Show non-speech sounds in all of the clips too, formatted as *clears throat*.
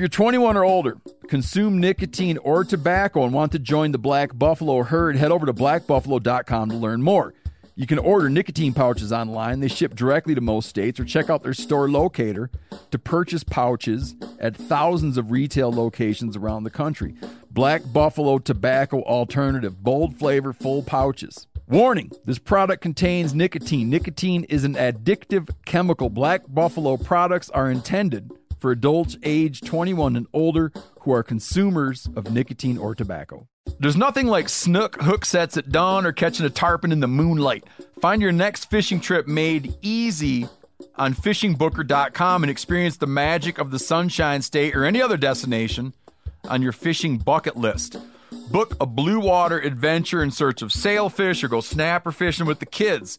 you're 21 or older, consume nicotine or tobacco, and want to join the Black Buffalo herd, head over to blackbuffalo.com to learn more. You can order nicotine pouches online. They ship directly to most states, or check out their store locator to purchase pouches at thousands of retail locations around the country. Black Buffalo Tobacco Alternative, bold flavor, full pouches. Warning this product contains nicotine. Nicotine is an addictive chemical. Black Buffalo products are intended for adults age 21 and older who are consumers of nicotine or tobacco. There's nothing like snook hook sets at dawn or catching a tarpon in the moonlight. Find your next fishing trip made easy on fishingbooker.com and experience the magic of the Sunshine State or any other destination on your fishing bucket list. Book a blue water adventure in search of sailfish or go snapper fishing with the kids.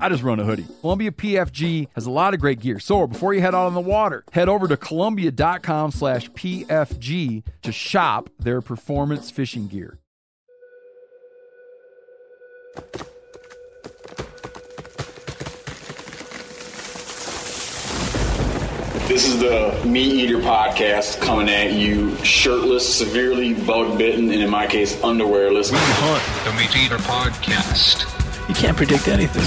I just run a hoodie. Columbia PFG has a lot of great gear. So before you head out on the water, head over to Columbia.com slash PFG to shop their performance fishing gear. This is the Meat Eater podcast coming at you shirtless, severely bug bitten, and in my case, underwearless. We hunt the Meat Eater podcast. You can't predict anything.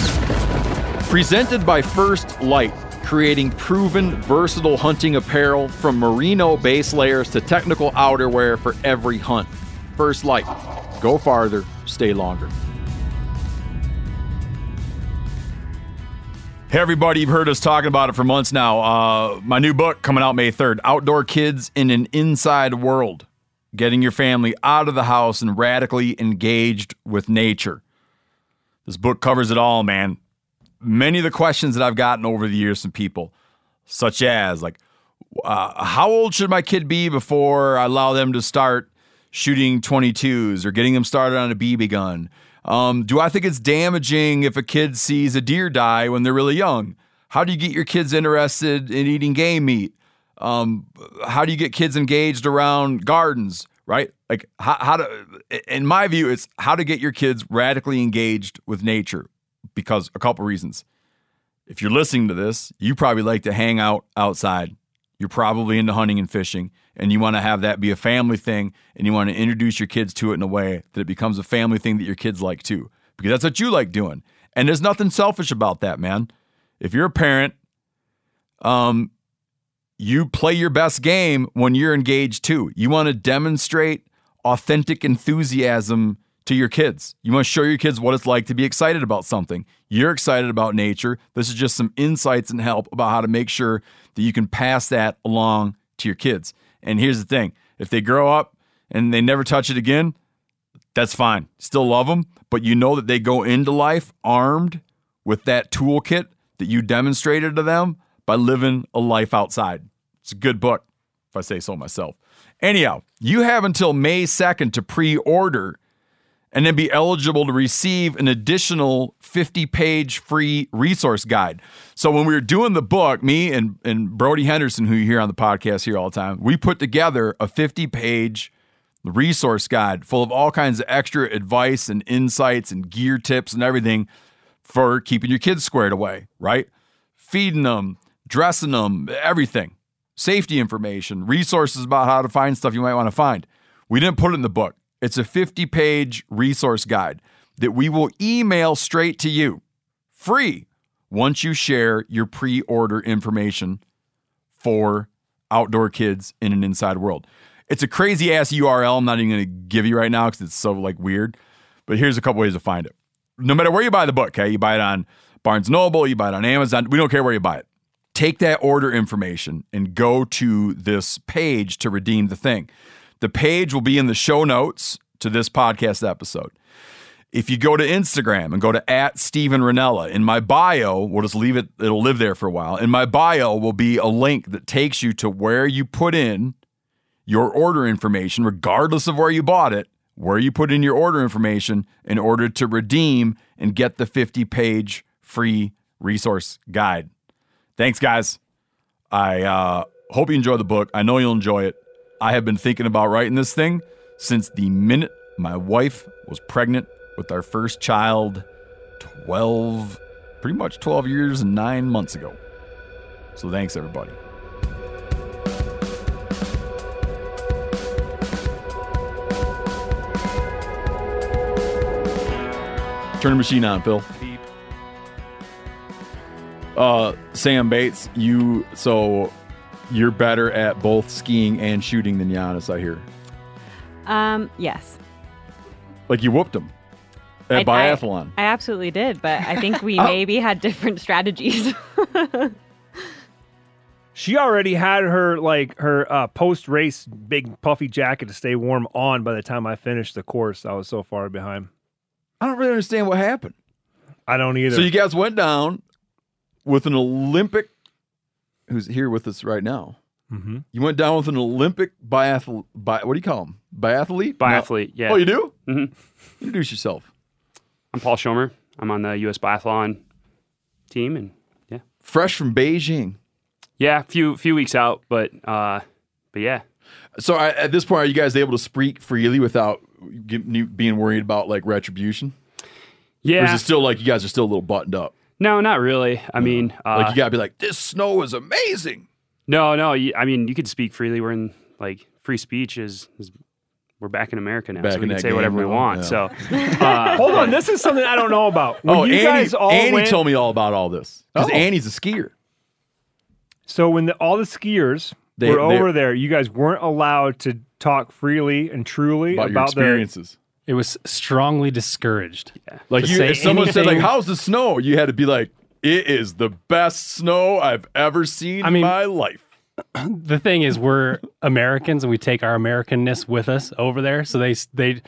Presented by First Light, creating proven, versatile hunting apparel from merino base layers to technical outerwear for every hunt. First Light. Go farther, stay longer. Hey, everybody, you've heard us talking about it for months now. Uh, my new book coming out May 3rd Outdoor Kids in an Inside World Getting Your Family Out of the House and Radically Engaged with Nature. This book covers it all, man. Many of the questions that I've gotten over the years from people, such as, like, uh, how old should my kid be before I allow them to start shooting 22s or getting them started on a BB gun? Um, do I think it's damaging if a kid sees a deer die when they're really young? How do you get your kids interested in eating game meat? Um, how do you get kids engaged around gardens? Right? Like how, how to, in my view, it's how to get your kids radically engaged with nature because a couple reasons. If you're listening to this, you probably like to hang out outside. You're probably into hunting and fishing, and you want to have that be a family thing, and you want to introduce your kids to it in a way that it becomes a family thing that your kids like too, because that's what you like doing. And there's nothing selfish about that, man. If you're a parent, um, you play your best game when you're engaged too. You want to demonstrate authentic enthusiasm to your kids. You want to show your kids what it's like to be excited about something. You're excited about nature. This is just some insights and help about how to make sure that you can pass that along to your kids. And here's the thing if they grow up and they never touch it again, that's fine. Still love them, but you know that they go into life armed with that toolkit that you demonstrated to them by living a life outside. It's a good book, if I say so myself. Anyhow, you have until May 2nd to pre order and then be eligible to receive an additional 50 page free resource guide. So, when we were doing the book, me and, and Brody Henderson, who you hear on the podcast here all the time, we put together a 50 page resource guide full of all kinds of extra advice and insights and gear tips and everything for keeping your kids squared away, right? Feeding them, dressing them, everything. Safety information, resources about how to find stuff you might want to find. We didn't put it in the book. It's a 50 page resource guide that we will email straight to you free once you share your pre order information for outdoor kids in an inside world. It's a crazy ass URL. I'm not even going to give you right now because it's so like weird. But here's a couple ways to find it. No matter where you buy the book, okay, you buy it on Barnes Noble, you buy it on Amazon. We don't care where you buy it. Take that order information and go to this page to redeem the thing. The page will be in the show notes to this podcast episode. If you go to Instagram and go to at Steven Rinella, in my bio, we'll just leave it, it'll live there for a while. In my bio will be a link that takes you to where you put in your order information, regardless of where you bought it, where you put in your order information in order to redeem and get the 50 page free resource guide. Thanks, guys. I uh, hope you enjoy the book. I know you'll enjoy it. I have been thinking about writing this thing since the minute my wife was pregnant with our first child 12, pretty much 12 years and nine months ago. So thanks, everybody. Turn the machine on, Phil. Uh, Sam Bates, you so you're better at both skiing and shooting than Janis, I hear. Um, yes. Like you whooped him at I- biathlon. I, I absolutely did, but I think we *laughs* Oh. maybe had different strategies. *laughs* She already had her like her uh, post race big puffy jacket to stay warm on by the time I finished the course. I was so far behind. I don't really understand what happened. I don't either. So you guys went down with an Olympic, who's here with us right now. Mhm. You went down with an Olympic biathlete. Bi, what do you call him? Biathlete? Biathlete, yeah. Oh, you do? Mhm. Introduce yourself. I'm Paul Schommer. I'm on the U.S. Biathlon team, and yeah, Fresh from Beijing. yeah, few few weeks out, but uh, but yeah, So I, at this point, are you guys able to speak freely without get- being worried about like retribution? Or is it still like you guys are still a little buttoned up? No, not really. I mean, uh, Like you gotta be like, this snow is amazing. no, no. You, I mean, you could speak freely. We're in like free speech is. is we're back in America now, Back so we can say whatever game we want. yeah. So, *laughs* uh, Hold on, this is something I don't know about. *laughs* When oh, you Annie, guys all Annie went, told me all about all this because Oh. Annie's a skier. so when the, all the skiers They- were they- over there, you guys weren't allowed to talk freely and truly About, about, your experiences. It was strongly discouraged. Yeah. Like To you, say if someone said like, "How's the snow?" You had to be like, "It is the best snow I've ever seen I mean- in my life." *clears throat* The thing is, we're Americans and we take our Americanness with us over there. So they they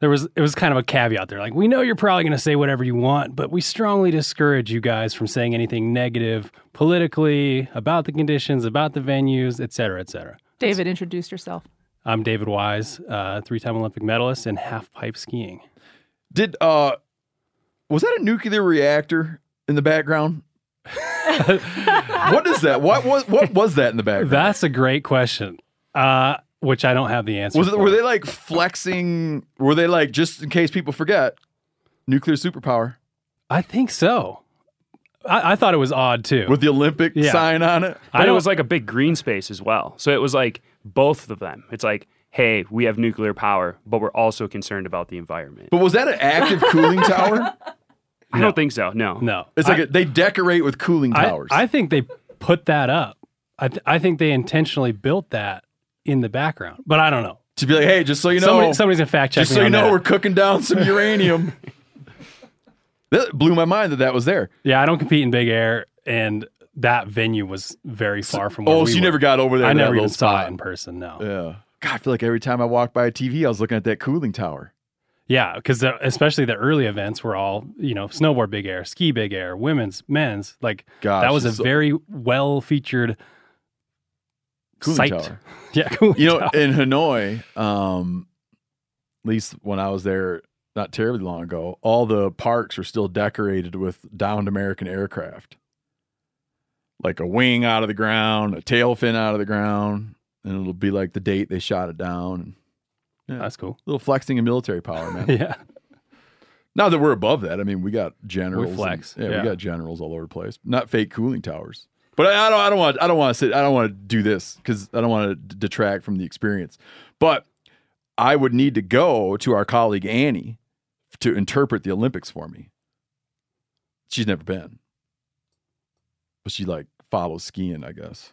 there was it was kind of a caveat there. Like we know you're probably going to say whatever you want, but we strongly discourage you guys from saying anything negative politically about the conditions, about the venues, et cetera, et cetera. David, introduce yourself. I'm David Wise, uh, three-time Olympic medalist in half pipe skiing. Did uh, was that a nuclear reactor in the background? *laughs* what is that? What was what was that in the background? That's a great question, uh, which I don't have the answer. was it? for. Were they like flexing? Were they like just in case people forget? Nuclear superpower I think so. I, I thought it was odd too. with the Olympic Yeah. sign on it. but I it was like a big green space as well. So it was like both of them. It's like, hey, we have nuclear power, but we're also concerned about the environment. But was that an active cooling tower? *laughs* I don't think so. No, no, It's like a, they decorate with cooling I, towers. I think they put that up. I, th- I think they intentionally built that in the background, but I don't know. to be like, hey, just so you know, Somebody, somebody's gonna fact check just so you on know, that. we're cooking down some *laughs* uranium. that blew my mind that that was there. Yeah, I don't compete in big air, and that venue was very far from. Where Oh, we so you were. never got over there? I never even saw it in person. No. Yeah. God, I feel like every time I walked by a TV, I was looking at that cooling tower. Yeah, because especially the early events were all you know snowboard big air, ski big air, women's, men's. Like Gosh, that was a so- very well featured Cooling site. tower. *laughs* Yeah, cooling You know, tower. in Hanoi, um, at least when I was there not terribly long ago, all the parks were still decorated with downed American aircraft. Like a wing out of the ground, a tail fin out of the ground, and it'll be like the date they shot it down. Yeah. that's cool. A little flexing of military power, man. *laughs* Yeah, Not that we're above that. I mean, we got generals. and- flex, yeah, yeah. we got generals all over the place. Not fake cooling towers. But I, I don't. I don't want. I don't want to sit. I don't want to do this because I don't want to d- detract from the experience. But I would need to go to our colleague Annie to interpret the Olympics for me. She's never been, but she like follows skiing, I guess.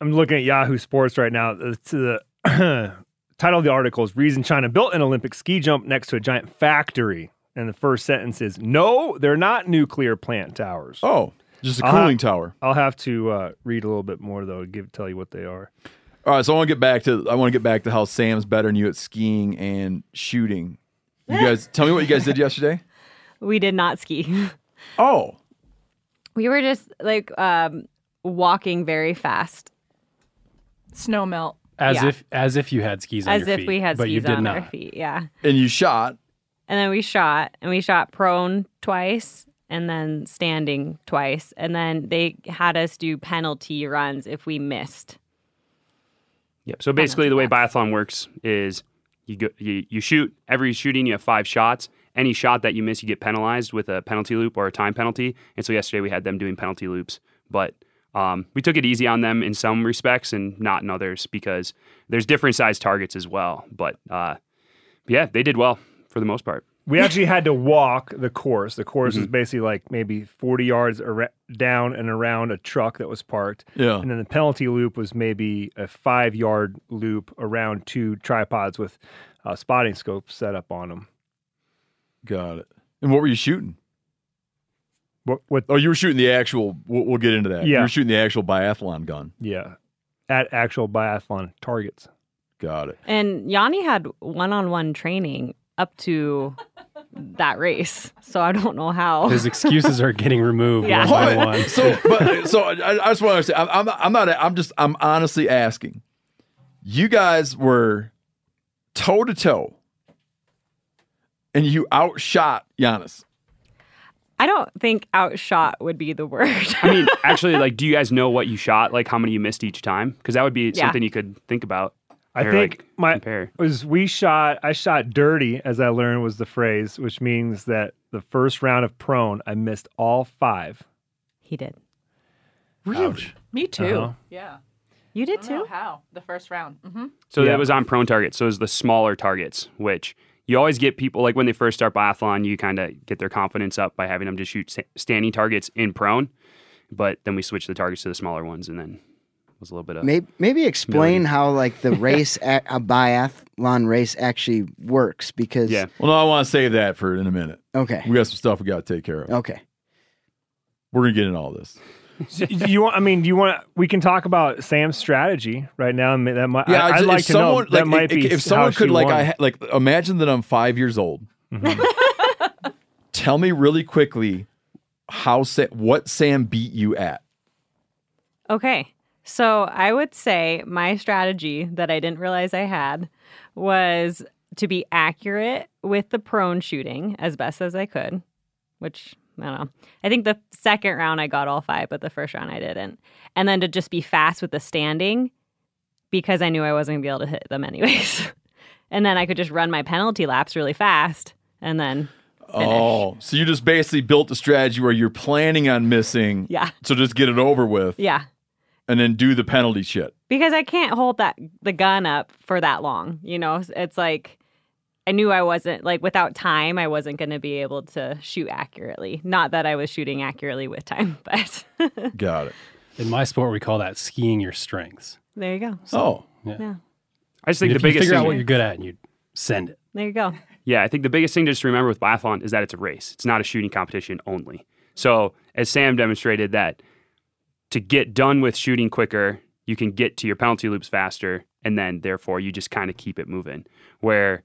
I'm looking at Yahoo Sports right now. It's the *clears throat* title of the article is "Reason China Built an Olympic Ski Jump Next to a Giant Factory." And the first sentence is, "No, they're not nuclear plant towers." Oh, Just a I'll cooling tower. I'll have to uh, read a little bit more though to give tell you what they are. All right, so I want to get back to I want to get back to how Sam's better than you at skiing and shooting. You *laughs* guys, tell me what you guys did yesterday. We did not ski. Oh, We were just like um, walking very fast, Snow melt. As Yeah. if as if you had skis on our feet. as your if feet, we had but you skis did on not. our feet. Yeah. and you shot. And then we shot, and we shot prone twice, and then standing twice, and then they had us do penalty runs if we missed. Yep. So basically, the way laps. biathlon works is you go you, you shoot every shooting you have five shots. Any shot that you miss, you get penalized with a penalty loop or a time penalty. And so yesterday we had them doing penalty loops, but um, we took it easy on them in some respects and not in others because there's different size targets as well. But uh, yeah, they did well for the most part. We actually had to walk the course. The course Mm-hmm. is basically like maybe 40 yards ar- down and around a truck that was parked. Yeah. And then the penalty loop was maybe a five yard loop around two tripods with uh, spotting scopes set up on them. Got it. And what were you shooting? What, what, Oh, you were shooting the actual. We'll, we'll get into that. Yeah, You Yeah. were shooting the actual biathlon gun. yeah, at actual biathlon targets. Got it. And Yanni had one on one training up to that race. So I don't know how. His excuses are getting removed Yeah. one by one. So, but so I, I just want to say, I'm, I'm, I'm not. I'm just. I'm honestly asking. You guys were toe to toe, and you outshot Janis. I don't think outshot would be the word. I mean, *laughs* actually, like, do you guys know what you shot? Like, how many you missed each time? Because that would be Yeah. something you could think about. I or, think like, my compare. was we shot. I shot dirty, as I learned was the phrase, which means that the first round of prone, I missed all five. he did. Really? Me too. Uh-huh. Yeah. You did I don't know too? how the first round. hmm So Yeah. that was on prone targets. So it was the smaller targets, which you always get people like when they first start biathlon, you kind of get their confidence up by having them just shoot standing targets in prone. But then we switched the targets to the smaller ones, and then it was a little bit of Maybe, maybe explain how like the race *laughs* a, a biathlon race actually works because yeah. Well, no, I want to save that for in a minute. okay We got some stuff we got to take care of. okay We're gonna get into all this. So, you want? I mean, do you want? We can talk about Sam's strategy right now. I mean, that might. Yeah, I, I would just- like if to someone, know. That might if, be if someone could like, won. I like imagine that I'm five years old. Mm-hmm. *laughs* Tell me really quickly how Sa- what Sam beat you at. Okay. So I would say my strategy that I didn't realize I had was to be accurate with the prone shooting as best as I could, which I don't know. I think the second round I got all five, but the first round I didn't. And then to just be fast with the standing because I knew I wasn't going to be able to hit them anyways. *laughs* and then I could just run my penalty laps really fast and then Oh, so you just basically built a strategy where you're planning on missing. Yeah. So just get it over with, yeah, and then do the penalty shit. because I can't hold that the gun up for that long. You know, it's like I knew I wasn't like without time, I wasn't going to be able to shoot accurately. Not that I was shooting accurately with time, *laughs* but Got it. In my sport, we call that skiing your strengths. there you go. Oh, Yeah, I just think if the you biggest figure thing, out what you're good at and you send it. there you go. Yeah, I think the biggest thing to just remember with biathlon is that it's a race. It's not a shooting competition only. So, as Sam demonstrated that to get done with shooting quicker, you can get to your penalty loops faster and then therefore you just kind of keep it moving. Where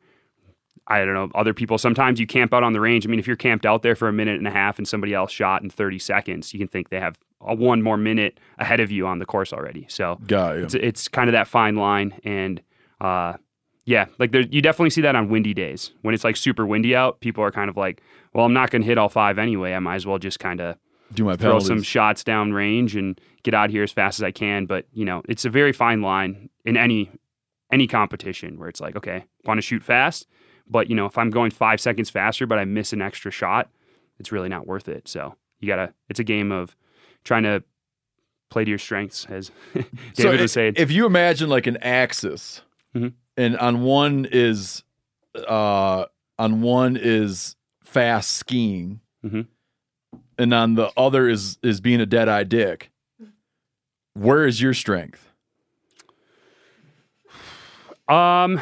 I don't know, other people. Sometimes you camp out on the range. I mean, if you're camped out there for a minute and a half and somebody else shot in 30 seconds, you can think they have a one more minute ahead of you on the course already. So, got you. it's, it's kind of that fine line. And uh yeah like there you definitely see that on windy days. When it's like super windy out people are kind of like well i'm not going to hit all five anyway. I might as well just kind of Do my throw some shots down range and get out here as fast as i can. But you know it's a very fine line in any any competition where it's like okay want to shoot fast but you know if i'm going five seconds faster but i miss an extra shot it's really not worth it so you gotta it's a game of trying to play to your strengths as *laughs* david so was if, saying if you imagine like an axis, Mhm. and on one is, uh, on one is fast skiing, Mhm. and on the other is is being a dead eye dick. Where is your strength? Um,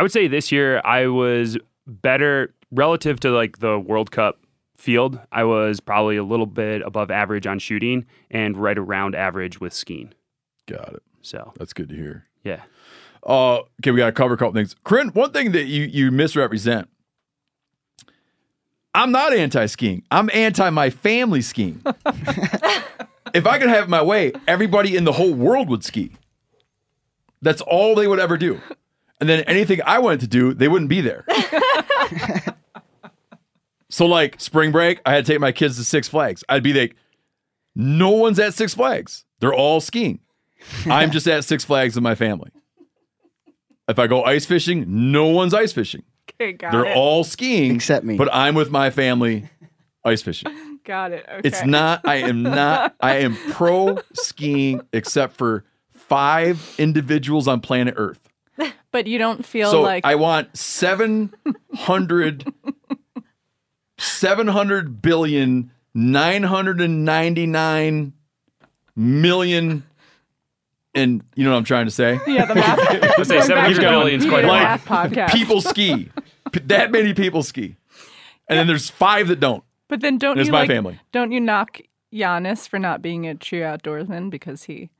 I would say this year I was better relative to like the World Cup field, I was probably a little bit above average on shooting and right around average with skiing. Got it. So That's good to hear. yeah. Uh, okay, we got to cover a couple things. Corinne, one thing that you you misrepresent. I'm not anti-skiing. I'm anti my family skiing. *laughs* if I could have my way, everybody in the whole world would ski. That's all they would ever do. And then anything I wanted to do, they wouldn't be there. *laughs* so like spring break, I had to take my kids to Six Flags. I'd be like, no one's at Six Flags. They're all skiing. I'm just at Six Flags with my family. If I go ice fishing, no one's ice fishing. Okay, got They're it. all skiing Except me. But I'm with my family ice fishing. *laughs* got it. Okay. It's not I am not I am pro skiing except for five individuals on planet Earth. But you don't feel so like I want 700 700 billion 999 million and you know what I'm trying to say? yeah, the math. *laughs* Let's say Going back 700 to billion is quite a Like, math podcast. People ski. P- That many people ski. And then there's five that don't. But then don't And you my like, family. Don't you knock Janis for not being a true outdoorsman because he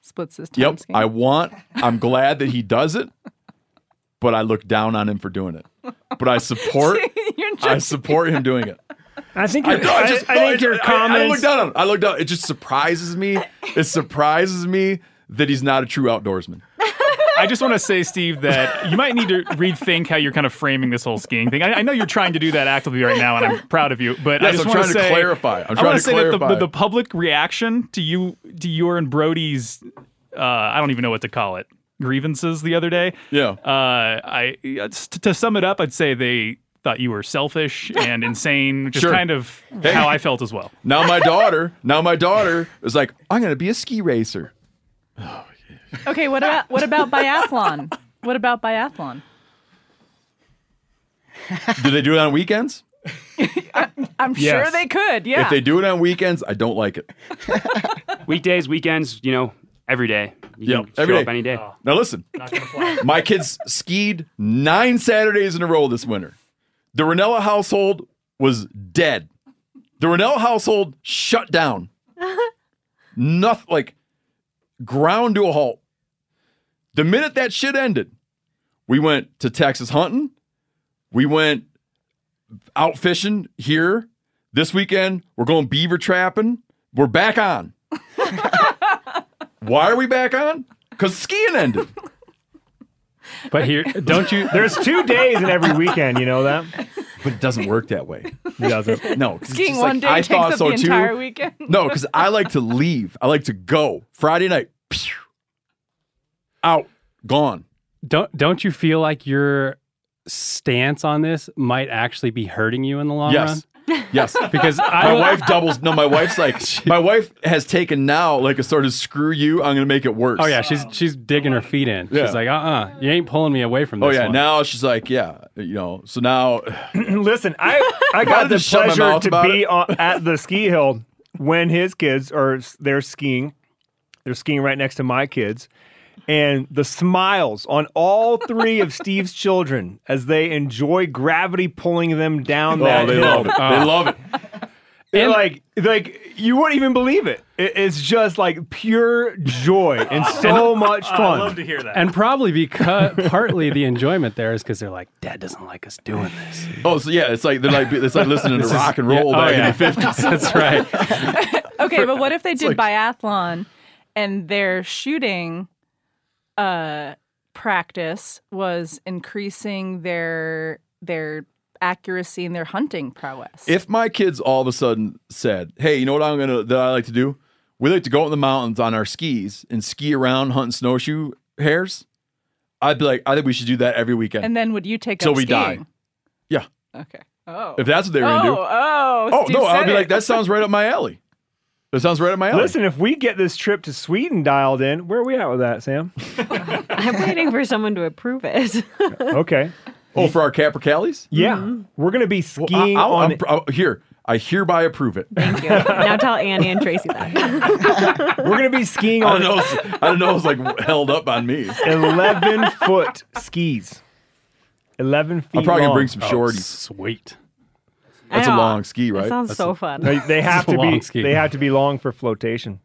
splits his time Yep. skiing? I want, I'm glad that he does it, but I look down on him for doing it. But I support, *laughs* I support him doing it. I think I, your, no, I, I just, I no, think it- your I- I, comments. look down on him. I look down. It just surprises me. It surprises me that he's not a true outdoorsman. I just want to say, Steve, that you might need to rethink how you're kind of framing this whole skiing thing. I, I know you're trying to do that actively right now, and I'm proud of you. But I Yes, just I'm want trying to say, clarify. I'm I trying want to to say that the, the, the public reaction to you, to your and Brody's, uh, I don't even know what to call it, grievances the other day. Yeah. Uh, I to, to sum it up, I'd say they thought you were selfish and insane, *laughs* which Sure. is kind of Hey. how I felt as well. Now my daughter, now my daughter is like, I'm going to be a ski racer. *laughs* okay. What about what about biathlon? What about biathlon? Do they do it on weekends? *laughs* I'm Yes. sure they could. Yeah. If they do it on weekends, I don't like it. Weekdays, weekends, you know, every day. You Yep, can every show day. up any day. Now listen, *laughs* my kids skied nine Saturdays in a row this winter. The Rinella household was dead. The Rinella household shut down. *laughs* Nothing like ground to a halt. The minute that shit ended, we went to Texas hunting. We went out fishing here. This weekend, we're going beaver trapping. We're back on. Why are we back on? Because skiing ended. But here, don't you? There's two days in every weekend. You know that? But it doesn't work that way. It doesn't. No, 'cause it's Skiing just one like, day I takes thought up so the too. entire weekend. No, because I like to leave. I like to go Friday night. pew, out, gone. Don't don't you feel like your stance on this might actually be hurting you in the long run? Yes, yes. *laughs* Because My I wife doubles. No, my wife's like. *laughs* My wife has taken now like a sort of screw you. I'm gonna make it worse. Oh yeah, she's she's digging her feet in. Yeah. She's like, uh uh you ain't pulling me away from this. Oh yeah. one. Now she's like, yeah. You know. So now, *clears throat* *sighs* Listen, I I I got the just shut my pleasure mouth to about be it. on, at the ski hill when his kids are they're skiing. They're skiing right next to my kids. And the smiles on all three of Steve's children as they enjoy gravity pulling them down oh, that oh, they hill. love it. They ah. love it. They're like, like you wouldn't even believe it. It- It's just like pure joy and ah. so much fun. I fun. love to hear that. And probably because *laughs* partly the enjoyment there is because they're like, Dad doesn't like us doing this. Oh, so yeah, it's like they're like it's like listening to rock and yeah, roll oh, back yeah. in the fifties. *laughs* That's right. *laughs* Okay, but what if they did like- biathlon and they're shooting uh practice was increasing their their accuracy and their hunting prowess? If my kids all of a sudden said, "Hey, you know what I'm gonna that I like to do? We like to go out in the mountains on our skis and ski around hunting snowshoe hares," I'd be like, "I think we should do that every weekend and then would you take till up we die." Yeah, Okay. Oh. if that's what they were oh, gonna do. oh, Oh Steve no, I'd be it. like, "That sounds right up my alley." That sounds right up my alley. Listen, if we get this trip to Sweden dialed in, where are we at with that, Sam? *laughs* I'm waiting for someone to approve it. *laughs* Okay. oh, for our capercaillies? Yeah. Mm-hmm. We're going to be Well, skiing I- I'll- on I'm I'll- oh, here. I hereby approve it. Thank you. Now tell Annie and Tracy that. *laughs* We're going to be skiing I on don't know. I don't know. It's like held up on me. 11 foot skis. 11 feet I'm probably gonna bring some Oh, shorties. sweet. I That's a long ski, right? That right? sounds That's so a- fun. They, they have to be. long ski. They have to be long for flotation.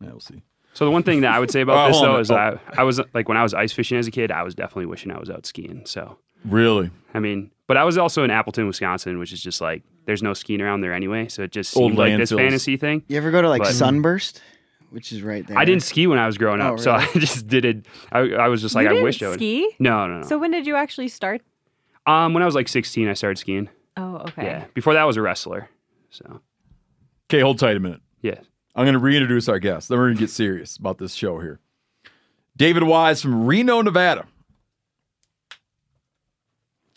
Yeah, we'll see. So the one thing that I would say *laughs* Oh, about this hold on a though minute. is I, I was like when I was ice fishing as a kid, I was definitely wishing I was out skiing. So Really? I mean, but I was also in Appleton, Wisconsin, which is just like there's no skiing around there anyway. So it just Old seemed like this landfills. fantasy thing. You ever go to like But- Sunburst, which is right there? I didn't ski when I was growing Oh, up, so *laughs* I just did it. I, I was just like, you I didn't wished I would. ski. No, no, no. So when did you actually start? um, when I was like 16, I started skiing. Oh, okay. Yeah. Before that, I was a wrestler. So Okay, hold tight a minute. yeah. I'm going to reintroduce our guest. Then we're going to get serious about this show here. David Wise from Reno, Nevada.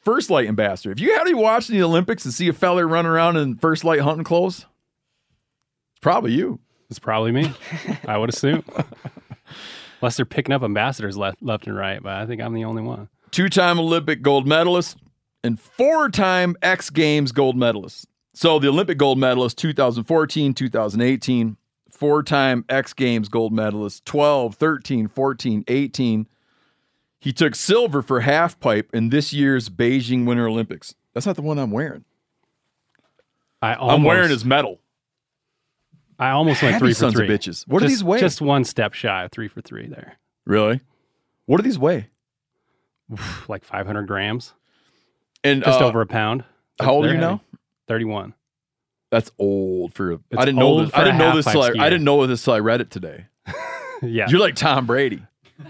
First light ambassador. If you had to watch the Olympics and see a fella run around in first light hunting clothes, it's probably you. It's probably me. I would assume. *laughs* Unless they're picking up ambassadors left, left and right, but I think I'm the only one. Two time Olympic gold medalist and four time X Games gold medalist. So the Olympic gold medalist 2014, 2018, four time X Games gold medalist 12, 13, 14, 18. He took silver for half pipe in this year's Beijing Winter Olympics. That's not the one I'm wearing. I almost, I'm wearing his medal. I almost went three for sons of three. bitches. What Just- these weigh? Just one step shy of three for three there. Really? What do these weigh? Like 500 grams, And just uh, over a pound. How old are you now? 31. That's old for. I didn't know this. I didn't know this till I, I didn't know this till I read it today. *laughs* Yeah. You're like Tom Brady.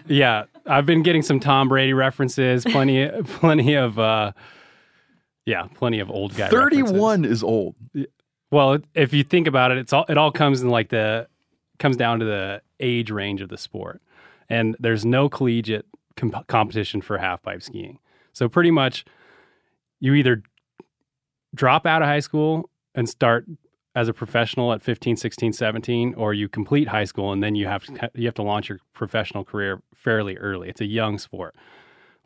yeah. I've been getting some Tom Brady references, plenty, *laughs* plenty of, uh, yeah, plenty of old guy. references. 31 is old. Well, if you think about it, it's all it all comes in like the comes down to the age range of the sport, and there's no collegiate comp- competition for half pipe skiing. So pretty much, you either drop out of high school and start as a professional at 15, 16, 17, or you complete high school and then you have to you have to launch your professional career fairly early. It's a young sport.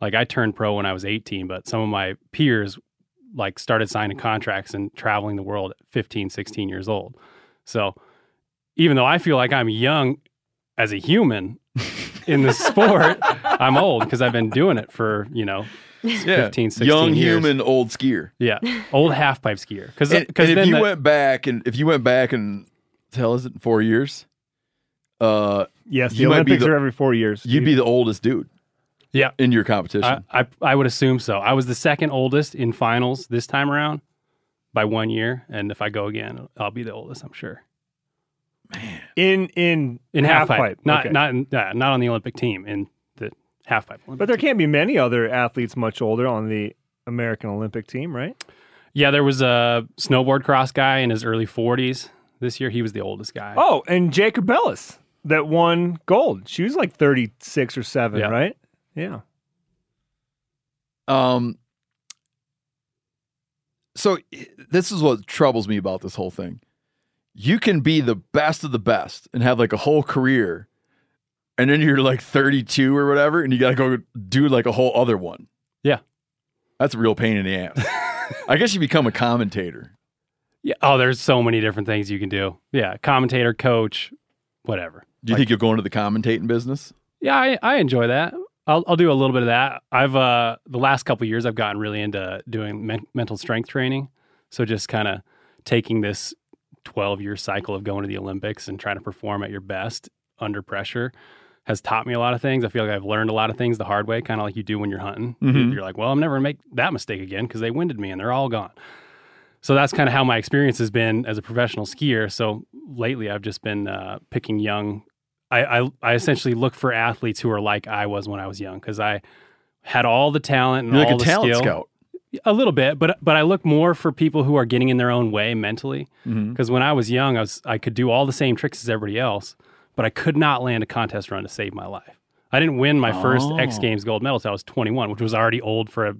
Like I turned pro when I was 18, but some of my peers like started signing contracts and traveling the world at 15, 16 years old. So even though I feel like I'm young as a human in the sport, *laughs* I'm old because I've been doing it for, you know, Yeah. *laughs* 15, 16 Young years. human, old skier. Yeah. Old half pipe skier. Because And, and if you the- went back and if you went back and tell us it in four years, uh, Yes, the you might be Olympics the- are every four years. you'd be the oldest dude yeah, in your competition. I, I I would assume so. I was the second oldest in finals this time around by one year, and if I go again, I'll be the oldest. I'm sure Man. in in in half pipe, not Okay. not in, uh, not on the Olympic team in the half pipe. Olympic But there team. can't be many other athletes much older on the American Olympic team, right? yeah, there was a snowboard cross guy in his early 40s this year. He was the oldest guy. Oh, and Jacobellis that won gold. She was like 36 or 7, Yeah. right? Yeah. Um, so this is what troubles me about this whole thing. You can be the best of the best and have like a whole career, and then you're like 32 or whatever, and you got to go do like a whole other one. Yeah. That's a real pain in the ass. *laughs* I guess you become a commentator. Yeah. Oh, there's so many different things you can do. Yeah, commentator, coach, whatever. Do you think you'll go into the commentating business? Yeah, I, I enjoy that. I'll, I'll do a little bit of that. I've uh, the last couple of years I've gotten really into doing men- mental strength training. So just kind of taking this 12 year cycle of going to the Olympics and trying to perform at your best under pressure has taught me a lot of things. I feel like I've learned a lot of things the hard way, kind of like you do when you're hunting. Mhm. You're like, well, I'm never gonna make that mistake again because they winded me and they're all gone. So that's kind of how my experience has been as a professional skier. So lately, I've just been uh, picking young. I, I I essentially look for athletes who are like I was when I was young because I had all the talent and You're like all a the talent skill. scout. A little bit, but but I look more for people who are getting in their own way mentally. Because when I was young, I was I could do all the same tricks as everybody else, but I could not land a contest run to save my life. I didn't win my first X Oh. Games gold medal until I was 21, which was already old for a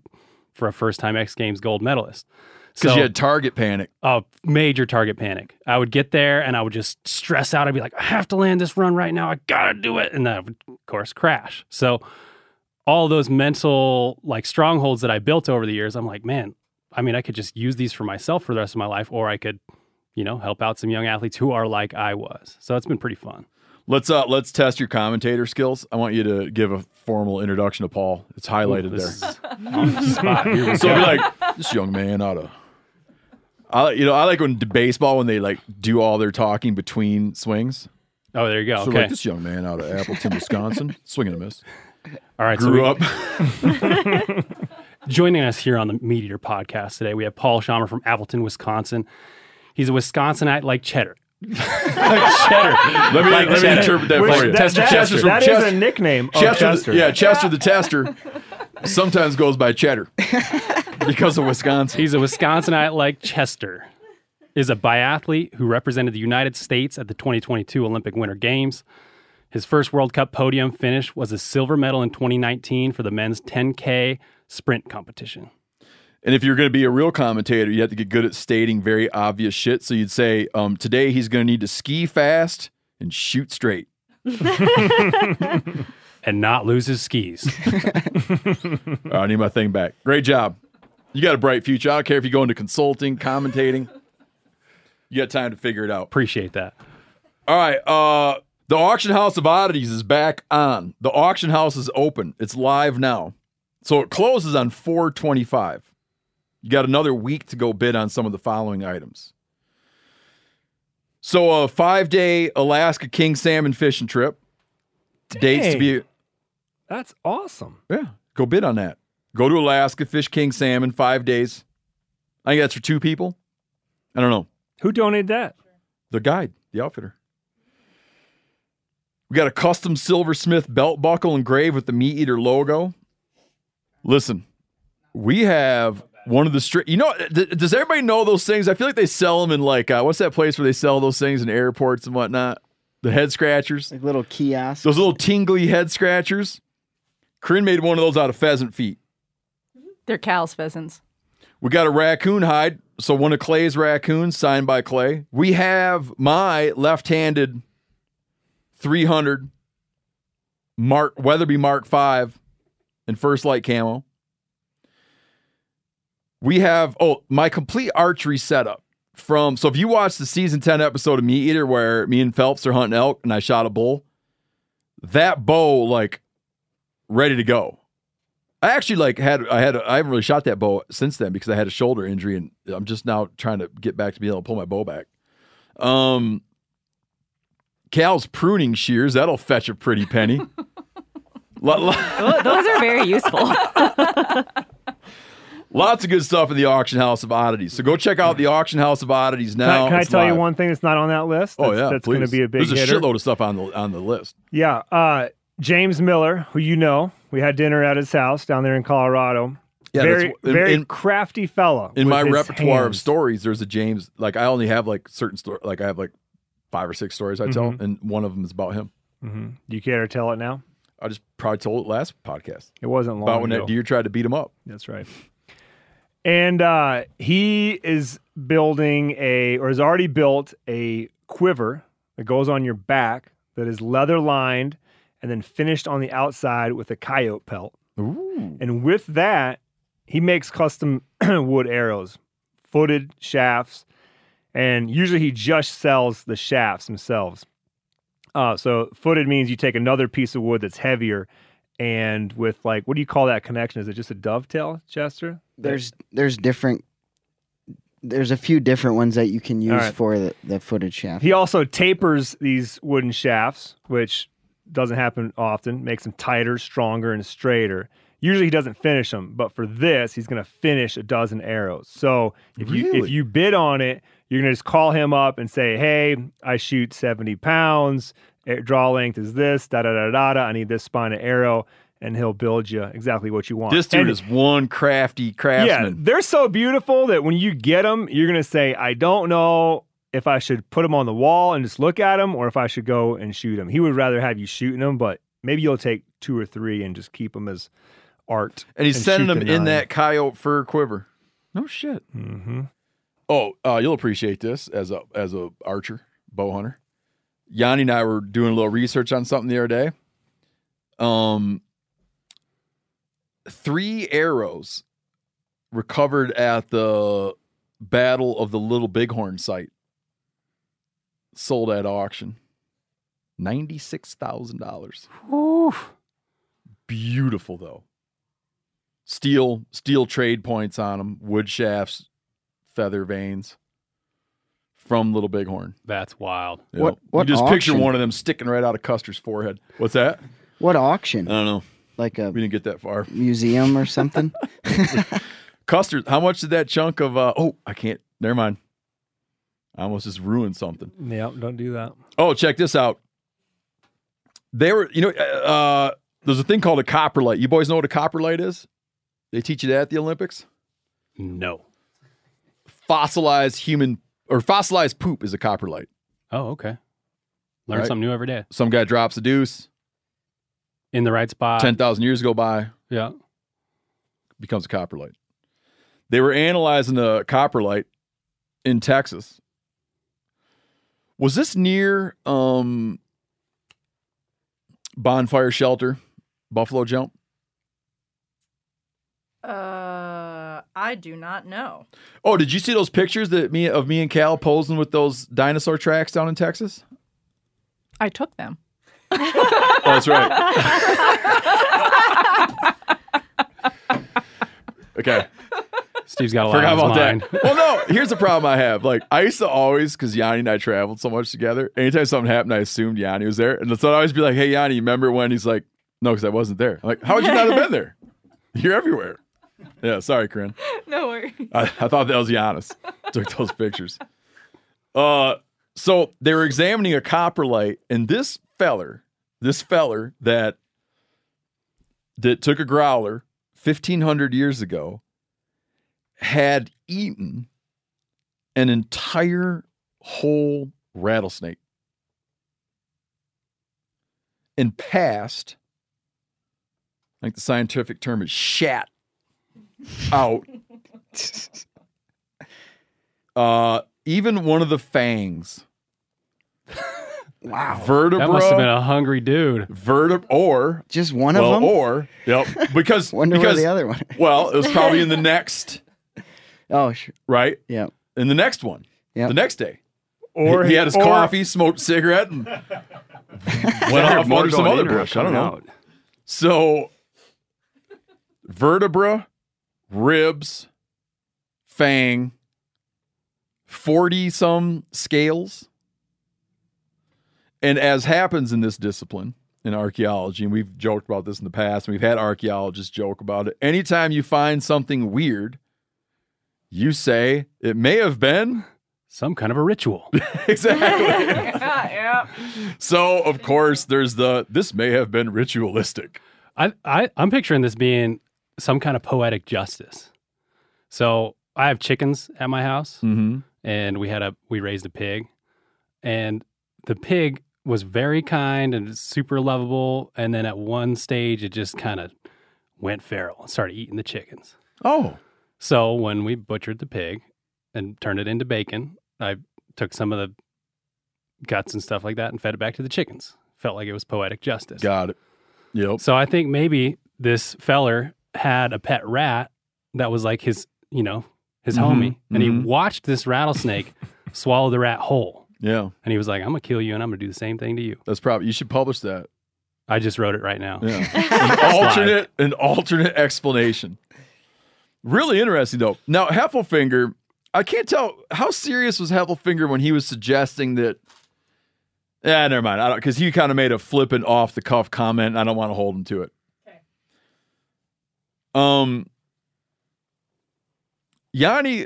for a first time X Games gold medalist. Because you had target panic. a major target panic. I would get there and I would just stress out. I'd be like, I have to land this run right now. I gotta do it, and then I would, of course, crash. So all those mental like strongholds that I built over the years, I'm like, man, I mean, I could just use these for myself for the rest of my life, or I could, you know, help out some young athletes who are like I was. So it's been pretty fun. Let's uh let's test your commentator skills. I want you to give a formal introduction to Paul. It's highlighted This there. on the spot. Here we *laughs* So go. be like, this young man ought to I, you know, I like when baseball when they like do all their talking between swings. Oh, there you go. So okay. like this young man out of Appleton, Wisconsin, swinging a miss. All right. Grew so up. *laughs* joining us here on the Meat Eater podcast today, we have Paul Schommer from Appleton, Wisconsin. He's a Wisconsinite like cheddar. Like *laughs* cheddar. Let me Like let me interpret that Which- for you. that- that- Chester's from that is Chester- a nickname of Chester, Chester. yeah, Chester the Tester *laughs* sometimes goes by Cheddar because of Wisconsin. He's a Wisconsinite like Chester. Is a biathlete who represented the United States at the 2022 Olympic Winter Games. His first World Cup podium finish was a silver medal in 2019 for the men's 10K sprint competition. And if you're going to be a real commentator, you have to get good at stating very obvious shit. So you'd say, um, today he's going to need to ski fast and shoot straight. *laughs* and not lose his skis. *laughs* I need my thing back. Great job. You got a bright future. I don't care if you go into consulting, commentating. You got time to figure it out. Appreciate that. All right. Uh, the auction house of oddities is back on. The auction house is open. It's live now. So it closes on 425. You got another week to go bid on some of the following items. So a five day Alaska king salmon fishing trip. Dates to be That's awesome. yeah. Go bid on that. Go to Alaska, fish king salmon, five days. I think that's for two people. I don't know. Who donated that? The guide, the outfitter. We got a custom silversmith belt buckle engraved with the meat eater logo. Listen, we have one of the straight. You know, th- does everybody know those things? I feel like they sell them in like uh, what's that place where they sell those things in airports and whatnot? The head scratchers, like little kiosks. those little tingly head scratchers. Corinne made one of those out of pheasant feet. They're Cal's pheasants. We got a raccoon hide. So one of Clay's raccoons signed by Clay. We have my left-handed 300 Mark Weatherby Mark 5 and First Light camo. We have oh, my complete archery setup from so if you watch the season 10 episode of Meat Eater where me and Phelps are hunting elk and I shot a bull, that bow like ready to go. I actually like had I had I haven't really shot that bow since then because I had a shoulder injury and I'm just now trying to get back to being able to pull my bow back. Um, Cal's pruning shears that'll fetch a pretty penny. *laughs* Lo- lo- Those are very useful. *laughs* Lots of good stuff in the auction house of oddities. So go check out the auction house of oddities Can I- now. can I, It's tell you one thing that's not on that list? Oh yeah, that's going to be a big There's a hitter. shitload of stuff on the on the list. Yeah, uh, James Miller, who you know, we had dinner at his house down there in Colorado. Yeah, very in- very in- crafty fella. In my repertoire of stories, there's a James. Like I only have like certain stories. Like I have like five or six stories I tell, Mhm. and one of them is about him. Mhm. Do you care to tell it now? I just probably told it last podcast. It wasn't long about when ago. that deer tried to beat him up. That's right. And uh, he is building a, or has already built a quiver that goes on your back that is leather lined and then finished on the outside with a coyote pelt. Ooh. And with that, he makes custom *clears throat* wood arrows, footed shafts, and usually he just sells the shafts themselves. Uh, so footed means you take another piece of wood that's heavier, and with like, what do you call that connection? Is it just a dovetail, Chester? There's there's different. There's a few different ones that you can use right. for the, the footed shaft. He also tapers these wooden shafts, which doesn't happen often, makes them tighter, stronger, and straighter. Usually he doesn't finish them, but for this, he's going to finish a dozen arrows. So if you if you bid on it, you're going to just call him up and say, "Hey, I shoot 70 pounds. Draw length is this. Da da da da da. I need this spine of arrow." And he'll build you exactly what you want. This dude And- is one crafty craftsman. yeah, they're so beautiful that when you get them, you're gonna say, "I don't know if I should put them on the wall and just look at them, or if I should go and shoot them." He would rather have you shooting them, but maybe you'll take two or three and just keep them as art. and he's sending them the in that coyote fur quiver. No shit. Mm-hmm. Oh, uh, you'll appreciate this as a as a archer, bow hunter. Yanni and I were doing a little research on something the other day. Um, three arrows recovered at the Battle of the Little Bighorn site sold at auction. Ninety six thousand dollars. Beautiful though. Steel steel trade points on them, wood shafts, feather vanes from Little Bighorn. That's wild. You What- know, what you just picture one of them sticking right out of Custer's forehead. What's that? What auction? I don't know. Like a We didn't get that far. museum or something? *laughs* *laughs* Custer, how much did that chunk of? uh Oh, I can't. Never mind. I almost just ruined something. Yeah, don't do that. Oh, check this out. They were, you know, uh, there's a thing called a coprolite. You boys know what a coprolite is? They teach you that at the Olympics. No. Fossilized human or fossilized poop is a coprolite. Oh, okay. Learn Right. something new every day. Some guy drops a deuce. In the right spot. Ten thousand years go by, Yeah. becomes a coprolite. They were analyzing the coprolite in Texas. Was this near um, bonfire shelter, Buffalo Jump? Uh, I do not know. Oh, did you see those pictures that me of me and Cal posing with those dinosaur tracks down in Texas? I took them. Oh, that's right. okay. Steve's got a lot Forgot on about mind. that. Well, no, here's the problem I have. Like, I used to always, because Yanni and I traveled so much together, anytime something happened, I assumed Yanni was there. And so I'd always be like, hey, Yanni, remember when? He's like, no, because I wasn't there. I'm like, how would you not have been there? You're everywhere. Yeah, sorry, Corinne. *laughs* No worries. I, I thought that was Janis. Took those pictures. Uh, so they were examining a coprolite, and this feller, this feller that that took a growler fifteen hundred years ago, had eaten an entire whole rattlesnake and passed. I think the scientific term is shat out *laughs* uh, even one of the fangs. Wow. Vertebra. That must have been a hungry dude. vertebra or Just one well, of them? or yep *laughs* because Wonder because where the other one. well it was probably in the *laughs* next Oh, sure. right Yeah. in the next one Yep. the next day Or he, he had his or- coffee smoked a cigarette and went off More under some other in or bush I don't know out. so vertebra ribs fang 40 some scales and as happens in this discipline in archaeology and we've joked about this in the past and we've had archaeologists joke about it anytime you find something weird you say it may have been Some kind of a ritual. *laughs* exactly *laughs* yeah. so of course there's the this may have been ritualistic I, I I'm picturing this being some kind of poetic justice. So I have chickens at my house, mm-hmm. and we had a we raised a pig, and the pig was very kind and super lovable. And then at one stage, it just kind of went feral and started eating the chickens. oh So when we butchered the pig and turned it into bacon, I took some of the guts and stuff like that and fed it back to the chickens. Felt like it was poetic justice. got it yep So I think maybe this feller had a pet rat that was like his, you know, his Mhm, homie, and he mhm. watched this rattlesnake *laughs* swallow the rat whole, yeah and he was like, "I'm gonna kill you, and I'm gonna do the same thing to you." that's probably you should publish that I just wrote it right now. Yeah. *laughs* an alternate an alternate explanation. Really interesting though. Now Heffelfinger, I can't tell how serious was Heffelfinger when he was suggesting that. Yeah, never mind. I don't because he kind of made a flippant off the cuff comment. I don't want to hold him to it. Um, Yanni,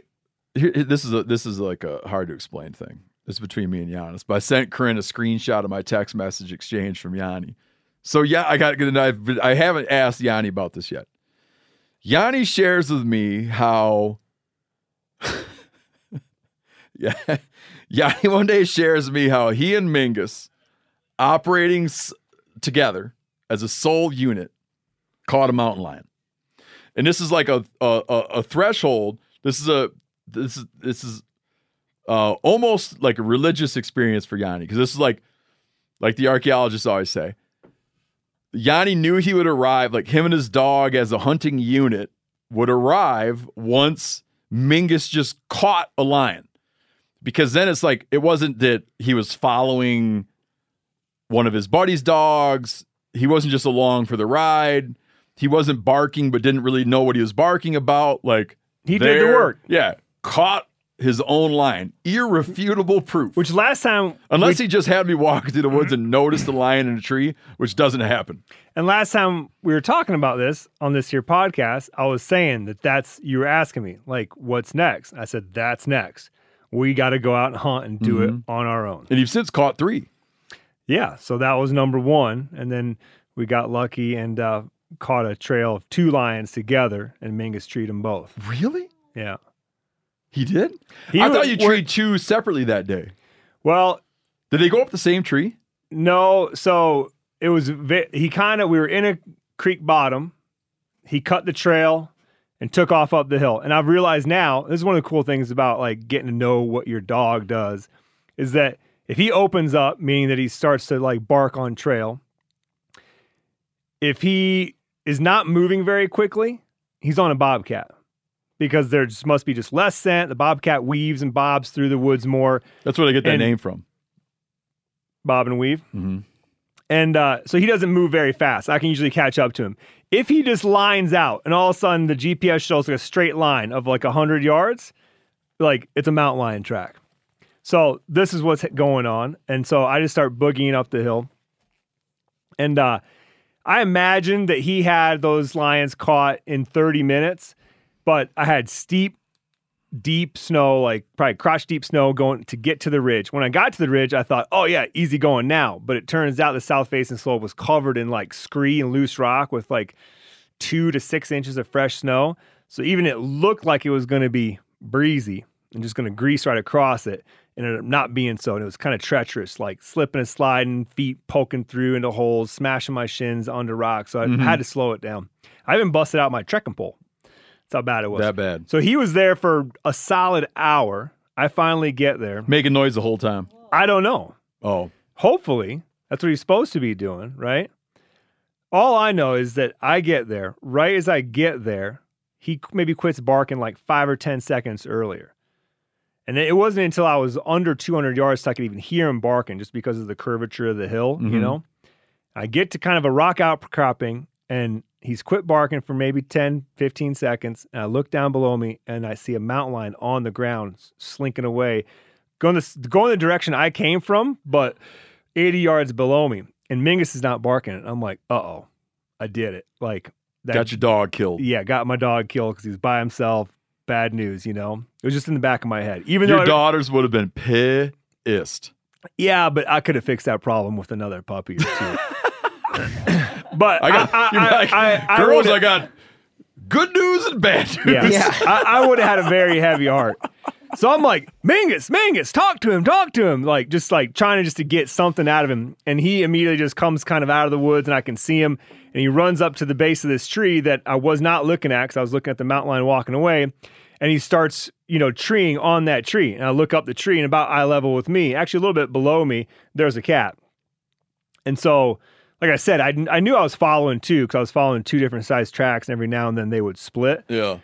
this is a this is like a hard to explain thing. It's between me and Janis, but I sent Corinne a screenshot of my text message exchange from Yanni. So yeah, I got I I haven't asked Yanni about this yet. Yanni shares with me how *laughs* yeah *laughs* Yanni one day shares me how he and Mingus operating s- together as a sole unit caught a mountain lion. And this is like a a, a, threshold. This is a this is this is uh, almost like a religious experience for Yanni because this is like like the archaeologists always say. Yanni knew he would arrive, like him and his dog as a hunting unit would arrive once Mingus just caught a lion. Because then it's like, it wasn't that he was following one of his buddy's dogs. He wasn't just along for the ride. He wasn't barking, but didn't really know what he was barking about. Like, He did the work. Yeah. Caught his own line. Irrefutable proof. Which last time, Unless we- he just had me walk through the woods and notice the lion in a tree, which doesn't happen. and last time we were talking about this on this here podcast, I was saying that that's you were asking me like, what's next? I said that's next. We got to go out and hunt and do it on our own. And you've since caught three. Yeah, so that was number one, and then we got lucky and uh, caught a trail of two lions together, and Mingus treated them both. Really? Yeah. He did? He I was- thought you treed two separately that day. Well, Did they go up the same tree? No, so it was he kind of we were in a creek bottom. He cut the trail and took off up the hill. And I've realized now, this is one of the cool things about like getting to know what your dog does is that if he opens up, meaning that he starts to like bark on trail, if he is not moving very quickly, he's on a bobcat. Because there just must be just less scent. The bobcat weaves and bobs through the woods more. That's where they get that And- name from. Bob and weave. Mm-hmm. And uh, so he doesn't move very fast. I can usually catch up to him. If he just lines out and all of a sudden the GPS shows like a straight line of like 100 yards, like it's a mountain lion track. So this is what's going on. And so I just start boogieing up the hill. And uh, I imagined that he had those lions caught in 30 minutes, but I had steep deep snow, like probably crotch deep snow going to get to the ridge. When I got to the ridge, I thought, oh yeah, easy going now. But it turns out the south facing slope was covered in like scree and loose rock with like two to six inches of fresh snow. So even it looked like it was going to be breezy and just going to grease right across it. And it ended up not being so. And it was kind of treacherous, like slipping and sliding, feet poking through into holes, smashing my shins onto rocks. So I Mhm. had to slow it down. I even busted out my trekking pole. That's how bad it was. That bad. So he was there for a solid hour. I finally get there. Making noise the whole time. I don't know. Oh. Hopefully, that's what he's supposed to be doing, right? All I know is that I get there. Right as I get there, he maybe quits barking like five or 10 seconds earlier. And it wasn't until I was under 200 yards so I could even hear him barking just because of the curvature of the hill, you Mhm. know? I get to kind of a rock outcropping and he's quit barking for maybe 10, 15 seconds. And I look down below me and I see a mountain lion on the ground slinking away, going the, going the direction I came from, but 80 yards below me. And Mingus is not barking. And I'm like, uh oh, I did it. Like, that, Got your dog killed. yeah, got my dog killed because he was by himself. Bad news, you know? It was just in the back of my head. Even Your though, daughters would have been pissed. yeah, but I could have fixed that problem with another puppy or two. *laughs* but I got I, I, like, I, I girls. would've- I got good news and bad news. Yeah. I, I would have had a very heavy heart. So I'm like, Mingus, Mingus, talk to him, talk to him. Like, just like trying to just to get something out of him. And he immediately just comes kind of out of the woods and I can see him. And he runs up to the base of this tree that I was not looking at because I was looking at the mountain lion walking away. And he starts, you know, treeing on that tree. And I look up the tree and about eye level with me, actually a little bit below me, there's a cat. And so, like I said, I, I knew I was following two because I was following two different size tracks, and every now and then they would split. Yeah.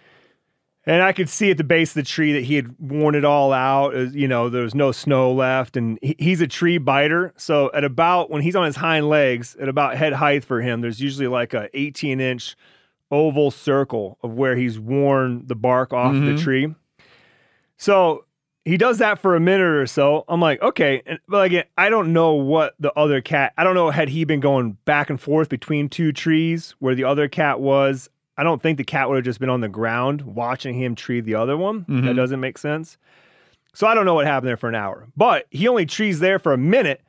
And I could see at the base of the tree that he had worn it all out. You know, there was no snow left, and he, he's a tree biter. So at about when he's on his hind legs, at about head height for him, there's usually like a 18 inch oval circle of where he's worn the bark off Mhm. the tree. So he does that for a minute or so. I'm like, okay, and, but again, I don't know what the other cat. I don't know had he been going back and forth between two trees where the other cat was. I don't think the cat would have just been on the ground watching him tree the other one. That Mhm. doesn't make sense. So I don't know what happened there for an hour, but he only trees there for a minute,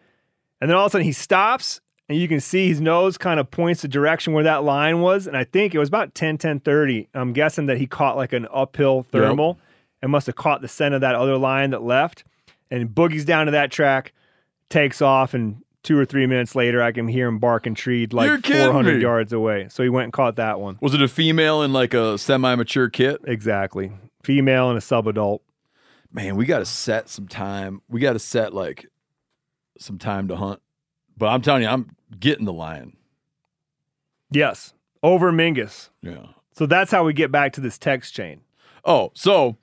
and then all of a sudden he stops, and you can see his nose kind of points the direction where that line was, and I think it was about 10, 10, 30. I'm guessing that he caught like an uphill thermal and must have caught the scent of that other line that left, and boogies down to that track, takes off, and two or three minutes later, I can hear him barking treed like 400 me. yards away. So he went and caught that one. Was it a female in like a semi-mature kit? Exactly. Female and a subadult. Man, we got to set some time. We got to set like some time to hunt. But I'm telling you, I'm getting the lion. Yes. Over Mingus. Yeah. So that's how we get back to this text chain. Oh, so,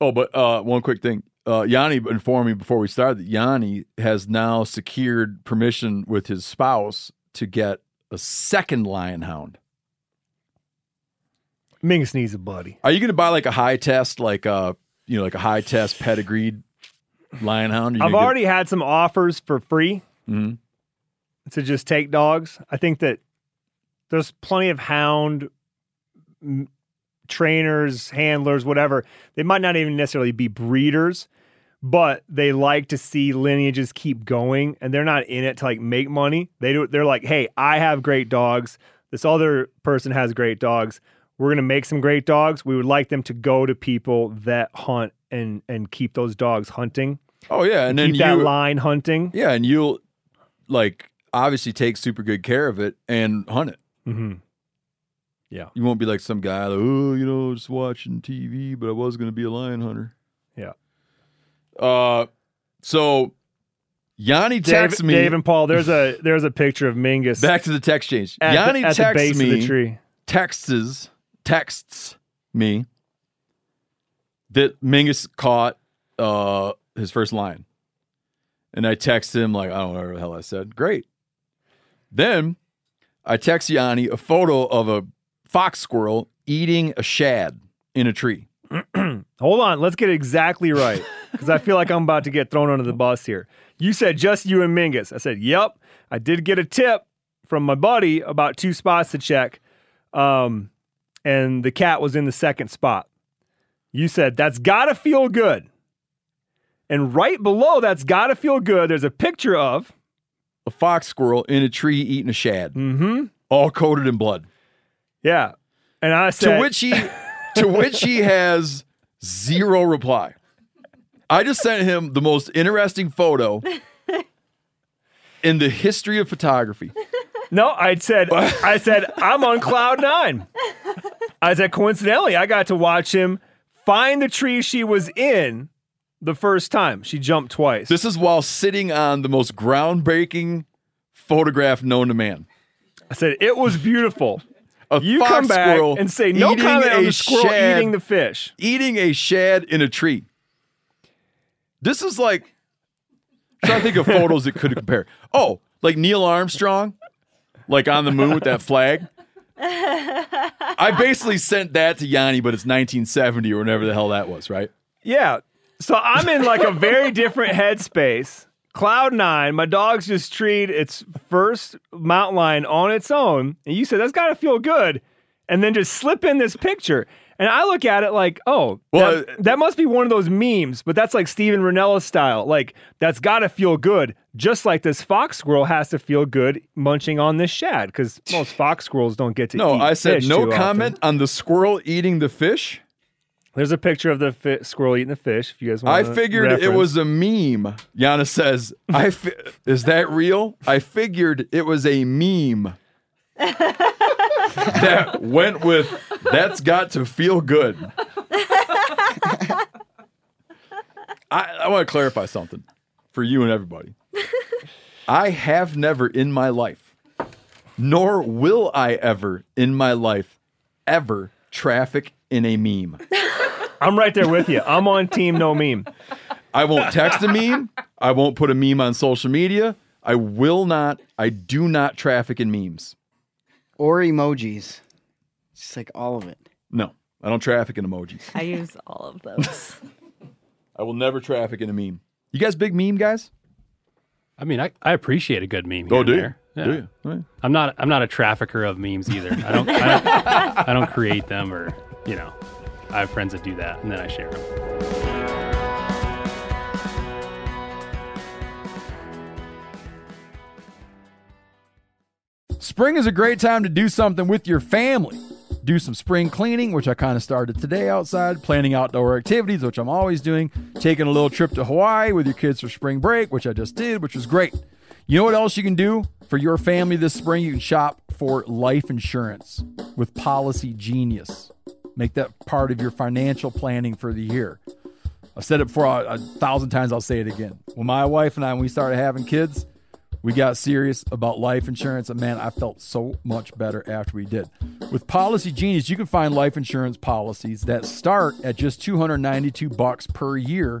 oh, but uh, one quick thing. Uh, Yanni informed me before we started that Yanni has now secured permission with his spouse to get a second lion hound. Mingus needs a buddy. Are you going to buy like a high test, like a you know, like a high test pedigreed lion hound? I've gonna get- already had some offers for free Mhm. To just take dogs. I think that there's plenty of hound m- trainers, handlers, whatever. They might not even necessarily be breeders, but they like to see lineages keep going, and they're not in it to like make money. They do. They're like, hey, I have great dogs. This other person has great dogs. We're gonna make some great dogs. We would like them to go to people that hunt and and keep those dogs hunting. Oh yeah, and then keep that you- line hunting. Yeah, and you'll like obviously take super good care of it and hunt it. Mm-hmm. Yeah. You won't be like some guy like, oh, you know, just watching TV, but I was going to be a lion hunter. Yeah. Uh, so Yanni Dave, texts me. Dave and Paul, there's a there's a picture of Mingus. Back to the text change. Yanni the texts me. the tree. Texts texts me that Mingus caught uh his first lion, and I text him like I don't know what the hell I said. Great. Then I text Yanni a photo of a fox squirrel eating a shad in a tree. *clears throat* Hold on, let's get it exactly right because I feel like I'm about to get thrown under the bus here. You said just you and Mingus. I said, "Yep." I did get a tip from my buddy about two spots to check, um, and the cat was in the second spot. You said that's gotta feel good, and right below that's gotta feel good. There's a picture of a fox squirrel in a tree eating a shad, mm-hmm. all coated in blood. Yeah, and I said to which he to which he *laughs* has zero reply. I just sent him the most interesting photo in the history of photography. No, I said *laughs* I said I'm on cloud nine. I said coincidentally, I got to watch him find the tree she was in the first time. She jumped twice. This is while sitting on the most groundbreaking photograph known to man. I said it was beautiful. A you fox come back squirrel and say no comment on the squirrel shad- eating the fish. Eating a shad in a tree. This is like I'm trying to think of photos that could compare. Oh, like Neil Armstrong, like on the moon with that flag. I basically sent that to Yanni, but it's 1970 or whatever the hell that was, right? Yeah. So I'm in like a very different headspace. Cloud nine, my dog's just treed its first mountain lion on its own. And you said that's got to feel good. And then just slip in this picture. And I look at it like, oh, Well, that, uh, that must be one of those memes, but that's like Steven Rinella style. Like, that's got to feel good. Just like this fox squirrel has to feel good munching on this shad because most fox squirrels don't get to eat. No, I said no too often. comment on the squirrel eating the fish. There's a picture of the fi- squirrel eating the fish. If you guys want, I figured it was a meme. Yana says, "I fi- is that real? I figured it was a meme *laughs* that went with that's got to feel good." I, I want to clarify something for you and everybody. I have never in my life, nor will I ever in my life, ever traffic in a meme. I'm right there with you. I'm on team no meme. I won't text a meme. I won't put a meme on social media. I will not. I do not traffic in memes. Or emojis. Just like all of it. No, I don't traffic in emojis. I use all of those. *laughs* I will never traffic in a meme. You guys big meme guys? I mean, I, I appreciate a good meme. Oh, here and do you? there. Do Yeah. you? All right. I'm not I'm not a trafficker of memes either. I don't I don't, I don't *laughs* create them or you know. I have friends that do that and then I share them. Spring is a great time to do something with your family. Do some spring cleaning, which I kind of started today outside, planning outdoor activities, which I'm always doing, taking a little trip to Hawaii with your kids for spring break, which I just did, which was great. You know what else you can do for your family this spring? You can shop for life insurance with Policygenius. Make that part of your financial planning for the year. I've said it before a, a thousand times, I'll say it again. When my wife and I, when we started having kids, we got serious about life insurance, and man, I felt so much better after we did. With Policygenius, you can find life insurance policies that start at just 292 bucks per year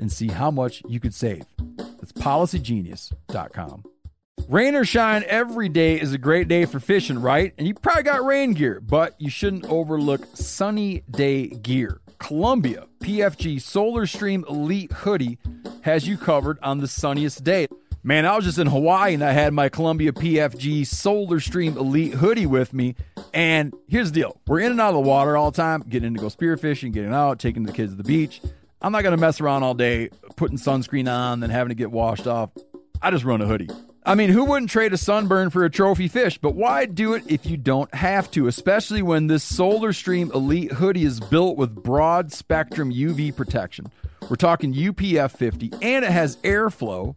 and see how much you could save. That's policygenius.com. Rain or shine, every day is a great day for fishing, right? And you probably got rain gear, but you shouldn't overlook sunny day gear. Columbia PFG Solar Stream Elite Hoodie has you covered on the sunniest day. Man, I was just in Hawaii and I had my Columbia PFG Solar Stream Elite hoodie with me. And here's the deal we're in and out of the water all the time, getting in to go spearfishing, getting out, taking the kids to the beach. I'm not going to mess around all day putting sunscreen on, then having to get washed off. I just run a hoodie. I mean, who wouldn't trade a sunburn for a trophy fish? But why do it if you don't have to, especially when this Solar Stream Elite hoodie is built with broad spectrum UV protection? We're talking UPF 50, and it has airflow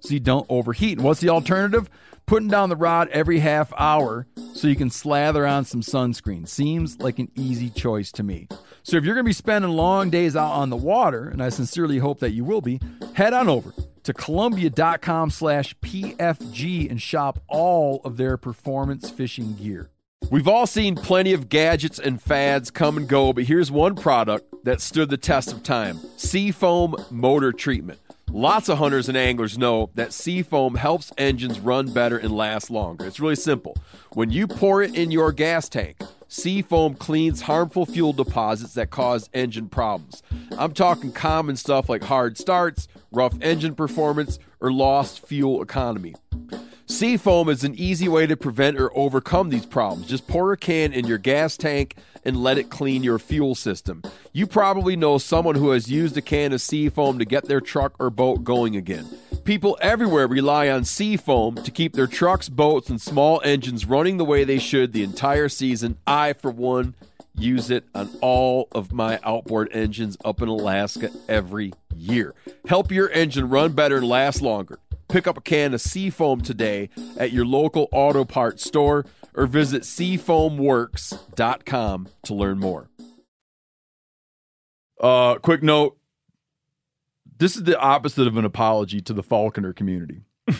so you don't overheat. And what's the alternative? Putting down the rod every half hour so you can slather on some sunscreen. Seems like an easy choice to me. So if you're going to be spending long days out on the water, and I sincerely hope that you will be, head on over to columbia.com slash PFG and shop all of their performance fishing gear. We've all seen plenty of gadgets and fads come and go, but here's one product that stood the test of time Seafoam Motor Treatment. Lots of hunters and anglers know that Seafoam helps engines run better and last longer. It's really simple. When you pour it in your gas tank, Seafoam cleans harmful fuel deposits that cause engine problems. I'm talking common stuff like hard starts, rough engine performance, or lost fuel economy. Seafoam is an easy way to prevent or overcome these problems. Just pour a can in your gas tank and let it clean your fuel system. You probably know someone who has used a can of Seafoam to get their truck or boat going again. People everywhere rely on Seafoam to keep their trucks, boats, and small engines running the way they should the entire season. I, for one, use it on all of my outboard engines up in Alaska every year. Help your engine run better and last longer. Pick up a can of Seafoam today at your local auto parts store or visit seafoamworks.com to learn more. Uh, quick note this is the opposite of an apology to the Falconer community. *laughs*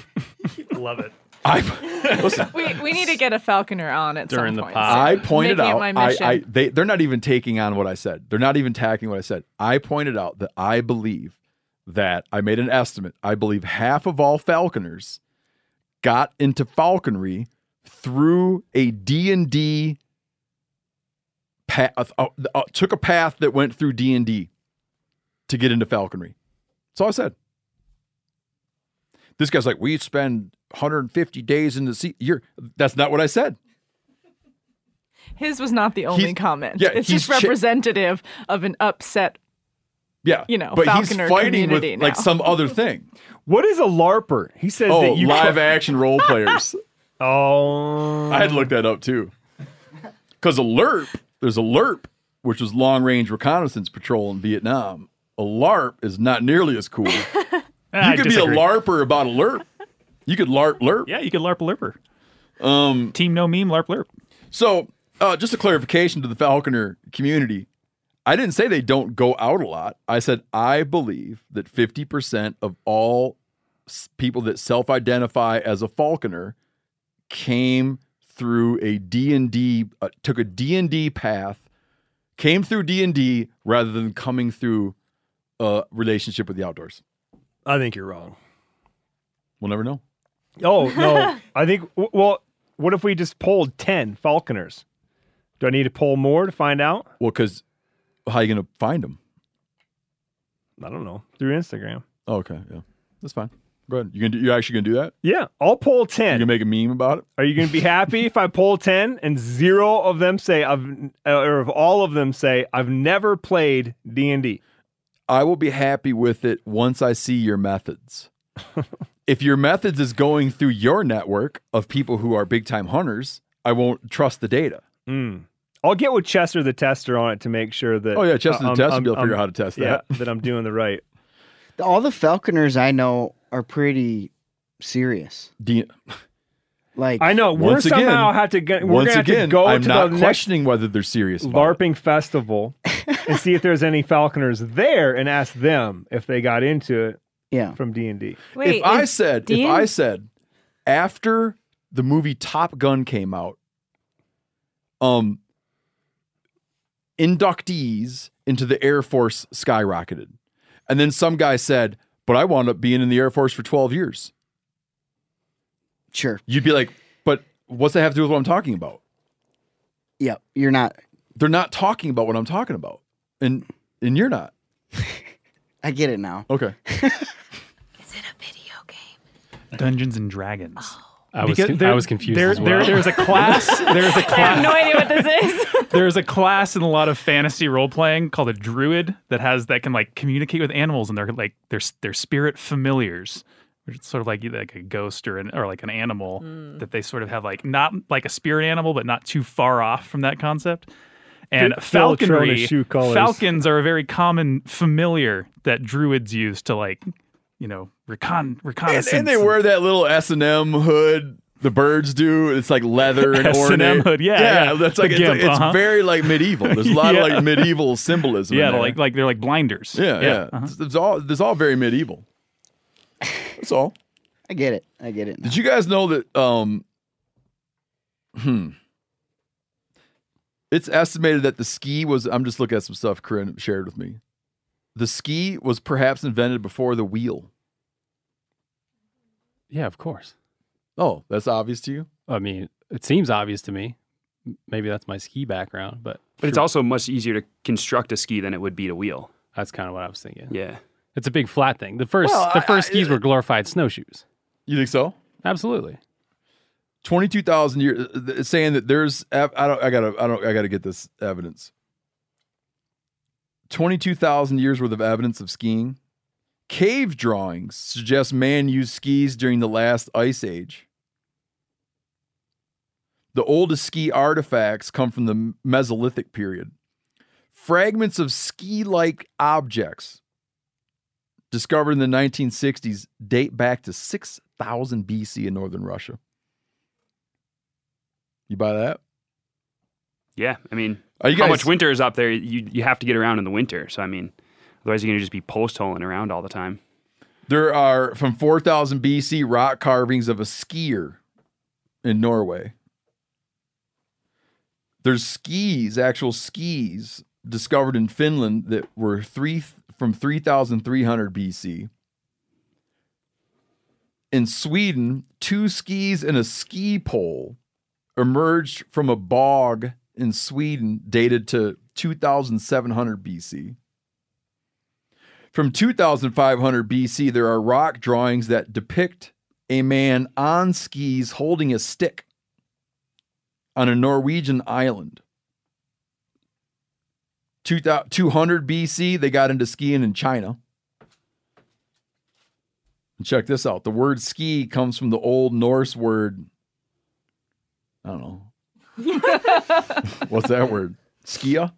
Love it. I *laughs* listen. We, we need to get a falconer on at During some the point. pod. I pointed out. my I. I they they're not even taking on what I said. They're not even tacking what I said. I pointed out that I believe that I made an estimate. I believe half of all falconers got into falconry through a D and D path. Uh, uh, took a path that went through D and D to get into falconry. That's all I said. This guy's like, we spend 150 days in the sea. You're that's not what I said. His was not the only He's- comment. yeah, it's just representative of an upset. Yeah, you know, but he's falconer fighting with community like some other *laughs* thing. What is a LARPer? He says oh, that you live action role players. *laughs* Oh, I had to look that up too. Because a LERP, there's a LERP, which was long range reconnaissance patrol in Vietnam. A LARP is not nearly as cool. *laughs* You could disagree. be a LARPer about a LERP. You could LARP LERP. Yeah, you could LARP LERPer. Um, Team No Meme LARP LERP. So, uh, just a clarification to the Falconer community. I didn't say they don't go out a lot. I said I believe that 50% of all people that self-identify as a falconer came through a D&D uh, took a D&D path, came through D&D rather than coming through a relationship with the outdoors. I think you're wrong. We'll never know. Oh no, *laughs* I think. Well, what if we just polled ten falconers? Do I need to poll more to find out? Well, cuz how are you going to find them? I don't know through Instagram. Oh, okay, yeah. That's fine. Go ahead. You can do, you actually going to do that? Yeah, I'll poll You ten. can make a meme about it? Are you going to be happy if I poll ten and zero of them say I've, or if all of them say I've never played D and D? I will be happy with it once I see your methods. *laughs* if your methods is going through your network of people who are big time hunters, I won't trust the data. Mm. I'll get with Chester the tester on it to make sure that. Oh, yeah, Chester the I'm- tester I'm- will figure I'm- out how to test yeah, that. that I'm doing the right. *laughs* All the falconers I know are pretty serious. D- Like I know we're Once again- somehow have to get. We're Once gonna have again, to go I'm to not the next questioning whether they're serious. About it. LARPing festival *laughs* and see if there's any falconers there and ask them if they got into it Yeah. from D&D. Wait, if I is said, if I said, after the movie Top Gun came out, um, inductees into the Air Force skyrocketed, and then some guy said, "But I wound up being in the Air Force for twelve years." Sure. You'd be like, "But what's that have to do with what I'm talking about?" Yep. You're not. They're not talking about what I'm talking about, and and you're not. *laughs* I get it now. Okay. *laughs* Is it a video game? Dungeons and Dragons. Oh. I was Because con- there- I was confused There, as well. there, there's a class. *laughs* There's a I have no idea what this is. *laughs* There's a class in a lot of fantasy role playing called a druid that has that can like communicate with animals and they're like they're they're spirit familiars, which is sort of like like a ghost or an or like an animal hmm. that they sort of have like not like a spirit animal but not too far off from that concept. And Phil Trona falconry, shoe falcons are a very common familiar that druids use to like, you know, recon reconnaissance. and they wear that little S and M hood. The birds do. It's like leather and *laughs* S&M ornate. hood, yeah, yeah. That's like it's, gimp, it's uh-huh. very like medieval. There's a lot *laughs* Yeah. of like medieval symbolism. in yeah, there. like like they're like blinders. yeah, yeah. uh-huh. It's, it's all it's all very medieval. That's all. *laughs* I get it. I get it. Now. Did you guys know that? Um, hmm. It's estimated that the ski was. I'm just looking at some stuff Corinne shared with me. The ski was perhaps invented before the wheel. yeah, of course. Oh, that's obvious to you. I mean, it seems obvious to me. Maybe that's my ski background, but But it's also much easier to construct a ski than it would be to wheel. that's kind of what I was thinking. Yeah. It's a big flat thing. The first Well, the I- first I- skis uh, were glorified snowshoes. You think so? Absolutely. Twenty-two thousand years. Uh, saying that there's. I don't. I gotta. I don't. I gotta get this evidence. Twenty-two thousand years worth of evidence of skiing. Cave drawings suggest man used skis during the last ice age. The oldest ski artifacts come from the Mesolithic period. Fragments of ski-like objects discovered in the 1960s date back to 6000 BC in northern Russia. You buy that? Yeah. I mean, Are you how much winter is up there? You you have to get around in the winter. So I mean, otherwise you're gonna just be post holing around all the time. There are from 4000 BC rock carvings of a skier in Norway. There's skis, actual skis discovered in Finland that were 3 from 3300 BC. In Sweden, two skis and a ski pole emerged from a bog in Sweden dated to 2700 BC. From 2500 BC, there are rock drawings that depict a man on skis holding a stick on a Norwegian island. 200 BC, they got into skiing in China. And check this out. The word ski comes from the Old Norse word. I don't know. *laughs* What's that word? Skia?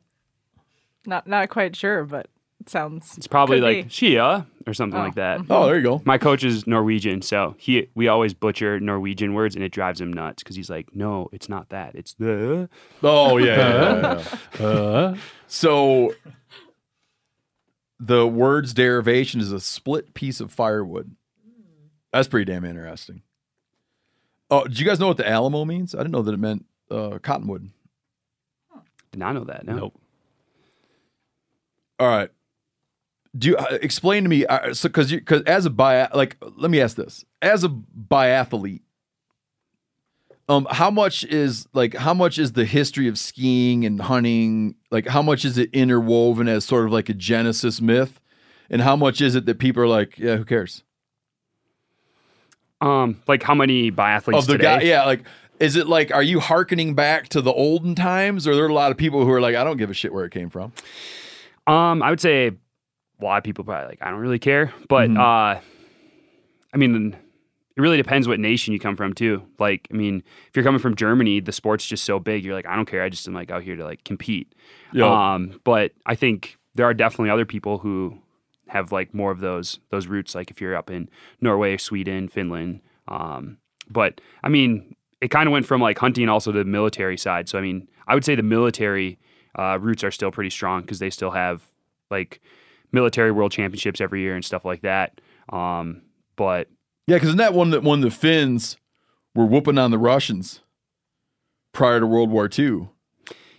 Not not quite sure, but it sounds. It's probably could like be. Shia or something Oh. like that. Oh, there you go. My coach is Norwegian, so he we always butcher Norwegian words, and it drives him nuts because he's like, "No, it's not that. It's the." Oh yeah. yeah, yeah, yeah. Uh, *laughs* So the word's derivation is a split piece of firewood. That's pretty damn interesting. Oh, did you guys know what the Alamo means? I didn't know that it meant uh, cottonwood. Did not know that. No. Nope. All right. Do you uh, explain to me? Uh, so, because you, because as a bi, like, let me ask this: as a biathlete, um, how much is like how much is the history of skiing and hunting? Like, how much is it interwoven as sort of like a Genesis myth, and how much is it that people are like, yeah, who cares? Um, like how many biathletes of the today? guy, yeah, like. Is it like, are you hearkening back to the olden times, or are there a lot of people who are like, I don't give a shit where it came from? Um, I would say a lot of people probably like I don't really care, but Mhm. uh, I mean, it really depends what nation you come from too. Like, I mean, if you're coming from Germany, the sport's just so big. You're like, I don't care. I just am like out here to like compete. Yeah. Um, but I think there are definitely other people who have like more of those those roots. Like if you're up in Norway, Sweden, Finland. Um, but I mean, it kind of went from like hunting also to the military side. So I mean, I would say the military uh, roots are still pretty strong because they still have like military world championships every year and stuff like that. Um, but Yeah, because that one that when the Finns were whooping on the Russians prior to World War II?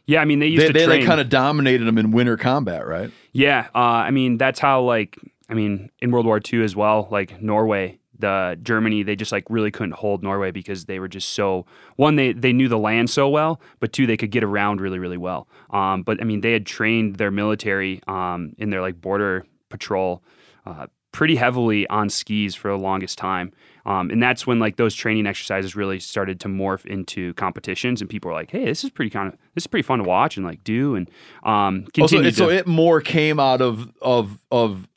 yeah, I mean they used They, to they train. like kind of dominated them in winter combat, right? Yeah, uh, I mean that's how like I mean in World War II as well, like Norway, the Germany, they just like really couldn't hold Norway because they were just so one they they knew the land so well, but two they could get around really really well. Um, but I mean they had trained their military um, in their like border patrol. Uh, pretty heavily on skis for the longest time um, and that's when like those training exercises really started to morph into competitions and people were like hey this is pretty kind of this is pretty fun to watch and like do and um Also, it, so it more came out of of of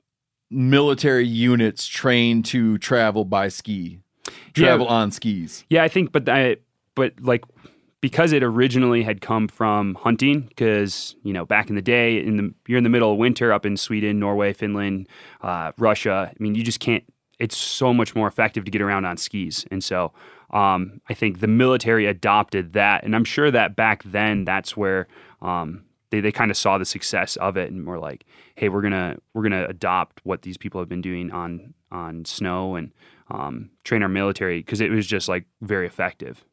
military units trained to travel by ski, travel on skis. Yeah, I think, but I, but like because it originally had come from hunting, because you know back in the day, in the you're in the middle of winter up in Sweden, Norway, Finland, uh, Russia. I mean, you just can't. It's so much more effective to get around on skis, and so um, I think the military adopted that, and I'm sure that back then that's where. Um, they, they kind of saw the success of it and were like, "Hey, we're gonna we're gonna adopt what these people have been doing on on snow and um, train our military because it was just like very effective."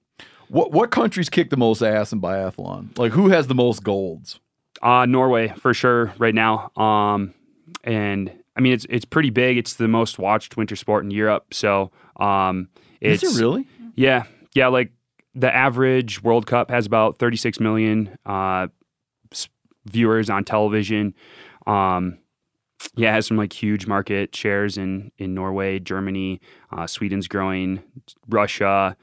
What what countries kick the most ass in biathlon? Like who has the most golds? Uh, Norway for sure right now. Um, and I mean it's it's pretty big. It's the most watched winter sport in Europe. So um, Is it really? yeah yeah like the average World Cup has about 36 million uh, viewers on television. Um, yeah, has some like huge market shares in in Norway, Germany, uh, Sweden's growing, Russia,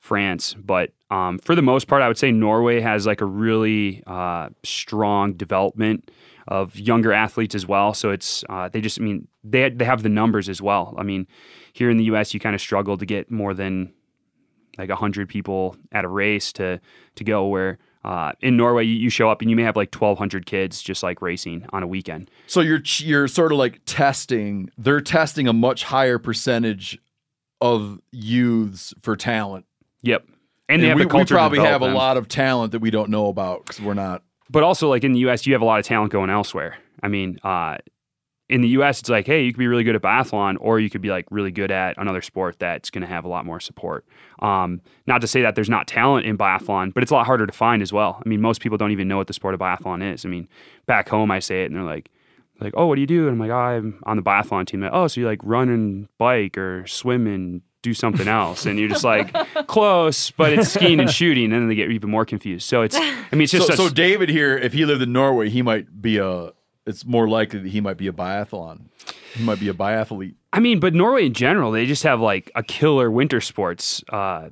France. But um, for the most part, I would say Norway has like a really uh, strong development of younger athletes as well. So it's uh, they just I mean they they have the numbers as well. I mean, here in the U.S., you kind of struggle to get more than like hundred people at a race to to go where. Uh, in Norway, you, show up and you may have like 1,200 kids just like racing on a weekend. So you're you're sort of like testing. They're testing a much higher percentage of youths for talent. Yep. And they have we, we probably have a lot of talent that we don't know about because we're not. but also like in the US, you have a lot of talent going elsewhere. I mean, uh, in the US, it's like, hey, you could be really good at biathlon, or you could be like really good at another sport that's going to have a lot more support. Um, not to say that there's not talent in biathlon, but it's a lot harder to find as well. I mean, most people don't even know what the sport of biathlon is. I mean, back home, I say it, and they're like, like, oh, what do you do? And I'm like, oh, I'm on the biathlon team. Like, oh, so you like run and bike or swim and do something else, and you're just like *laughs* close, but it's skiing and shooting, and then they get even more confused. So it's, I mean, it's just so, such, so David here, if he lived in Norway, he might be a. It's more likely that he might be a biathlon. He might be a biathlete. I mean, but Norway in general, they just have like a killer winter sports. Uh,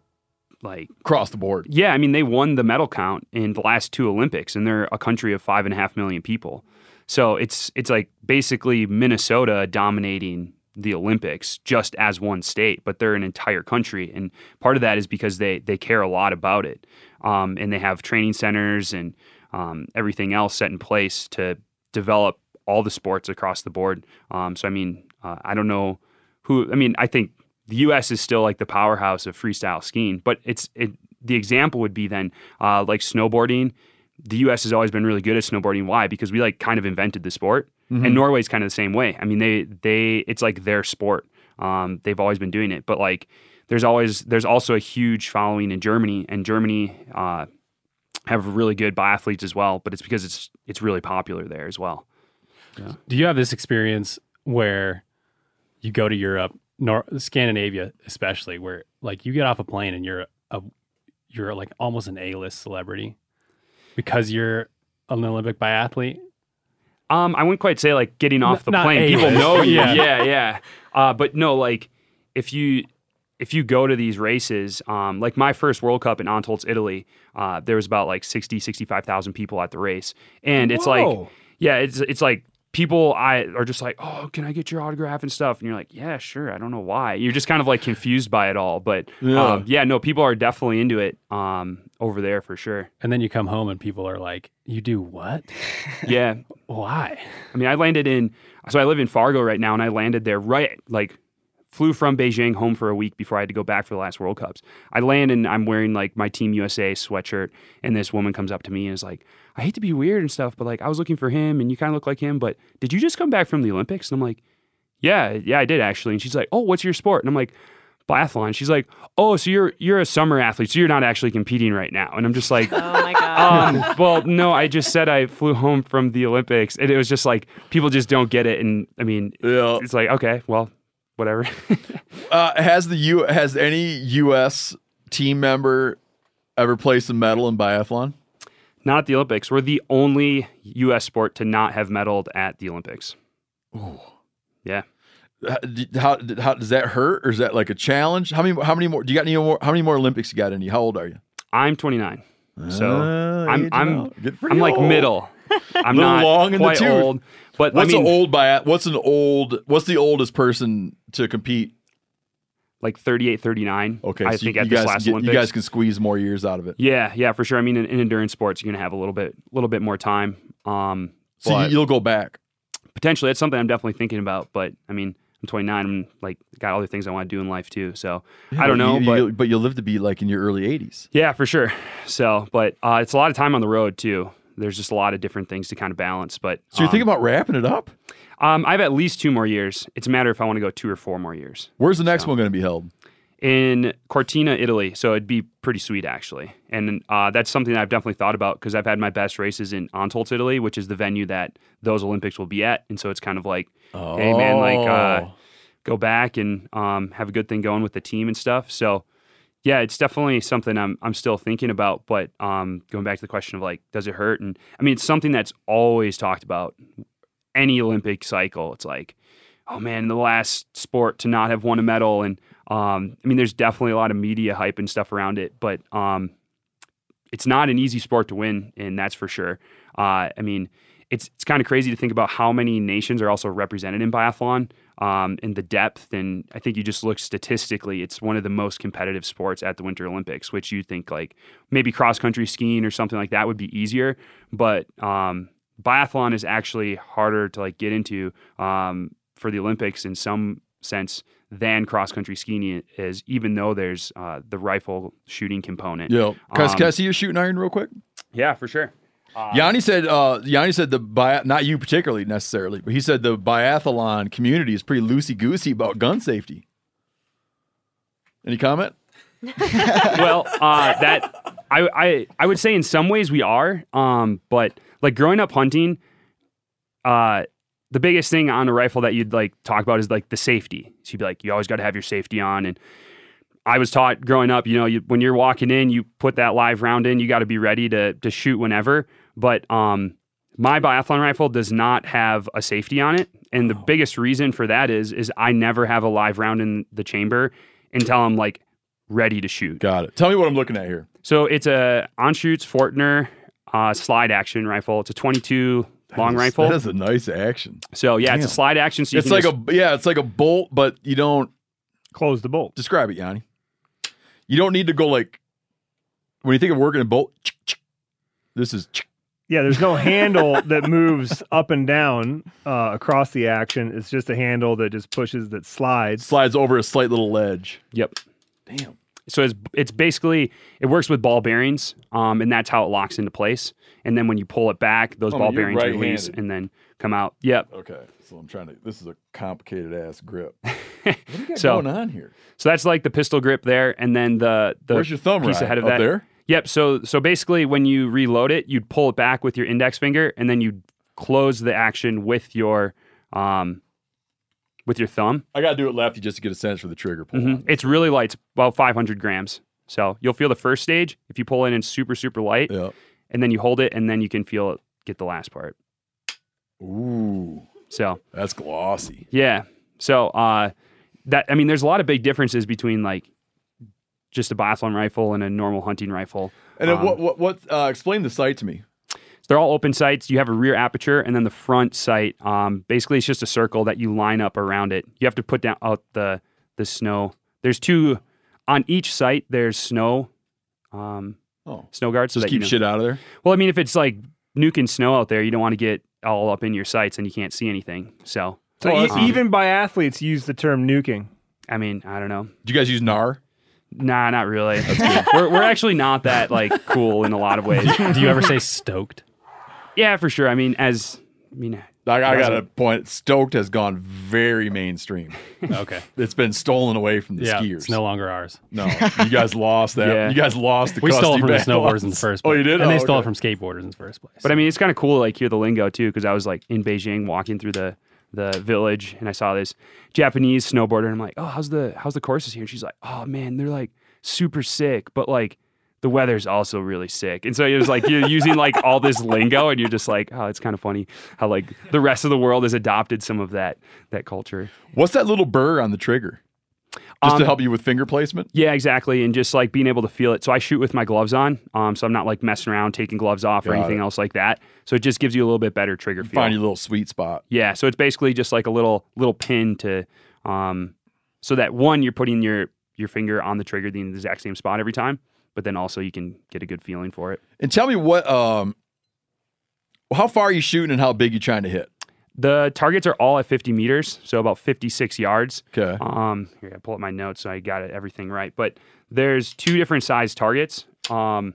like across the board. Yeah, I mean, they won the medal count in the last two Olympics, and they're a country of five and a half million people. So it's it's like basically Minnesota dominating the Olympics just as one state, but they're an entire country, and part of that is because they they care a lot about it, um, and they have training centers and um, everything else set in place to develop all the sports across the board. Um, so I mean, uh, I don't know who. I mean, I think the U.S. is still like the powerhouse of freestyle skiing, but it's it. The example would be then uh, like snowboarding. The U.S. has always been really good at snowboarding. Why? Because we like kind of invented the sport, Mhm. and Norway's kind of the same way. I mean, they they it's like their sport. Um, they've always been doing it, but like there's always there's also a huge following in Germany, and Germany uh, have really good biathletes as well. But it's because it's it's really popular there as well. Yeah. Do you have this experience where you go to Europe, Nor- Scandinavia especially, where like you get off a plane and you're a you're like almost an A-list celebrity because you're an Olympic biathlete? Um, I wouldn't quite say like getting off the not plane. A-list. People know *laughs* you. Yeah. Yeah, yeah. Uh, but no, like if you if you go to these races, um, like my first World Cup in Antholz, Italy, uh, there was about like 60, 65,000 people at the race. And it's like, yeah, it's it's like people I are just like, oh, can I get your autograph and stuff? And you're like, yeah, sure. I don't know why. You're just kind of like confused by it all. But Yeah. um, yeah, no, people are definitely into it um, over there for sure. And then you come home and people are like, "You do what?" *laughs* Yeah. *laughs* Why? I mean, I landed in, so I live in Fargo right now, and I landed there right like flew from Beijing home for a week before I had to go back for the last World Cups. I land and I'm wearing like my Team USA sweatshirt, and this woman comes up to me and is like, "I hate to be weird and stuff, but like I was looking for him, and you kind of look like him. But did you just come back from the Olympics?" And I'm like, "Yeah, yeah, I did actually." And she's like, "Oh, what's your sport?" And I'm like, "Biathlon." She's like, "Oh, so you're you're a summer athlete, so you're not actually competing right now?" And I'm just like, *laughs* Oh my god. *laughs* um, well, no, I just said I flew home from the Olympics, and it was just like people just don't get it, and I mean, Yeah. it's like okay, well, whatever. *laughs* Uh, has the U has any U.S. team member ever placed a medal in biathlon? not at the Olympics. We're the only U.S. sport to not have medaled at the Olympics. Ooh, yeah, How, how, how does that hurt, or is that like a challenge? How many? How many more? Do you got any more? How many more Olympics you got in you? How old are you? I'm 29, so Uh, I'm I'm out. Get pretty I'm like middle. I'm not long in the tooth. old, but What's I mean, an old biat? What's an old? What's the oldest person to compete? like 38, 39. Okay, I so think you, at you this guys last get- Olympics. you guys can squeeze more years out of it. yeah, yeah, for sure. I mean, in, in endurance sports, you're gonna have a little bit, little bit more time. Um, So you, you'll go back. potentially that's something I'm definitely thinking about. But I mean, I'm 29. I'm like got other things I want to do in life too. So I don't know, You, but you, but you'll live to be like in your early 80s. yeah, for sure. So, but uh, it's a lot of time on the road too. There's just a lot of different things to kind of balance. But So you're um, thinking about wrapping it up? Um, I have at least two more years. It's a matter if I want to go two or four more years Where's the next one going to be held? in Cortina, Italy. So it'd be pretty sweet actually, and uh, that's something that I've definitely thought about because I've had my best races in Antholz, Italy, which is the venue that those Olympics will be at, and so it's kind of like, hey man, like uh, Oh. go back and um, have a good thing going with the team and stuff. So yeah, it's definitely something I'm I'm still thinking about. But um, going back to the question of like, does it hurt? And I mean, it's something that's always talked about. Any Olympic cycle, it's like, oh man, the last sport to not have won a medal, and um, I mean, there's definitely a lot of media hype and stuff around it, but um, it's not an easy sport to win, and that's for sure. Uh, I mean, it's it's kind of crazy to think about how many nations are also represented in biathlon um, and the depth. And I think you just look statistically, it's one of the most competitive sports at the Winter Olympics, which you think like maybe cross country skiing or something like that would be easier, but um, biathlon is actually harder to like get into um, for the Olympics in some sense than cross country skiing is, even though there's uh, the rifle shooting component. Yeah. Can, I- Um, can I see your shooting iron real quick? yeah, for sure. Yanni said, uh, Yanni said the bi- not you particularly necessarily, but he said the biathlon community is pretty loosey goosey about gun safety. Any comment? *laughs* well, uh, that I, I I would say in some ways we are, um, but like growing up hunting, uh, the biggest thing on a rifle that you'd like talk about is like the safety. So you'd be like, you always got to have your safety on. And I was taught growing up, you know, you, when you're walking in, you put that live round in, you got to be ready to to shoot whenever. But um, my biathlon rifle does not have a safety on it, and the biggest reason for that is is I never have a live round in the chamber until I'm like ready to shoot. Got it. Tell me what I'm looking at here. So it's a Anschutz Fortner uh, slide action rifle. It's a 22 long That is- rifle. That is a nice action. so yeah, it's a slide action. So you it's can like just- a yeah, it's like a bolt, but you don't Close the bolt. describe it, Yanni. You don't need to go like when you think of working a bolt. This is Yeah, there's no *laughs* handle that moves up and down uh, across the action. It's just a handle that just pushes that slides. slides over a slight little ledge. Yep. Damn. So it's it's basically it works with ball bearings, um, and that's how it locks into place. And then when you pull it back, those Oh, ball you're bearings release right-handed. and then come out. Yep. Okay, so I'm trying to. This is a complicated ass grip. *laughs* What do you got So- going on here? So that's like the pistol grip there, and then the the Where's your thumb piece right? ahead of Up that. there? Yep. So so basically, when you reload it, you'd pull it back with your index finger, and then you'd close the action with your um with your thumb. I got to do it lefty just to get a sense for the trigger pull. Mhm. It's really light, it's about 500 grams. So you'll feel the first stage if you pull it in super super light, Yeah. and then you hold it, and then you can feel it get the last part. Ooh, So that's glossy. yeah. So uh, that I mean, there's a lot of big differences between like just a biathlon rifle and a normal hunting rifle. And Um, what? What? What? Uh, explain the sight to me. So they're all open sights. You have a rear aperture, and then the front sight. Um, basically, it's just a circle that you line up around it. You have to put down out the the snow. There's two on each site. There's snow, um, Oh, snow guards. So just that you keep know- shit out of there. Well, I mean, if it's like nuking snow out there, you don't want to get all up in your sights and you can't see anything. So So that's- even biathletes use the term nuking. I mean, I don't know. Do you guys use gnar? Nah, not really. *laughs* we're we're actually not that like cool in a lot of ways. *laughs* Do you ever say stoked? Yeah, for sure. I mean, as I mean, I, I got a point. Stoked has gone very mainstream. Okay. It's been stolen away from the yeah, skiers. it's no longer ours. No, you guys lost that. Yeah. You guys lost the We stole it custody from the snowboarders in the first place. *laughs* Oh, you did? And they Oh, stole it from skateboarders in the first place. But I mean, it's kind of cool to like hear the lingo too, because I was like in Beijing walking through the the village and I saw this Japanese snowboarder and I'm like, oh, how's the how's the courses here? And she's like, oh man, they're like super sick, but like the weather's also really sick. And so it was like you're using like all this lingo and you're just like, oh, it's kind of funny how like the rest of the world has adopted some of that that culture. What's that little burr on the trigger? Just to Um, help you with finger placement? Yeah, exactly. And just like being able to feel it. So I shoot with my gloves on. Um, so I'm not like messing around, taking gloves off or anything it. else like that. So it just gives you a little bit better trigger feel. Find your little sweet spot. Yeah, so it's basically just like a little little pin to, um, so that one you're putting your your finger on the trigger the exact same spot every time, but then also you can get a good feeling for it. And tell me what, um, how far are you shooting and how big you trying to hit? The targets are all at 50 meters, so about 56 yards. Okay. Um, here I pull up my notes so I got it, everything right. But there's two different size targets. Um,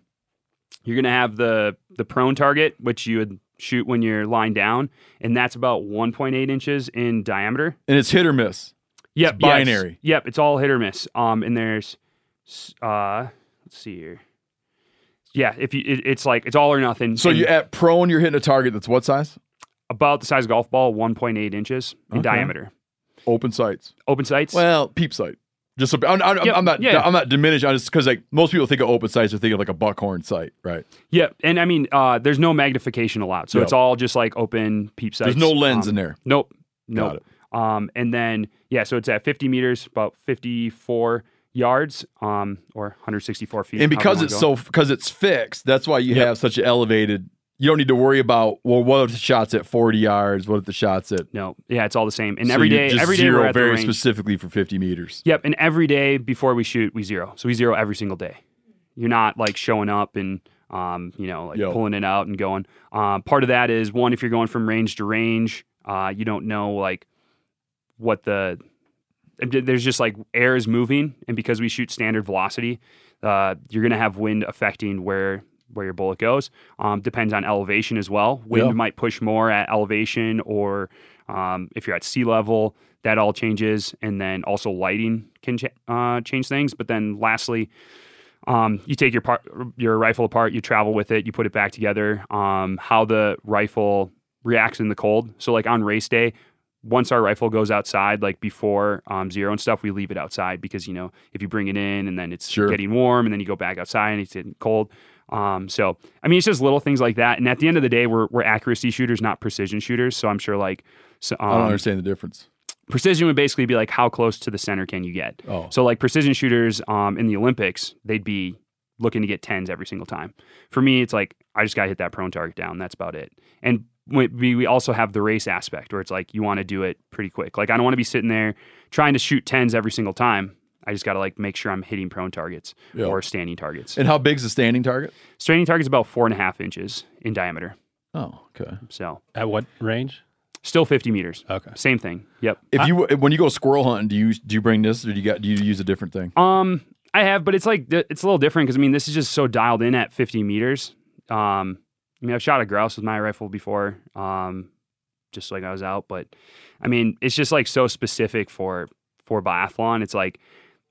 you're gonna have the the prone target, which you would shoot when you're lying down, and that's about 1.8 inches in diameter. And it's hit or miss. Yep, It's yes. binary. Yep, it's all hit or miss. Um, and there's, uh, let's see here. Yeah, if you, it, it's like it's all or nothing. So And you at prone, you're hitting a target that's what size? About the size of golf ball, 1.8 inches in Okay. diameter. Open sights. Open sights. Well, peep sight. Just so, I'm, I'm, Yep, I'm not. yeah. I'm not diminishing. I'm just because like most people think of open sights, they think of like a buckhorn sight, right? yeah, and I mean, uh, there's no magnification allowed, so Yep. it's all just like open peep sights. There's no lens Um, in there. Nope. Nope. Um, and then yeah, so it's at 50 meters, about 54 yards, um, or 164 feet. And because it's so because it's fixed, that's why you Yep. have such an elevated. You don't need to worry about well, what if the shot's at 40 yards? What if the shot's at no, yeah, it's all the same. And so every day every day zero we're at the very range. specifically for 50 meters. Yep, and every day before we shoot, we zero. So we zero every single day. You're not like showing up and um, you know, like Yo. pulling it out and going. Um, part of that is one, if you're going from range to range, uh, you don't know like what the there's just like air is moving, and because we shoot standard velocity, uh, you're gonna have wind affecting where where your bullet goes. Um, depends on elevation as well. Wind Yeah. might push more at elevation, or um, if you're at sea level, that all changes. And then also lighting can uh, change things. But then lastly, um, you take your part, your rifle apart, you travel with it, you put it back together. Um, how the rifle reacts in the cold. So like on race day, once our rifle goes outside, like before um, zero and stuff, we leave it outside because you know if you bring it in and then it's Sure. getting warm and then you go back outside and it's getting cold. Um, so I mean, it's just little things like that. And at the end of the day, we're we're accuracy shooters, not precision shooters. So I'm sure like so, um, I don't understand the difference. precision would basically be like how close to the center can you get. Oh. So like precision shooters um, in the Olympics, they'd be looking to get tens every single time. For me, it's like I just got to hit that prone target down. That's about it. And we we we also have the race aspect where it's like you want to do it pretty quick. Like I don't want to be sitting there trying to shoot tens every single time. I just got to like make sure I'm hitting prone targets Yeah. or standing targets. And how big's the standing target? Standing target's about four and a half inches in diameter. Oh, okay. So At what range? still 50 meters. Okay. Same thing. Yep. If you when you go squirrel hunting, do you do you bring this or do you got do you use a different thing? Um, I have, but it's like it's a little different because I mean this is just so dialed in at 50 meters. Um, I mean I've shot a grouse with my rifle before, um, just like I was out, but I mean it's just like so specific for for biathlon. It's like,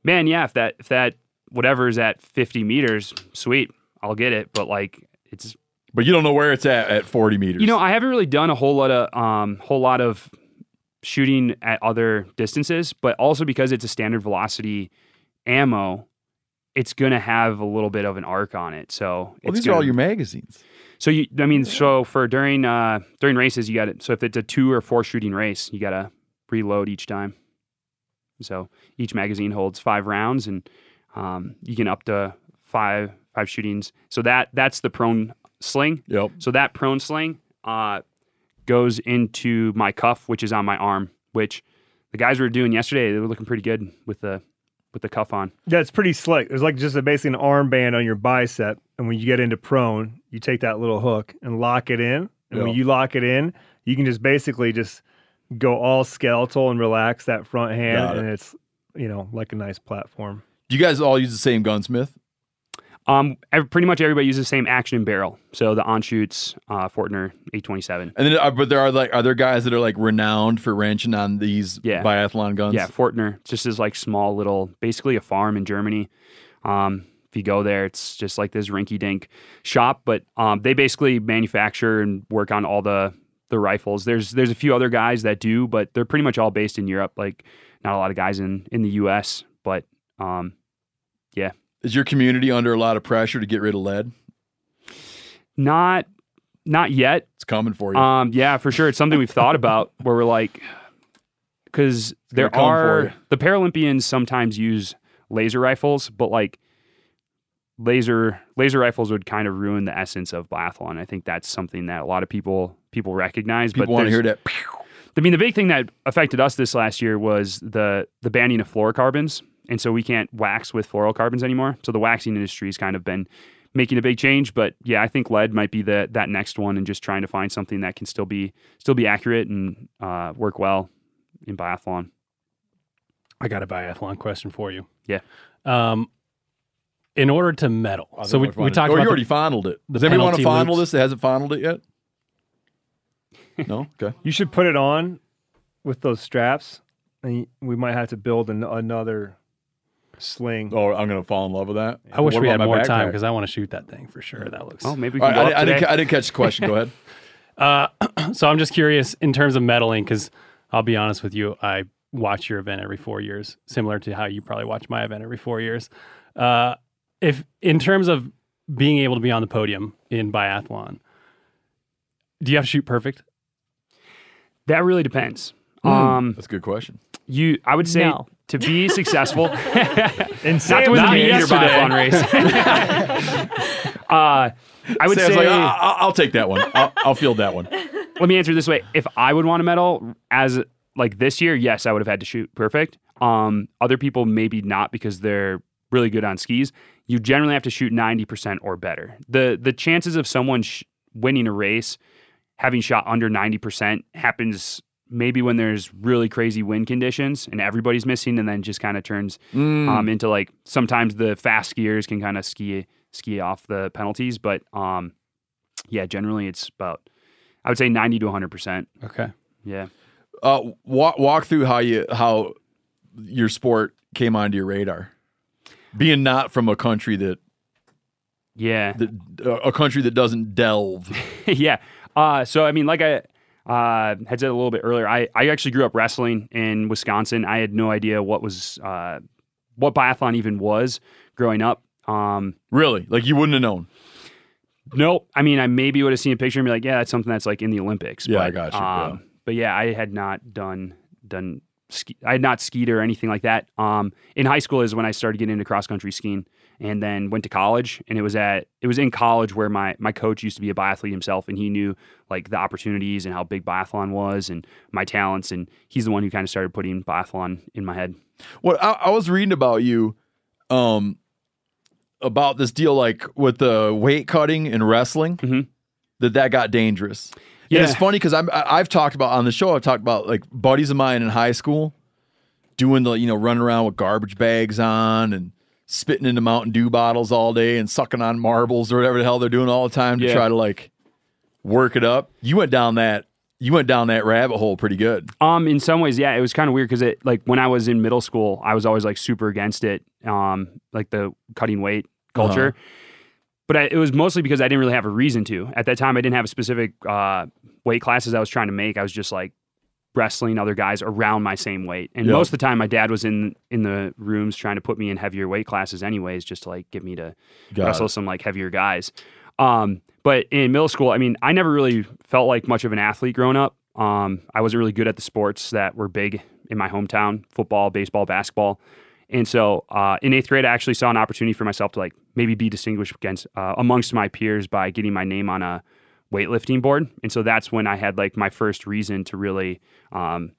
man, yeah, if that if that whatever is at 50 meters, sweet, I'll get it. But like it's But you don't know where it's at at 40 meters. you know, I haven't really done a whole lot of um whole lot of shooting at other distances, but also because it's a standard velocity ammo, it's gonna have a little bit of an arc on it. So well, it's these are all your magazines. So you, I mean, so for during uh during races, you got it. So if it's a two or four shooting race, you gotta reload each time. So each magazine holds five rounds, and um, you can up to five five shootings. So that that's the prone sling. Yep. So that prone sling uh, goes into my cuff, which is on my arm. Which the guys were doing yesterday, they were looking pretty good with the with the cuff on. Yeah, it's pretty slick. There's like just a, basically an armband on your bicep, and when you get into prone, you take that little hook and lock it in. And when you lock it in, you can just basically just go all skeletal and relax that front hand, it. and it's you know, like a nice platform. Do you guys all use the same gunsmith? Um, ev- pretty much everybody uses the same action and barrel. So the Anschutz, uh, Fortner 827. And then, uh, but there are like, are there guys that are like renowned for wrenching on these Yeah. biathlon guns? Yeah, Fortner. Just is like small little, basically a farm in Germany. Um, if you go there, it's just like this rinky dink shop, but um, they basically manufacture and work on all the the rifles. There's there's a few other guys that do, but they're pretty much all based in Europe. Like not a lot of guys in in the U.S. But um, yeah, Is your community under a lot of pressure to get rid of lead? not not yet. It's coming for you. Um, yeah, for sure. It's something we've thought about *laughs* where we're like, because there are the Paralympians sometimes use laser rifles, but like laser laser rifles would kind of ruin the essence of biathlon. I think that's something that a lot of people people recognize. People but want to hear that. I mean, the big thing that affected us this last year was the the banning of fluorocarbons, and so we can't wax with fluorocarbons anymore. So the waxing industry has kind of been making a big change. But yeah, I think lead might be the that next one, and just trying to find something that can still be still be accurate and uh, work well in biathlon. I got a biathlon question for you. Yeah. Um, in order to medal, so we, we talked Or about you the- already fondled it. Does anybody want to penalty fondle loops. this that hasn't fondled it yet? No. *laughs* Okay. You should put it on with those straps, and we might have to build an, another sling. Oh, I'm gonna fall in love with that. I wish What we had my more time because I want to shoot that thing for sure. That looks. Oh, maybe we can right, go I, up I didn't. I didn't catch the question. Go ahead. *laughs* Uh, *clears throat* so I'm just curious in terms of medaling because I'll be honest with you, I watch your event every four years, similar to how you probably watch my event every four years. Uh, if in terms of being able to be on the podium in biathlon, do you have to shoot perfect? That really depends. Hmm. Um, That's a good question. you, I would say No. to be *laughs* successful, And *laughs* not to win the not yesterday. biathlon race. *laughs* uh, I would Sam's say like, I- I'll, I'll take that one. I'll, I'll field that one. let me answer it this way: If I would want a medal as like this year, yes, I would have had to shoot perfect. Um, other people maybe not because they're really good on skis. You generally have to shoot ninety percent or better. the The chances of someone sh- winning a race having shot under ninety percent happens maybe when there's really crazy wind conditions and everybody's missing, and then just kind of turns Hmm. um, into like sometimes the fast skiers can kind of ski ski off the penalties, but um, yeah, generally it's about I would say ninety to hundred percent. Okay. Yeah. Uh, walk walk through how you how your sport came onto your radar. Being not from a country that Yeah. that a country that doesn't delve. *laughs* yeah. Uh, so I mean, like I uh, had said a little bit earlier, I, I actually grew up wrestling in Wisconsin. I had no idea what was uh, what biathlon even was growing up. Um, Really, like you wouldn't have known. nope. I mean, I maybe would have seen a picture and be like, yeah, that's something that's like in the Olympics. Yeah, but, I got you, yeah. Um, But yeah, I had not done done. Ski- I had not skied or anything like that. Um, in high school is when I started getting into cross country skiing, and then went to college. And it was at it was in college where my my coach used to be a biathlete himself, and he knew like the opportunities and how big biathlon was and my talents. And he's the one who kind of started putting biathlon in my head. What I, I was reading about you, um, about this deal like with the weight cutting and wrestling, Mhm. that that got dangerous. Yeah, it's funny because I'm I- I've talked about on the show. I've talked about like buddies of mine in high school doing the you know running around with garbage bags on and spitting into Mountain Dew bottles all day and sucking on marbles or whatever the hell they're doing all the time to Yeah. try to like work it up. You went down that you went down that rabbit hole pretty good. Um, in some ways, yeah, it was kind of weird because it like when I was in middle school, I was always like super against it, um, like the cutting weight culture. But I, it was mostly because I didn't really have a reason to. At that time, I didn't have a specific uh, weight classes I was trying to make. I was just like wrestling other guys around my same weight, and Yep. most of the time, my dad was in in the rooms trying to put me in heavier weight classes, anyways, just to like get me to Got wrestle it. some like heavier guys. Um, but in middle school, I mean, I never really felt like much of an athlete growing up. Um, I wasn't really good at the sports that were big in my hometown: football, baseball, basketball. And so, uh, in eighth grade, I actually saw an opportunity for myself to like maybe be distinguished against uh, amongst my peers by getting my name on a weightlifting board. And so that's when I had like my first reason to really um,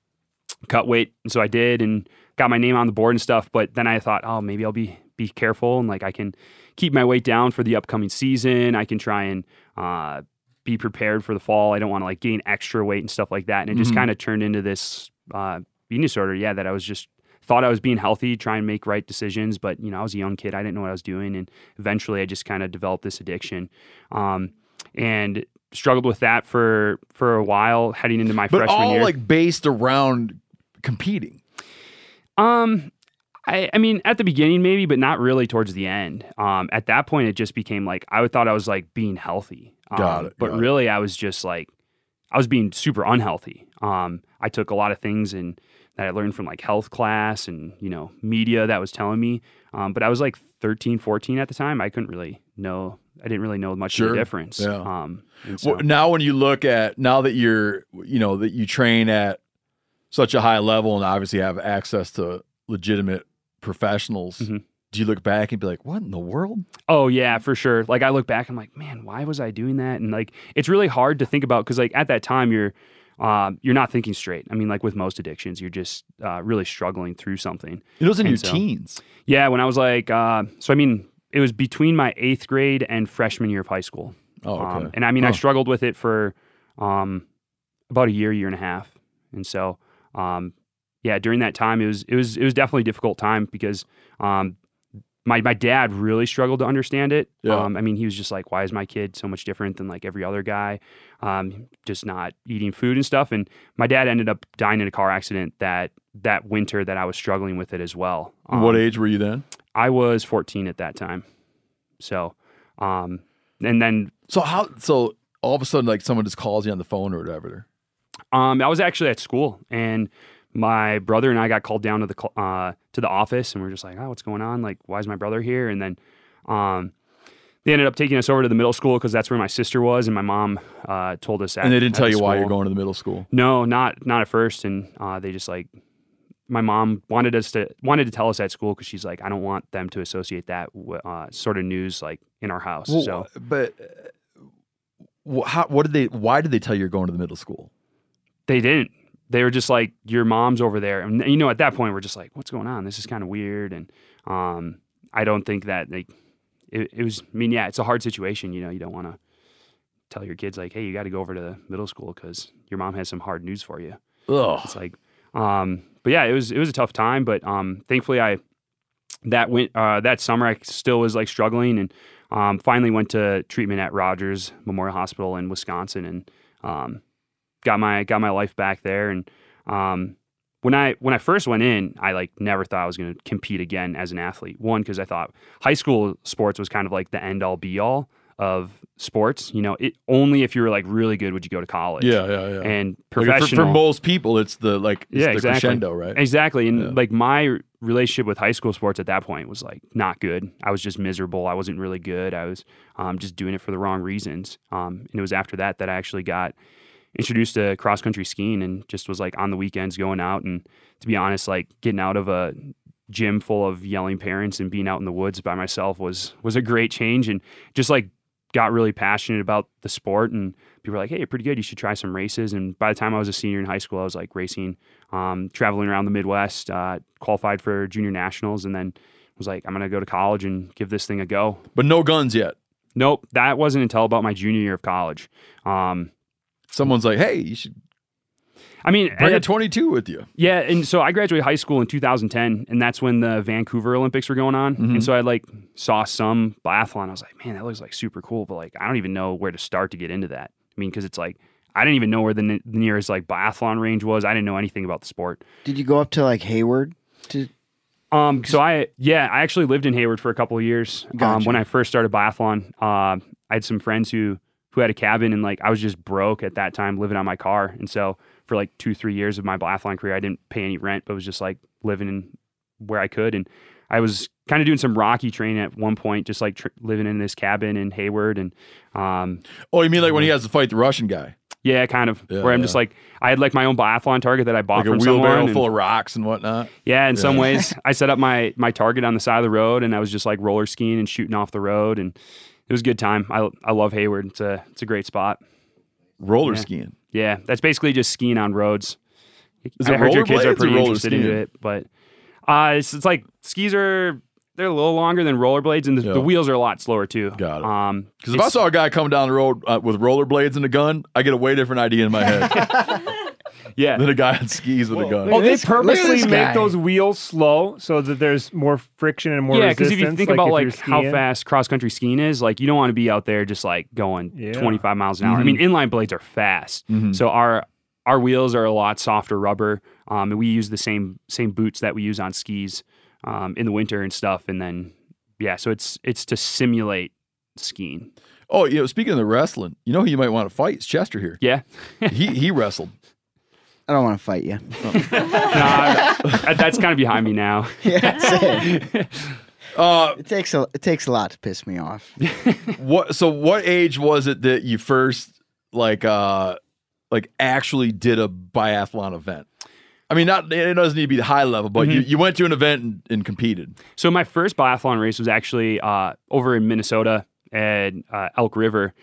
cut weight. And so I did and got my name on the board and stuff. But then I thought, oh, maybe I'll be be careful and like I can keep my weight down for the upcoming season. I can try and uh, be prepared for the fall. I don't want to like gain extra weight and stuff like that. And it just Mhm. kind of turned into this uh, eating disorder. Yeah, that I was just thought I was being healthy, trying to make right decisions, but you know, I was a young kid. I didn't know what I was doing, and eventually, I just kind of developed this addiction, um, and struggled with that for for a while, heading into my But freshman all year. like based around competing. Um, I, I mean, at the beginning maybe, but not really towards the end. Um, at that point, it just became like I thought I was like being healthy. Um, Got it, But got it. really, I was just like I was being super unhealthy. Um, I took a lot of things and that I learned from like health class and you know media that was telling me. Um, but I was like 13, 14 at the time. I couldn't really know. I didn't really know much of the difference. Yeah. Um, so, Well, now when you look at now that you're you know that you train at such a high level and obviously have access to legitimate professionals, Mhm. do you look back and be like, what in the world? Oh yeah, for sure. Like I look back, I'm like, man, why was I doing that? And like, it's really hard to think about because like at that time you're, um, you're not thinking straight. I mean, like with most addictions, you're just uh, really struggling through something. It was in And your so- teens. Yeah, when I was like, uh, so I mean, it was between my eighth grade and freshman year of high school. Oh, okay. Um, and I mean, I struggled with it for um, about a year, year and a half, and so um, yeah, during that time, it was it was it was definitely a difficult time because um, my my dad really struggled to understand it. Yeah. Um, I mean, he was just like, "Why is my kid so much different than like every other guy? Um, just not eating food and stuff." And my dad ended up dying in a car accident that that winter that I was struggling with it as well. what Um, age were you then? I was 14 at that time. So, um, and then So how so all of a sudden like someone just calls you on the phone or whatever. Um, I was actually at school, and my brother and I got called down to the uh, to the office, and we are just like, "Oh, what's going on? Like, why is my brother here?" And then, um, they ended up taking us over to the middle school because that's where my sister was, and my mom uh, told us. At, and they didn't tell you why you're going to the middle school. No, not not at first, and uh, they just like my mom wanted us to wanted to tell us at school because she's like, I don't want them to associate that uh, sort of news like in our house. Well, so but uh, how, what did they? Why did they tell you you're going to the middle school? They didn't. They were just like, your mom's over there. And, you know, at that point, we're just like, what's going on? This is kind of weird. And um, I don't think that, like, it, it was, I mean, yeah, it's a hard situation. You know, you don't want to tell your kids, like, hey, you got to go over to the middle school because your mom has some hard news for you. Ugh. It's like, um, but yeah, it was, it was a tough time. But um, thankfully, I, that went, uh, that summer, I still was like struggling and um, finally went to treatment at Rogers Memorial Hospital in Wisconsin. And, um, got my got my life back there and um, when I when I first went in, I like never thought I was going to compete again as an athlete. One because I thought high school sports was kind of like the end all be all of sports. You know, it only if you were like really good would you go to college. Yeah, yeah, yeah. And Like, for- professional for, most people, it's the like it's yeah, the exactly. crescendo, right? Exactly. And Yeah. like my relationship with high school sports at that point was like not good. I was just miserable. I wasn't really good. I was um, just doing it for the wrong reasons. Um, and it was after that that I actually got introduced to cross country skiing and just was like on the weekends going out and to be honest, like getting out of a gym full of yelling parents and being out in the woods by myself was was a great change and just like got really passionate about the sport and people were like hey you're pretty good. You should try some races. And by the time i was a senior in high school i was like racing um, traveling around the midwest uh, qualified for junior nationals and then was like i'm going to go to college and give this thing a go. But no guns yet. nope. That wasn't until about my junior year of college. Um, Someone's like, "Hey, you should i mean bring a 22 with you." Yeah, and so I graduated high school in 2010, and that's when the Vancouver Olympics were going on. Mhm. And so I like saw some biathlon. I was like, man, that looks like super cool, but like I don't even know where to start to get into that. I mean, because it's like I didn't even know where the, ne- the nearest like biathlon range was. I didn't know anything about the sport. Did you go up to like Hayward? To Um, so I yeah, I actually lived in Hayward for a couple of years. Um, when I first started biathlon, uh, I had some friends who who had a cabin, and like I was just broke at that time, living on my car, and so for like two three years of my biathlon career, I didn't pay any rent, but was just like living in where I could, and I was kind of doing some rocky training at one point, just like tr- living in this cabin in Hayward, and um, Oh, you mean like when he has to fight the Russian guy, yeah, kind of. Yeah, where I'm just like I had like my own biathlon target that I bought like a from someone, wheelbarrow and- full of rocks and whatnot? yeah, in some ways, *laughs* I set up my my target on the side of the road, and I was just like roller skiing and shooting off the road, and it was a good time. I I love Hayward. It's a it's a great spot. Roller Yeah. skiing. Yeah, that's basically just skiing on roads. Is I heard your kids rollerblades are pretty roller interested into skiing? it, but uh, it's, it's like skis are they're a little longer than rollerblades, and the, Yeah. the wheels are a lot slower too. Got it. Um, Because if I saw a guy coming down the road uh, with rollerblades and a gun, I get a way different idea in my head. *laughs* Yeah. than a guy on skis with a gun. Oh, they this- look at purposely make guy. those wheels slow so that there's more friction and more yeah, because if you think like about like how fast cross country skiing is, like you don't want to be out there just like going Yeah. 25 miles an hour. I mean, inline blades are fast, so our our wheels are a lot softer rubber, um, and we use the same same boots that we use on skis um, in the winter and stuff. And then yeah, so it's it's to simulate skiing. Oh, you know, speaking of the wrestling, you know who you might want to fight? It's Chester here. Yeah, He he wrestled. *laughs* I don't want to fight you. *laughs* Nah, that- that's kind of behind me now. *laughs* Yeah, same. *laughs* Uh, it takes a it takes a lot to piss me off. what? So, what age was it that you first like uh like actually did a biathlon event? I mean, not it doesn't need to be the high level, but you, you went to an event and, and competed. So my first biathlon race was actually uh, over in Minnesota at uh, Elk River,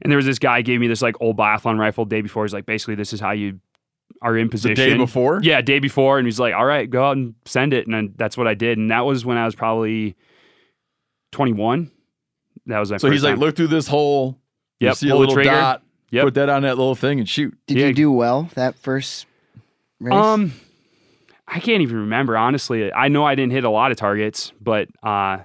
and there was this guy gave me this like old biathlon rifle day before. He's like, basically, this is how you are in position. The position. day before. Yeah, day before, and he's like, all right, go out and send it, and then that's what I did, and that was when I was probably twenty one. That was my So first he's like, time. look through this hole. you Yep, see a pull the little trigger. dot. Yep. Put that on that little thing and shoot. Did Yeah. you do well that first race? Um, I can't even remember honestly. I know I didn't hit a lot of targets, but uh, I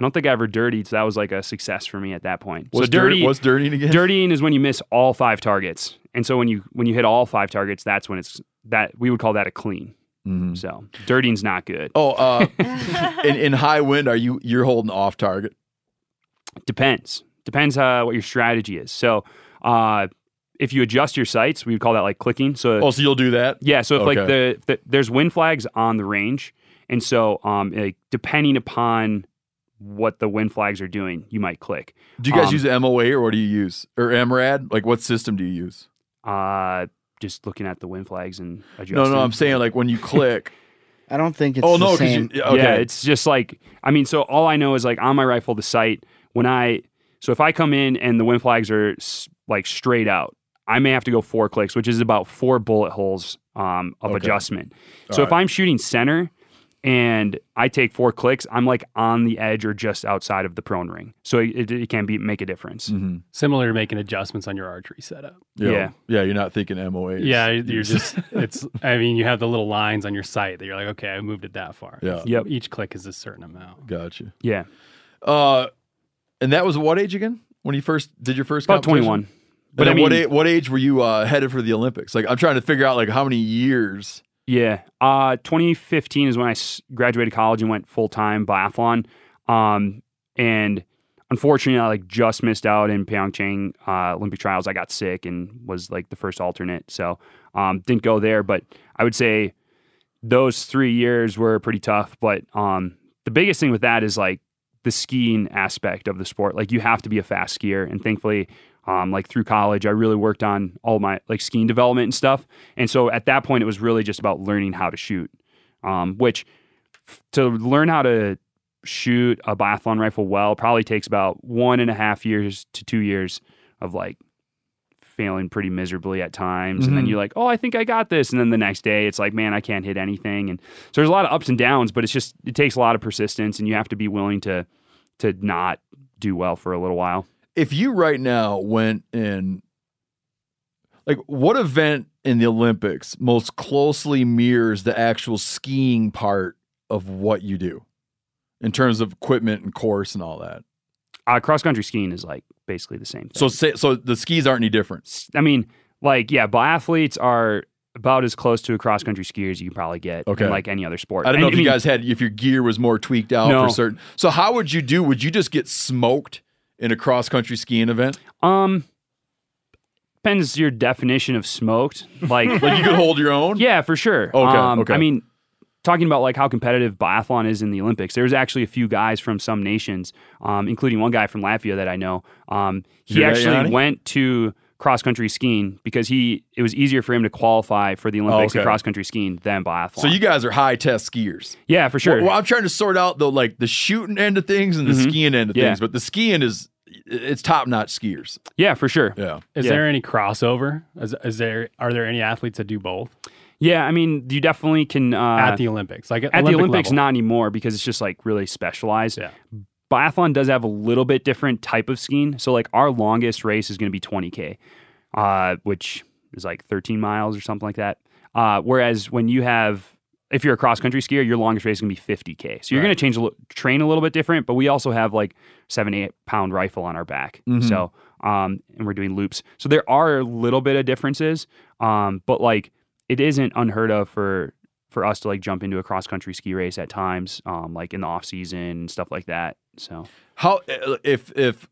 don't think I ever dirtied. So that was like a success for me at that point. What's so dirty, dirt, what's dirtying again? dirtying is when you miss all five targets, and so when you when you hit all five targets, that's when it's that we would call that a clean. Mhm. So dirtying's not good. Oh, uh, *laughs* in, in high wind, are you you're holding off target? Depends. Depends uh, what your strategy is. So uh, if you adjust your sights, we would call that like clicking. So Oh, so you'll do that? Yeah, so if like the, the there's wind flags on the range, and so um like, depending upon what the wind flags are doing, you might click. Do you guys Um, use MOA or what do you use or MRAD? Like what system do you use? Uh, just looking at the wind flags and adjusting. No, no, I'm saying like when you *laughs* click. I don't think it's oh the no, because same. you okay. Yeah, it's just like I mean, so all I know is like on my rifle, the sight when I so if I come in and the wind flags are s- like straight out, I may have to go four clicks, which is about four bullet holes um, of Okay. adjustment. All So if right. I'm shooting center and I take four clicks, I'm like on the edge or just outside of the prone ring, so it, it can be make a difference. Mhm. Similar to making adjustments on your archery setup. yeah. yeah. yeah, You're not thinking MOA. Yeah, you're just *laughs* it's. I mean, you have the little lines on your sight that you're like, okay, I moved it that far. Yeah. Yep. Each click is a certain amount. Gotcha. Yeah, Uh, and that was what age again? When you first did your first about competition? 21. But But I what mean- age, what age were you uh, headed for the Olympics? Like I'm trying to figure out like how many years. Yeah. Uh, 2015 is when I graduated college and went full time biathlon. Um, and unfortunately, I like just missed out in Pyeongchang uh, Olympic trials. I got sick and was like the first alternate, so um, didn't go there. But I would say those three years were pretty tough. But um, the biggest thing with that is like the skiing aspect of the sport. Like you have to be a fast skier, and thankfully, um, like through college, I really worked on all my like skiing development and stuff. And so at that point, it was really just about learning how to shoot. Um, which f- to learn how to shoot a biathlon rifle well probably takes about one and a half years to two years of like failing pretty miserably at times and then Mhm. you're like oh i think i got this and then the next day it's like man i can't hit anything and so there's a lot of ups and downs but it's just it takes a lot of persistence and you have to be willing to to not do well for a little while If you right now went in, like what event in the Olympics most closely mirrors the actual skiing part of what you do in terms of equipment and course and all that? uh, cross country skiing is like basically the same thing. So say, so the skis aren't any different. I mean, like, yeah, biathletes are about as close to a cross country skier as you can probably get Okay. in like any other sport. I don't And know if you mean, guys had if your gear was more tweaked out No. for certain. So how would you do? Would you just get smoked in a cross country skiing event? Um, depends your definition of smoked. Like, *laughs* Like you could hold your own? yeah, for sure. Okay, Um, okay. I mean, talking about like how competitive biathlon is in the Olympics, there's actually a few guys from some nations, um, including one guy from Latvia that I know. Um, he that, actually went to cross country skiing because he it was easier for him to qualify for the Olympics in Okay. cross country skiing than biathlon. So you guys are high test skiers. yeah, for sure. Well, well, I'm trying to sort out the like the shooting end of things and the Mhm. skiing end of Yeah. things, but the skiing is it's top notch skiers. yeah, for sure. Yeah. Is Yeah. there any crossover? Is, is there are there any athletes that do both Yeah, I mean, you definitely can uh, at the Olympics? Like at, at the Olympics, level? not anymore because it's just like really specialized. Yeah. Biathlon does have a little bit different type of skiing. So like our longest race is going to be 20k, uh, which is like 13 miles or something like that. Uh, whereas when you have if you're a cross country skier, your longest race is gonna be 50k. So you're Right. gonna change a train a little bit different, but we also have like seven eight pound rifle on our back. Mhm. So um, and we're doing loops. So there are a little bit of differences, um, but like it isn't unheard of for for us to like jump into a cross country ski race at times, um, like in the off season and stuff like that. So How if if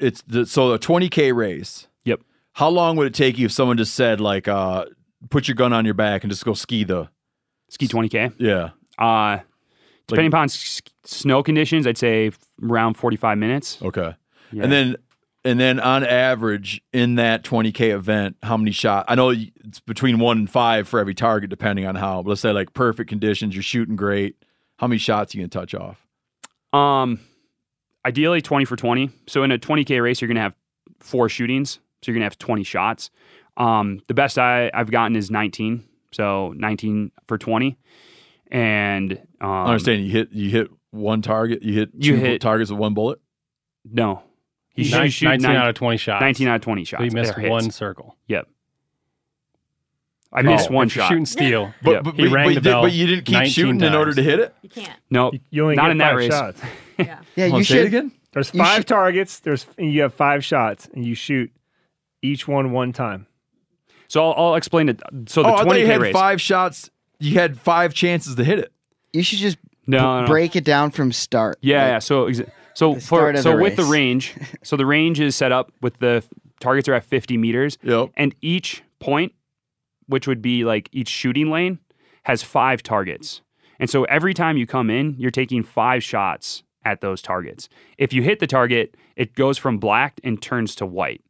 it's the, so a 20k race? Yep. How long would it take you if someone just said like, uh, put your gun on your back and just go ski the ski 20k. Yeah. Uh, depending upon s- snow conditions, I'd say around 45 minutes. Okay. Yeah. And then and then on average in that 20k event, how many shots? I know it's between 1 and 5 for every target depending on how. But let's say like perfect conditions, you're shooting great. How many shots are you can touch off? Um, ideally 20 for 20. So in a 20k race, you're gonna have four shootings. So you're gonna have 20 shots. Um, the best I, I've gotten is 19. So 19 for 20. And um, I understand you hit you hit one target, you hit You two hit- targets with one bullet. No. You Nin- shoot, shoot 19 nine- out of 20 shots. 19 out of 20 shots. So you missed are hits. one circle. Yep. I oh, missed Oh, one if shot. shooting steel. But, Yep. but, He but, rang but the you did- bell but you didn't keep 19 shooting in order to hit it. You can't. No, You only not get in that five race. shots. *laughs* Yeah. Yeah, you say it should. again. There's five should- targets. There's and you have five shots, and you shoot each one one time. So I'll, I'll explain it. So the oh, I thought you 20k had race. five shots. You had five chances to hit it. You should just No, b- no, no. break it down from start. Yeah, Like, yeah. So exa- so The for start of so the with the range, *laughs* so the range is set up with the targets are at 50 meters, Yep. and each point, which would be like each shooting lane, has five targets. And so every time you come in, you're taking five shots at those targets. If you hit the target, it goes from black and turns to white.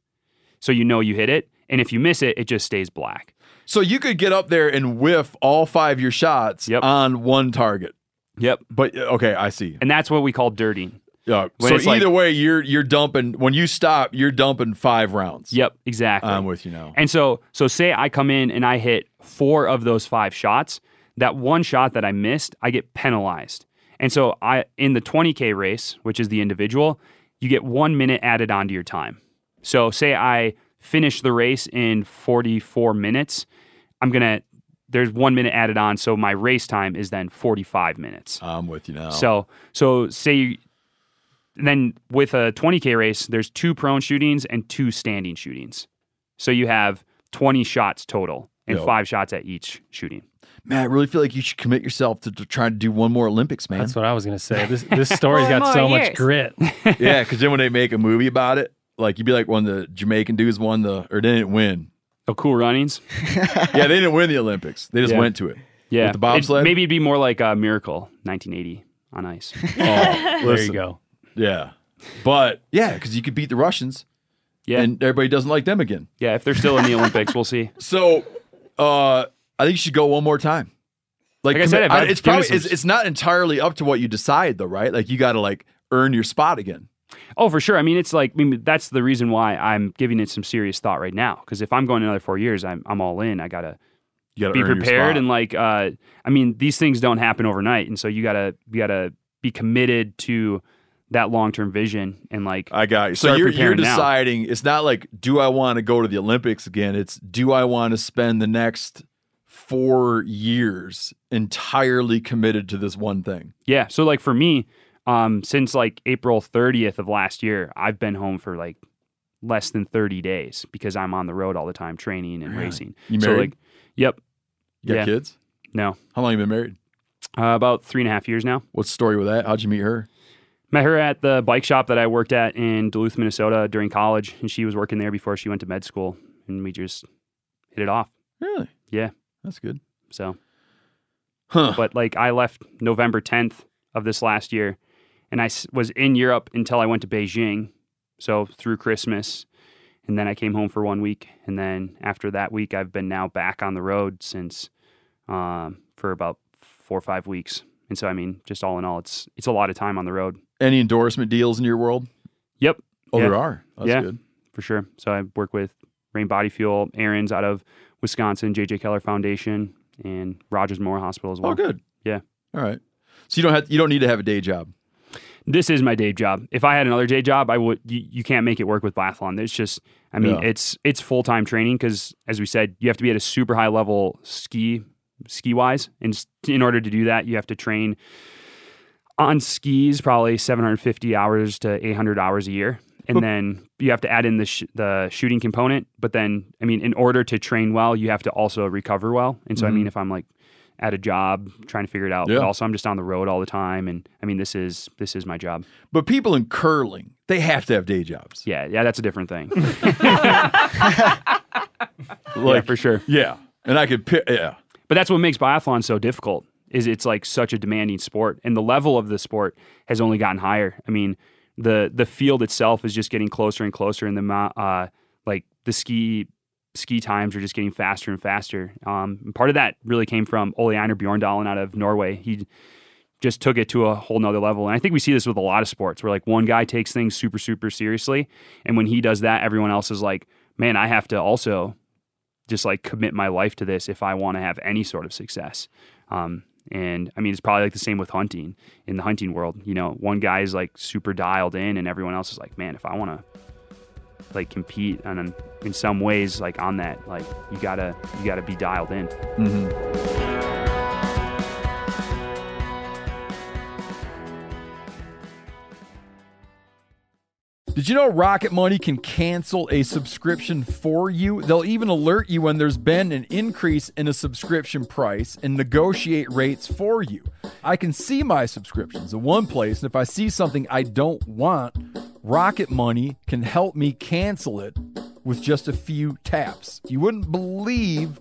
So you know you hit it. And if you miss it, it just stays black. So you could get up there and whiff all five of your shots Yep. on one target. Yep. But okay, I see. And that's what we call dirting. Yeah. So it's like- either way, you're you're dumping when you stop, you're dumping five rounds. Yep, exactly. I'm with you now. And so, so say I come in and I hit four of those five shots. That one shot that I missed, I get penalized. And so, I in the 20k race, which is the individual, you get one minute added onto your time. So, say I finish the race in 44 minutes, I'm gonna there's one minute added on, so my race time is then 45 minutes. I'm with you now. So, so say you, then with a 20k race, there's two prone shootings and two standing shootings. So you have 20 shots total and Yo. five shots at each shooting. man, I really feel like you should commit yourself to, to trying to do one more Olympics, man. That's what I was going to say. This this *laughs* story's Four got so more much grit. *laughs* yeah, because then when they make a movie about it, like you'd be like one of the Jamaican dudes won the or they didn't win. Oh, cool runnings. *laughs* Yeah, they didn't win the Olympics. They just Yeah. went to it. Yeah. With the bobsled? It- maybe it'd be more like a Miracle 1980 on ice. Oh, There you go. Yeah. But yeah, because you could beat the Russians Yeah. and everybody doesn't like them again. yeah. If they're still in the Olympics, we'll see. *laughs* So uh I think you should go one more time. Like, Like I said, if I've it's probably some- it's, it's not entirely up to what you decide though, right? Like you got to like earn your spot again. Oh, for sure. I mean, it's like I mean, that's the reason why I'm giving it some serious thought right now. Because if I'm going another four years, I'm I'm all in. I gotta You got to be prepared and like uh i mean these things don't happen overnight and so you gotta you gotta be committed to that long-term vision and like I got you. So you're you're preparing now. deciding. It's not like do I want to go to the Olympics again? It's do I want to spend the next four years entirely committed to this one thing? yeah so like for me um since like april 30th of last year i've been home for like less than 30 days because i'm on the road all the time training and Really? racing You so married? like yep You got Yeah. kids? no How long you been married? uh, about three and a half years now What's the story with that? How'd you meet her? Met her at the bike shop that i worked at in duluth minnesota during college and she was working there before she went to med school and we just hit it off Really? Yeah. That's good. so Huh. but like I left November 10th of this last year and I was in Europe until I went to Beijing. So through Christmas and then I came home for one week and then after that week I've been now back on the road since um, for about 4 or 5 weeks. And so I mean just all in all it's it's a lot of time on the road. Any endorsement deals in your world? Yep. Oh, Yeah. there are. That's Yeah. good. For sure. So I work with Rain Body Fuel, Aaron's out of Wisconsin, JJ Keller Foundation and Rogers Memorial Hospital as oh, well. Oh, good. Yeah. All right. So you don't have you don't need to have a day job. this is my day job. If I had another day job, I would. You, you can't make it work with biathlon. It's just, I mean, Yeah. it's it's full time training because, as we said, you have to be at a super high level ski ski wise, and in order to do that, you have to train on skis probably 750 hours to 800 hours a year, and then you have to add in the sh- the shooting component. But then, I mean, in order to train well, you have to also recover well. And so, I mean, Mhm. if I'm like at a job trying to figure it out, Yeah. but also I'm just on the road all the time, and I mean, this is this is my job. But people in curling, they have to have day jobs. Yeah, yeah, that's a different thing. *laughs* Like, yeah, for sure. Yeah. And I could pick, yeah. But that's what makes biathlon so difficult. Is it's like such a demanding sport, and the level of the sport has only gotten higher. I mean, the the field itself is just getting closer and closer, and the uh, like the ski ski times are just getting faster and faster. Um, part of that really came from Ole Einar Bjorndalen out of Norway. He just took it to a whole nother level. And I think we see this with a lot of sports where like one guy takes things super, super seriously. And when he does that, everyone else is like, man, I have to also just like commit my life to this if I want to have any sort of success. Um, and I mean, it's probably like the same with hunting in the hunting world. You know, one guy is like super dialed in, and everyone else is like, man, if I want to like compete and in some ways like on that, like you gotta you gotta be dialed in. Did you know Rocket Money can cancel a subscription for you? They'll even alert you when there's been an increase in a subscription price and negotiate rates for you. I can see my subscriptions in one place, and if I see something I don't want, Rocket Money can help me cancel it with just a few taps. You wouldn't believe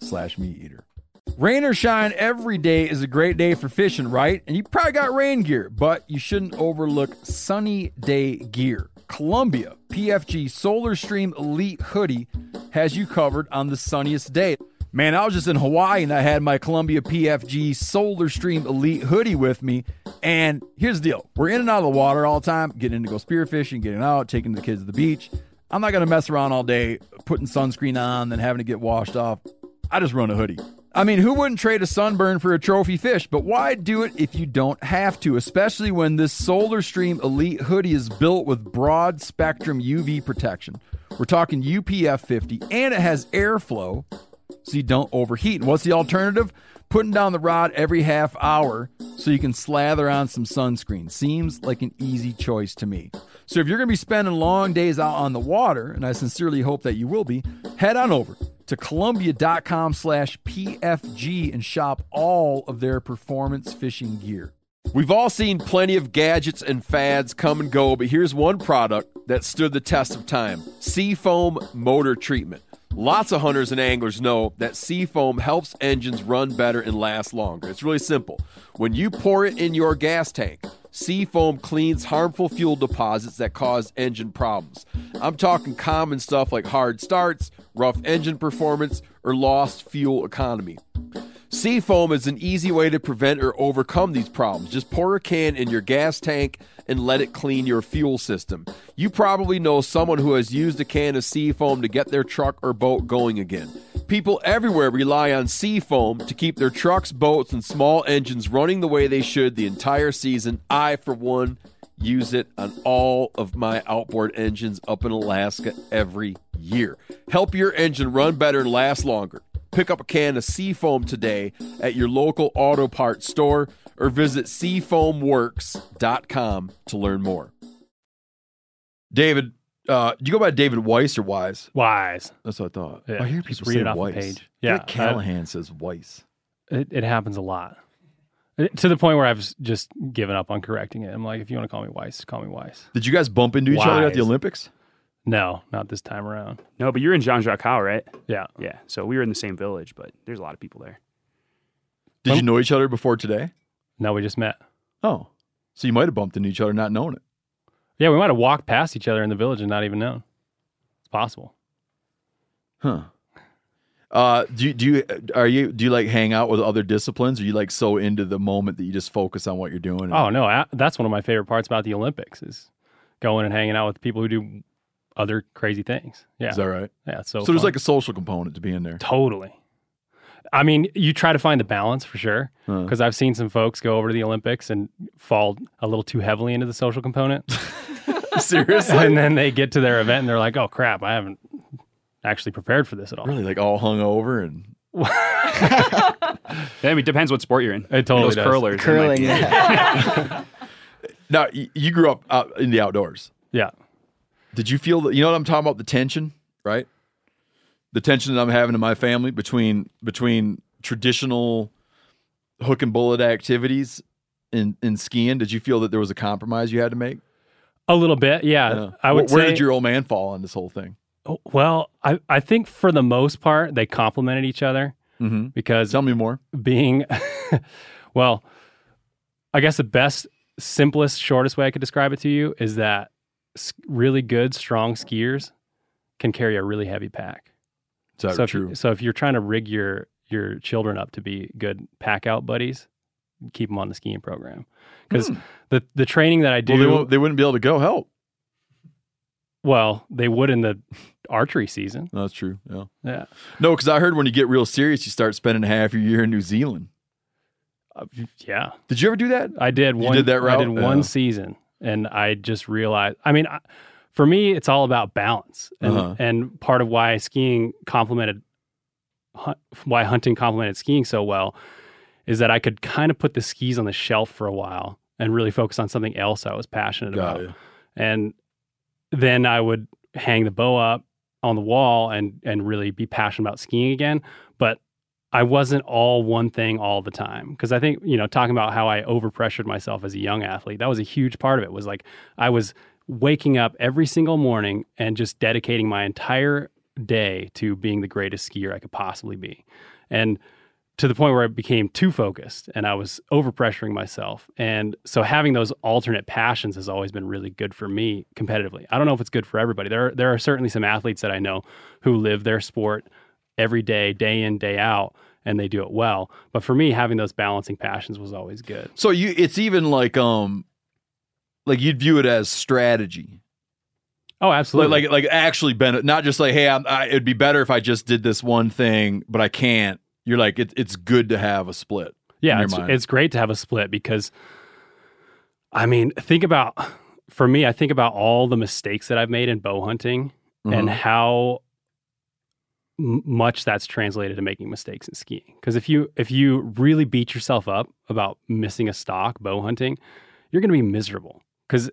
slash meat eater. Rain or shine, every day is a great day for fishing, right? And you probably got rain gear, but you shouldn't overlook sunny day gear. Columbia PFG Solar Stream Elite Hoodie has you covered on the sunniest day. Man, I was just in Hawaii and I had my Columbia PFG Solar Stream Elite hoodie with me. And here's the deal we're in and out of the water all the time, getting in to go spearfishing, getting out, taking the kids to the beach. I'm not going to mess around all day putting sunscreen on, then having to get washed off. I just run a hoodie. I mean, who wouldn't trade a sunburn for a trophy fish? But why do it if you don't have to, especially when this Solar Stream Elite hoodie is built with broad spectrum UV protection? We're talking UPF 50, and it has airflow so you don't overheat. And what's the alternative? Putting down the rod every half hour so you can slather on some sunscreen. Seems like an easy choice to me. So if you're going to be spending long days out on the water, and I sincerely hope that you will be, head on over to columbia.com slash PFG and shop all of their performance fishing gear. We've all seen plenty of gadgets and fads come and go, but here's one product that stood the test of time Seafoam Motor Treatment. Lots of hunters and anglers know that Seafoam helps engines run better and last longer. It's really simple. When you pour it in your gas tank, Seafoam cleans harmful fuel deposits that cause engine problems. I'm talking common stuff like hard starts, rough engine performance, or lost fuel economy. Seafoam is an easy way to prevent or overcome these problems. Just pour a can in your gas tank and let it clean your fuel system. You probably know someone who has used a can of Seafoam to get their truck or boat going again. People everywhere rely on Seafoam to keep their trucks, boats, and small engines running the way they should the entire season. I, for one, use it on all of my outboard engines up in Alaska every year. Help your engine run better and last longer. Pick up a can of Seafoam today at your local auto parts store or visit seafoamworks.com to learn more. David, uh, do you go by David Weiss or Wise? Wise. That's what I thought. Yeah, I hear just people read say it off the page. Yeah, Callahan says Weiss. It, it happens a lot. To the point where I've just given up on correcting it. I'm like, if you want to call me Weiss, call me Weiss. Did you guys bump into each other at the Olympics? No, not this time around. No, but you're in Zhangjiakou, right? Yeah. Yeah. So we were in the same village, but there's a lot of people there. Did you know each other before today? No, we just met. Oh, so you might have bumped into each other, not knowing it. Yeah, we might have walked past each other in the village and not even known. It's possible. Huh. Uh, do you, do you are you do you like hang out with other disciplines? Or are you like so into the moment that you just focus on what you're doing? and- Oh no, I, that's one of my favorite parts about the Olympics is going and hanging out with people who do other crazy things. Yeah, Is that right? Yeah, it's so so there's fun. like a social component to being there. Totally. I mean, you try to find the balance for sure. Huh. Because I've seen some folks go over to the Olympics and fall a little too heavily into the social component. *laughs* *laughs* Seriously? and then they get to their event and they're like, oh crap, I haven't actually prepared for this at all. Really, like all hung over and *laughs* I mean, it depends what sport you're in. It totally Those does. curlers. Curling, be- yeah. now you grew up out in the outdoors. Yeah. Did you feel that? You know what I'm talking about? The tension, right? The tension that I'm having in my family between between traditional hook and bullet activities in in skiing. Did you feel that there was a compromise you had to make? A little bit, yeah. Yeah. I would Wh- Where say, did your old man fall on this whole thing? Oh, Well, I, I think for the most part they complemented each other Mm-hmm. because Tell me more. being *laughs* well, I guess the best, simplest, shortest way I could describe it to you is that really good, strong skiers can carry a really heavy pack. Is so if, true? you- so if you're trying to rig your your children up to be good pack out buddies, keep them on the skiing program because the the training that I do Hmm. well, they, they wouldn't be able to go help. well they would in the archery season. No, that's true. Yeah. Yeah. No, because I heard when you get real serious, you start spending half your year in New Zealand. Uh, yeah. Did you ever do that? I did You one. did that I route? did one Yeah. season, and I just realized. I mean, I, for me, it's all about balance, and Uh-huh. and part of why skiing complemented, why hunting complemented skiing so well, is that I could kind of put the skis on the shelf for a while and really focus on something else I was passionate Got about, ya. and then I would hang the bow up on the wall and and really be passionate about skiing again, but I wasn't all one thing all the time. Because I think you know talking about how I overpressured myself as a young athlete that was a huge part of it was like I was waking up every single morning and just dedicating my entire day to being the greatest skier I could possibly be. And to the point where I became too focused and I was overpressuring myself. And so having those alternate passions has always been really good for me competitively. I don't know if it's good for everybody. There are, there are certainly some athletes that I know who live their sport every day, day in, day out, and they do it well. But for me, having those balancing passions was always good. So you, it's even like um, like you'd view it as strategy. Oh, absolutely. like, like actually, ben, not just like, hey, I'm, I, it'd be better if I just did this one thing, but I can't. You're like, it, it's good to have a split. yeah, it's, it's great to have a split because, I mean, think about, for me, I think about all the mistakes that I've made in bow hunting and Mhm. how much that's translated to making mistakes in skiing. Because if you if you really beat yourself up about missing a stalk bow hunting, you're going to be miserable. Because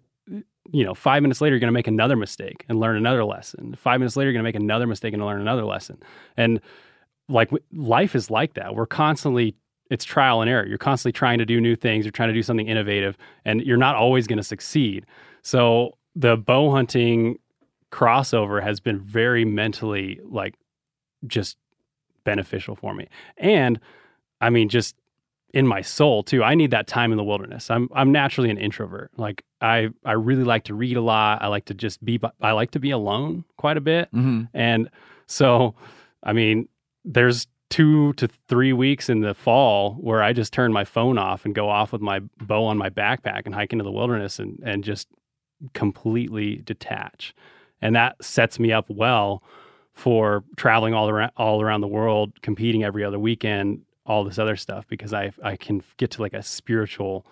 you know, five minutes later, you're going to make another mistake and learn another lesson. Five minutes later, you're going to make another mistake and learn another lesson. And like life is like that. We're constantly it's trial and error. You're constantly trying to do new things. You're trying to do something innovative, and you're not always going to succeed. So the bow hunting crossover has been very mentally like just beneficial for me. And I mean, just in my soul too. I need that time in the wilderness. I'm I'm naturally an introvert. Like I I really like to read a lot. I like to just be. I like to be alone quite a bit. Mhm. And so, I mean, there's two to three weeks in the fall where I just turn my phone off and go off with my bow on my backpack and hike into the wilderness and and just completely detach. And that sets me up well for traveling all around all around the world, competing every other weekend, all this other stuff because I I can get to like a spiritual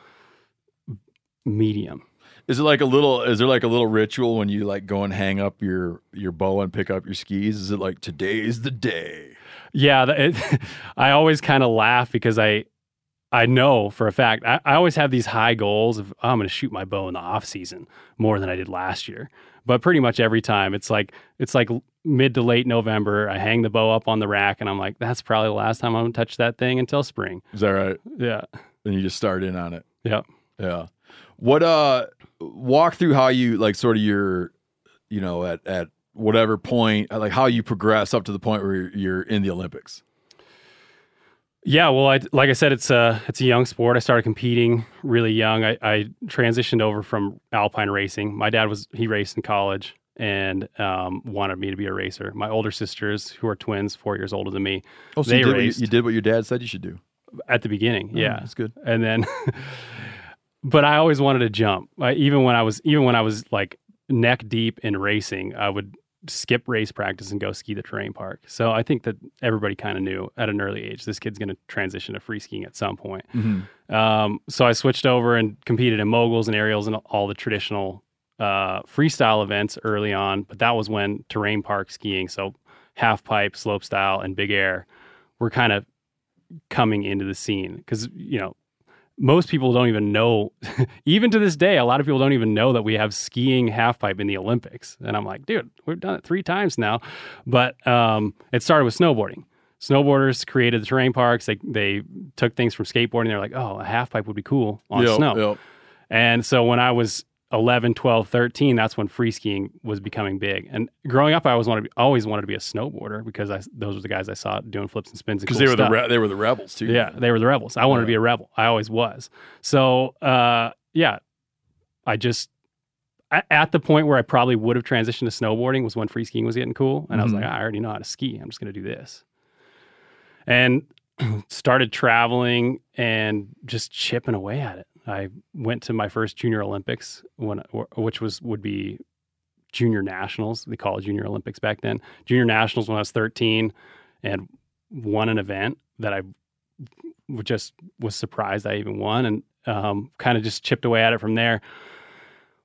medium. Is it like a little? Is there like a little ritual when you like go and hang up your your bow and pick up your skis? Is it like today's the day? Yeah, it, *laughs* I always kind of laugh because I I know for a fact I, I always have these high goals of oh, I'm going to shoot my bow in the off season more than I did last year. But pretty much every time it's like it's like mid to late November. I hang the bow up on the rack and I'm like, that's probably the last time I'm to touch that thing until spring. Is that right? Yeah. and you just start in on it. Yep. Yeah. What uh walk through how you like sort of your you know at at whatever point like how you progress up to the point where you're, you're in the Olympics. Yeah, well, I, like I said, it's a it's a young sport. I started competing really young. I, I transitioned over from alpine racing. My dad was he raced in college and um, wanted me to be a racer. My older sisters, who are twins, four years older than me, Oh, so they you did, what you, raced you did what your dad said you should do. at the beginning. Oh, yeah, that's good. And then, *laughs* but I always wanted to jump. I, even when I was even when I was like neck deep in racing, I would skip race practice and go ski the terrain park. So I think that everybody kind of knew at an early age this kid's going to transition to free skiing at some point. Um, so I switched over and competed in moguls and aerials and all the traditional uh, freestyle events early on. But that was when terrain park skiing, so half pipe, slope style, and big air, were kind of coming into the scene because you know most people don't even know *laughs* even to this day a lot of people don't even know that we have skiing half pipe in the olympics. And i'm like dude we've done it three times now. But um, it started with snowboarding. Snowboarders created the terrain parks. They, they took things from skateboarding. They're like oh a half pipe would be cool on Yep, snow. yep. and so when i was 11 12 13 that's when free skiing was becoming big and growing up i always wanted to be, always wanted to be a snowboarder because I, those were the guys i saw doing flips and spins Because cool they were the re- they were the rebels too. Yeah, they were the rebels. I wanted to be a rebel. I always was. So, uh, yeah, I just at the point where I probably would have transitioned to snowboarding was when free skiing was getting cool, and I was like, I already know how to ski. I'm just going to do this, and *clears throat* started traveling and just chipping away at it. I went to my first junior Olympics when, which was would be junior nationals. They call it junior Olympics back then. Junior nationals when I was 13, and won an event that I just was surprised I even won, and um, kind of just chipped away at it from there.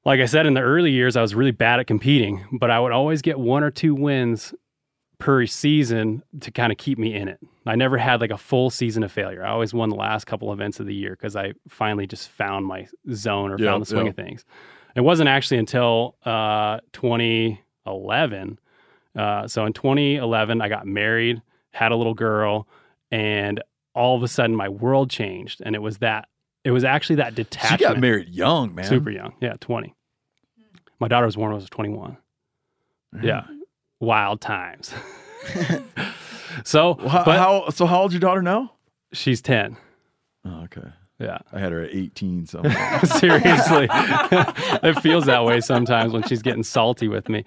Like I said, in the early years, I was really bad at competing, but I would always get one or two wins per season to kind of keep me in it. I never had like a full season of failure. I always won the last couple events of the year because I finally just found my zone or Yeah, found the swing yeah. of things. It wasn't actually until uh, 2011. Uh, so in 2011, I got married, had a little girl, and all of a sudden my world changed. And it was that, it was actually that detachment. detachment. got married young, man. Super young. Yeah, 20. My daughter was born when I was 21. Yeah. Wild times. *laughs* *laughs* so, How, but how so? How old's your daughter now? she's 10. Oh, okay. Yeah. I had her at 18. So *laughs* Seriously. it feels that way sometimes when she's getting salty with me.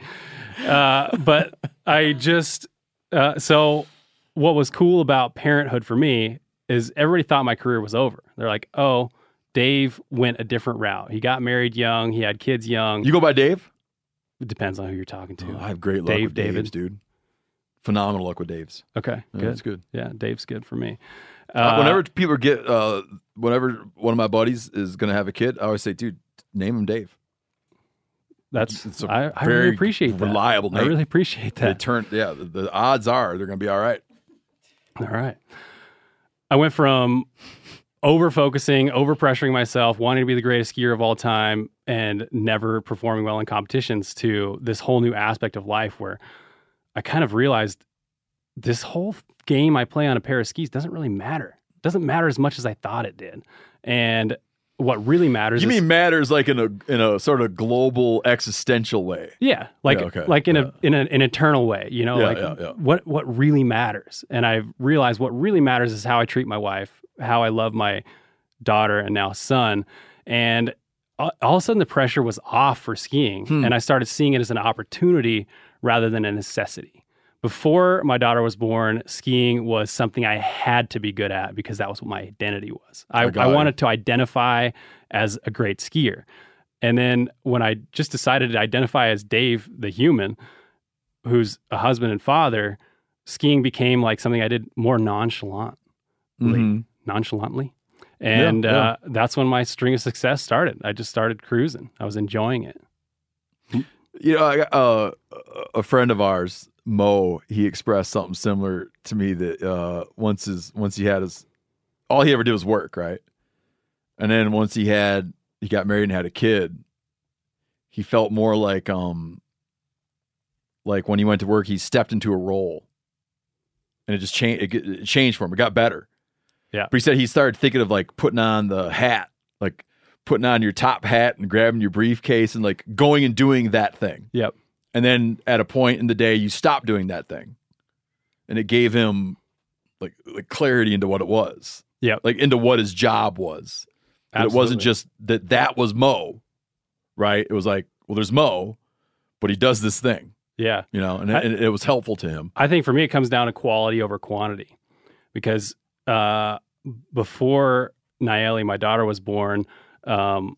Uh, but I just, uh, so what was cool about parenthood for me is everybody thought my career was over. They're like, oh, Dave went a different route. He got married young, he had kids young. you go by Dave. It depends on who you're talking to. Oh, I have great luck Dave, with Dave's, dude. Phenomenal luck with Dave's. Okay, Yeah, good. That's good. Yeah, Dave's good for me. Uh, Uh, whenever people get, uh, whenever one of my buddies is going to have a kid, I always say, dude, name him Dave. that's It's a I, I very really appreciate that. reliable I really appreciate that. They turn, yeah, the, the odds are they're going to be all right. All right. I went from over focusing, over pressuring myself, wanting to be the greatest skier of all time, and never performing well in competitions to this whole new aspect of life where I kind of realized this whole game I play on a pair of skis doesn't really matter. It doesn't matter as much as I thought it did. And what really matters You is mean matters like in a in a sort of global existential way? Yeah, like Yeah, okay. like in Yeah. a in a, an eternal way, you know, Yeah, like what what really matters. And I've realized what really matters is how I treat my wife, how I love my daughter and now son. And all all of a sudden the pressure was off for skiing Hmm. and I started seeing it as an opportunity rather than a necessity. Before my daughter was born, skiing was something I had to be good at because that was what my identity was. I, I I wanted to identify as a great skier. And then when I just decided to identify as Dave, the human, who's a husband and father, skiing became like something I did more nonchalantly, Mhm. nonchalantly. And yeah. Uh, that's when my string of success started. I just started cruising. I was enjoying it. You know, I got, uh, a friend of ours, Mo, he expressed something similar to me that uh, once his once he had his all he ever did was work, right? And then once he had he got married and had a kid, he felt more like um like when he went to work, he stepped into a role, and it just changed. It, it changed for him. It got better. Yeah. But he said he started thinking of like putting on the hat, like putting on your top hat and grabbing your briefcase and like going and doing that thing. Yep. And then at a point in the day, you stop doing that thing, and it gave him like like clarity into what it was. Yeah. Like into what his job was. It wasn't just that that was Mo, right? It was like, well, there's Mo, but he does this thing, Yeah. you know, and, I- it, and it was helpful to him. I think for me, it comes down to quality over quantity because uh, before Nayeli, my daughter, was born, um,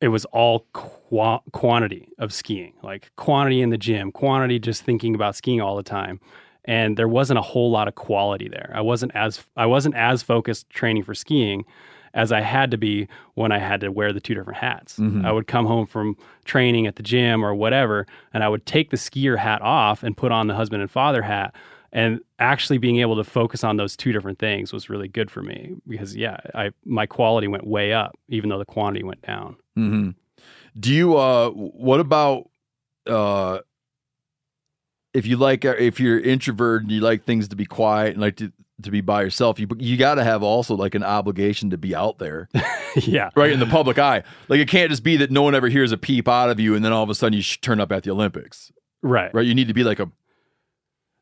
it was all qua- quantity of skiing, like quantity in the gym, quantity just thinking about skiing all the time. And there wasn't a whole lot of quality there. I wasn't as I wasn't as focused training for skiing as I had to be when I had to wear the two different hats. Mhm. I would come home from training at the gym or whatever, and I would take the skier hat off and put on the husband and father hat. And actually being able to focus on those two different things was really good for me because yeah, I my quality went way up even though the quantity went down. hmm Do you? uh What about uh if you like uh, if you're introvert and you like things to be quiet and like to to be by yourself, you you got to have also like an obligation to be out there, *laughs* yeah. right in the public eye. Like it can't just be that no one ever hears a peep out of you, and then all of a sudden you turn up at the Olympics, Right. right? You need to be like a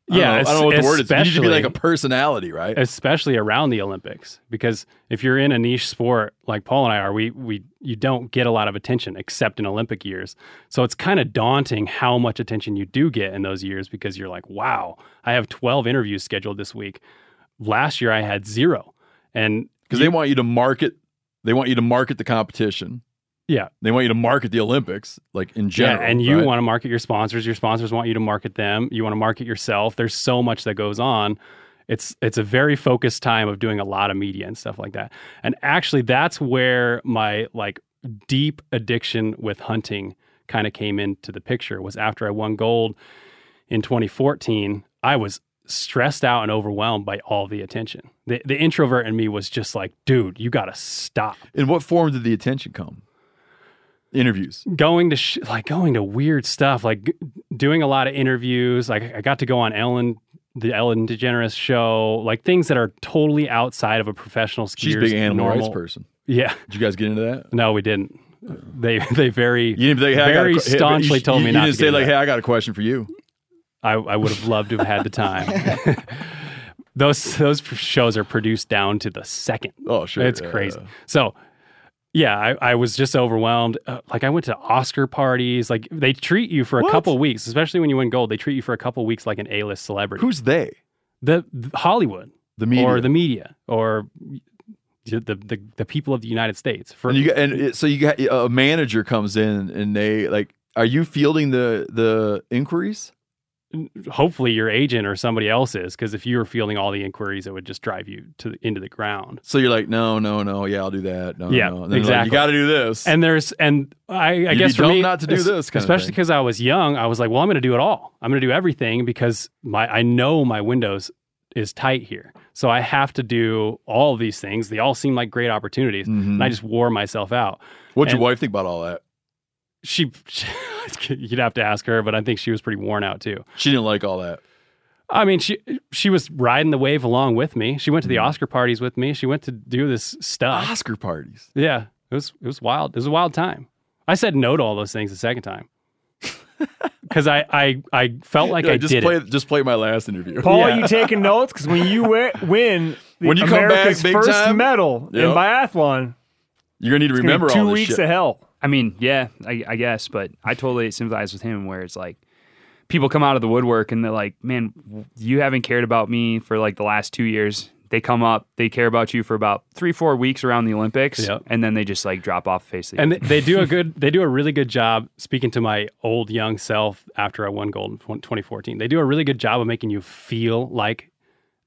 I Yeah, know, I don't know what the word is. You need to be like a personality, right? especially around the Olympics, because if you're in a niche sport like Paul and I are, we we you don't get a lot of attention except in Olympic years. So it's kind of daunting how much attention you do get in those years because you're like, wow, I have 12 interviews scheduled this week. Last year I had zero, and Because they want you to market. They want you to market the competition. Yeah, They want you to market the Olympics, like in general. yeah, and you right? want to market your sponsors. Your sponsors want you to market them. You want to market yourself. There's so much that goes on. It's it's a very focused time of doing a lot of media and stuff like that. And actually, that's where my like deep addiction with hunting kind of came into the picture. Was after I won gold in 2014. I was stressed out and overwhelmed by all the attention. The the introvert in me was just like, dude, you got to stop. In what form did the attention come? Interviews. going to sh- like going to weird stuff like doing a lot of interviews like i got to go on ellen the ellen degeneres show like things that are totally outside of a professional skier's She's a big animal normal rights person. yeah Did you guys get into that? no we didn't they *laughs* they very You didn't hey, I got a very hey, staunchly you, told you, me you not didn't to say like, into hey, I got a question for you. I, I would have loved to have had the time *laughs* *laughs* those those shows are produced down to the second Oh, sure. It's yeah, crazy. So, yeah, I, I was just overwhelmed. Uh, like I went to Oscar parties. Like they treat you for a What? couple weeks, especially when you win gold. They treat you for a couple weeks like an A-list celebrity. Who's they? the, the Hollywood The media. or the media or the, the the the people of the United States? For and you got, and it, so you got a manager comes in and they like, are you fielding the the inquiries? Hopefully your agent or somebody else is, because if you were fielding all the inquiries, it would just drive you to the, into the ground. So you're like, no, no, no, yeah, I'll do that. No, Yeah, no. And then like, exactly. you got to do this. And there's and I, I guess for me not to do this especially because I was young. I was like, well, I'm going to do it all. I'm going to do everything because my I know my windows is tight here, so I have to do all these things. They all seem like great opportunities, and I just wore myself out. Mm-hmm. What'd your wife think about all that? She, she, *laughs* you'd have to ask her, but I think she was pretty worn out too. She didn't like all that. I mean, she she was riding the wave along with me. She went to the Mm-hmm. Oscar parties with me. She went to do this stuff. Oscar parties. Yeah, it was it was wild. It was a wild time. I said no to all those things the second time *laughs* because I, I I felt like Yeah, I just did play it. just play my last interview. Paul, Yeah. you taking *laughs* notes? Because when you wi- win the When you come back America's first time, medal Yep. in biathlon, You're gonna need to it's be remember two all this weeks shit. of hell. I mean, yeah, I, I guess, but I totally sympathize with him where it's like people come out of the woodwork and they're like, man, you haven't cared about me for like the last two years. They come up, they care about you for about three, four weeks around the Olympics, Yep. and then they just like drop off face of and earth. *laughs* they, they do a good they do a really good job speaking to my old young self after I won gold in 2014. They do a really good job of making you feel like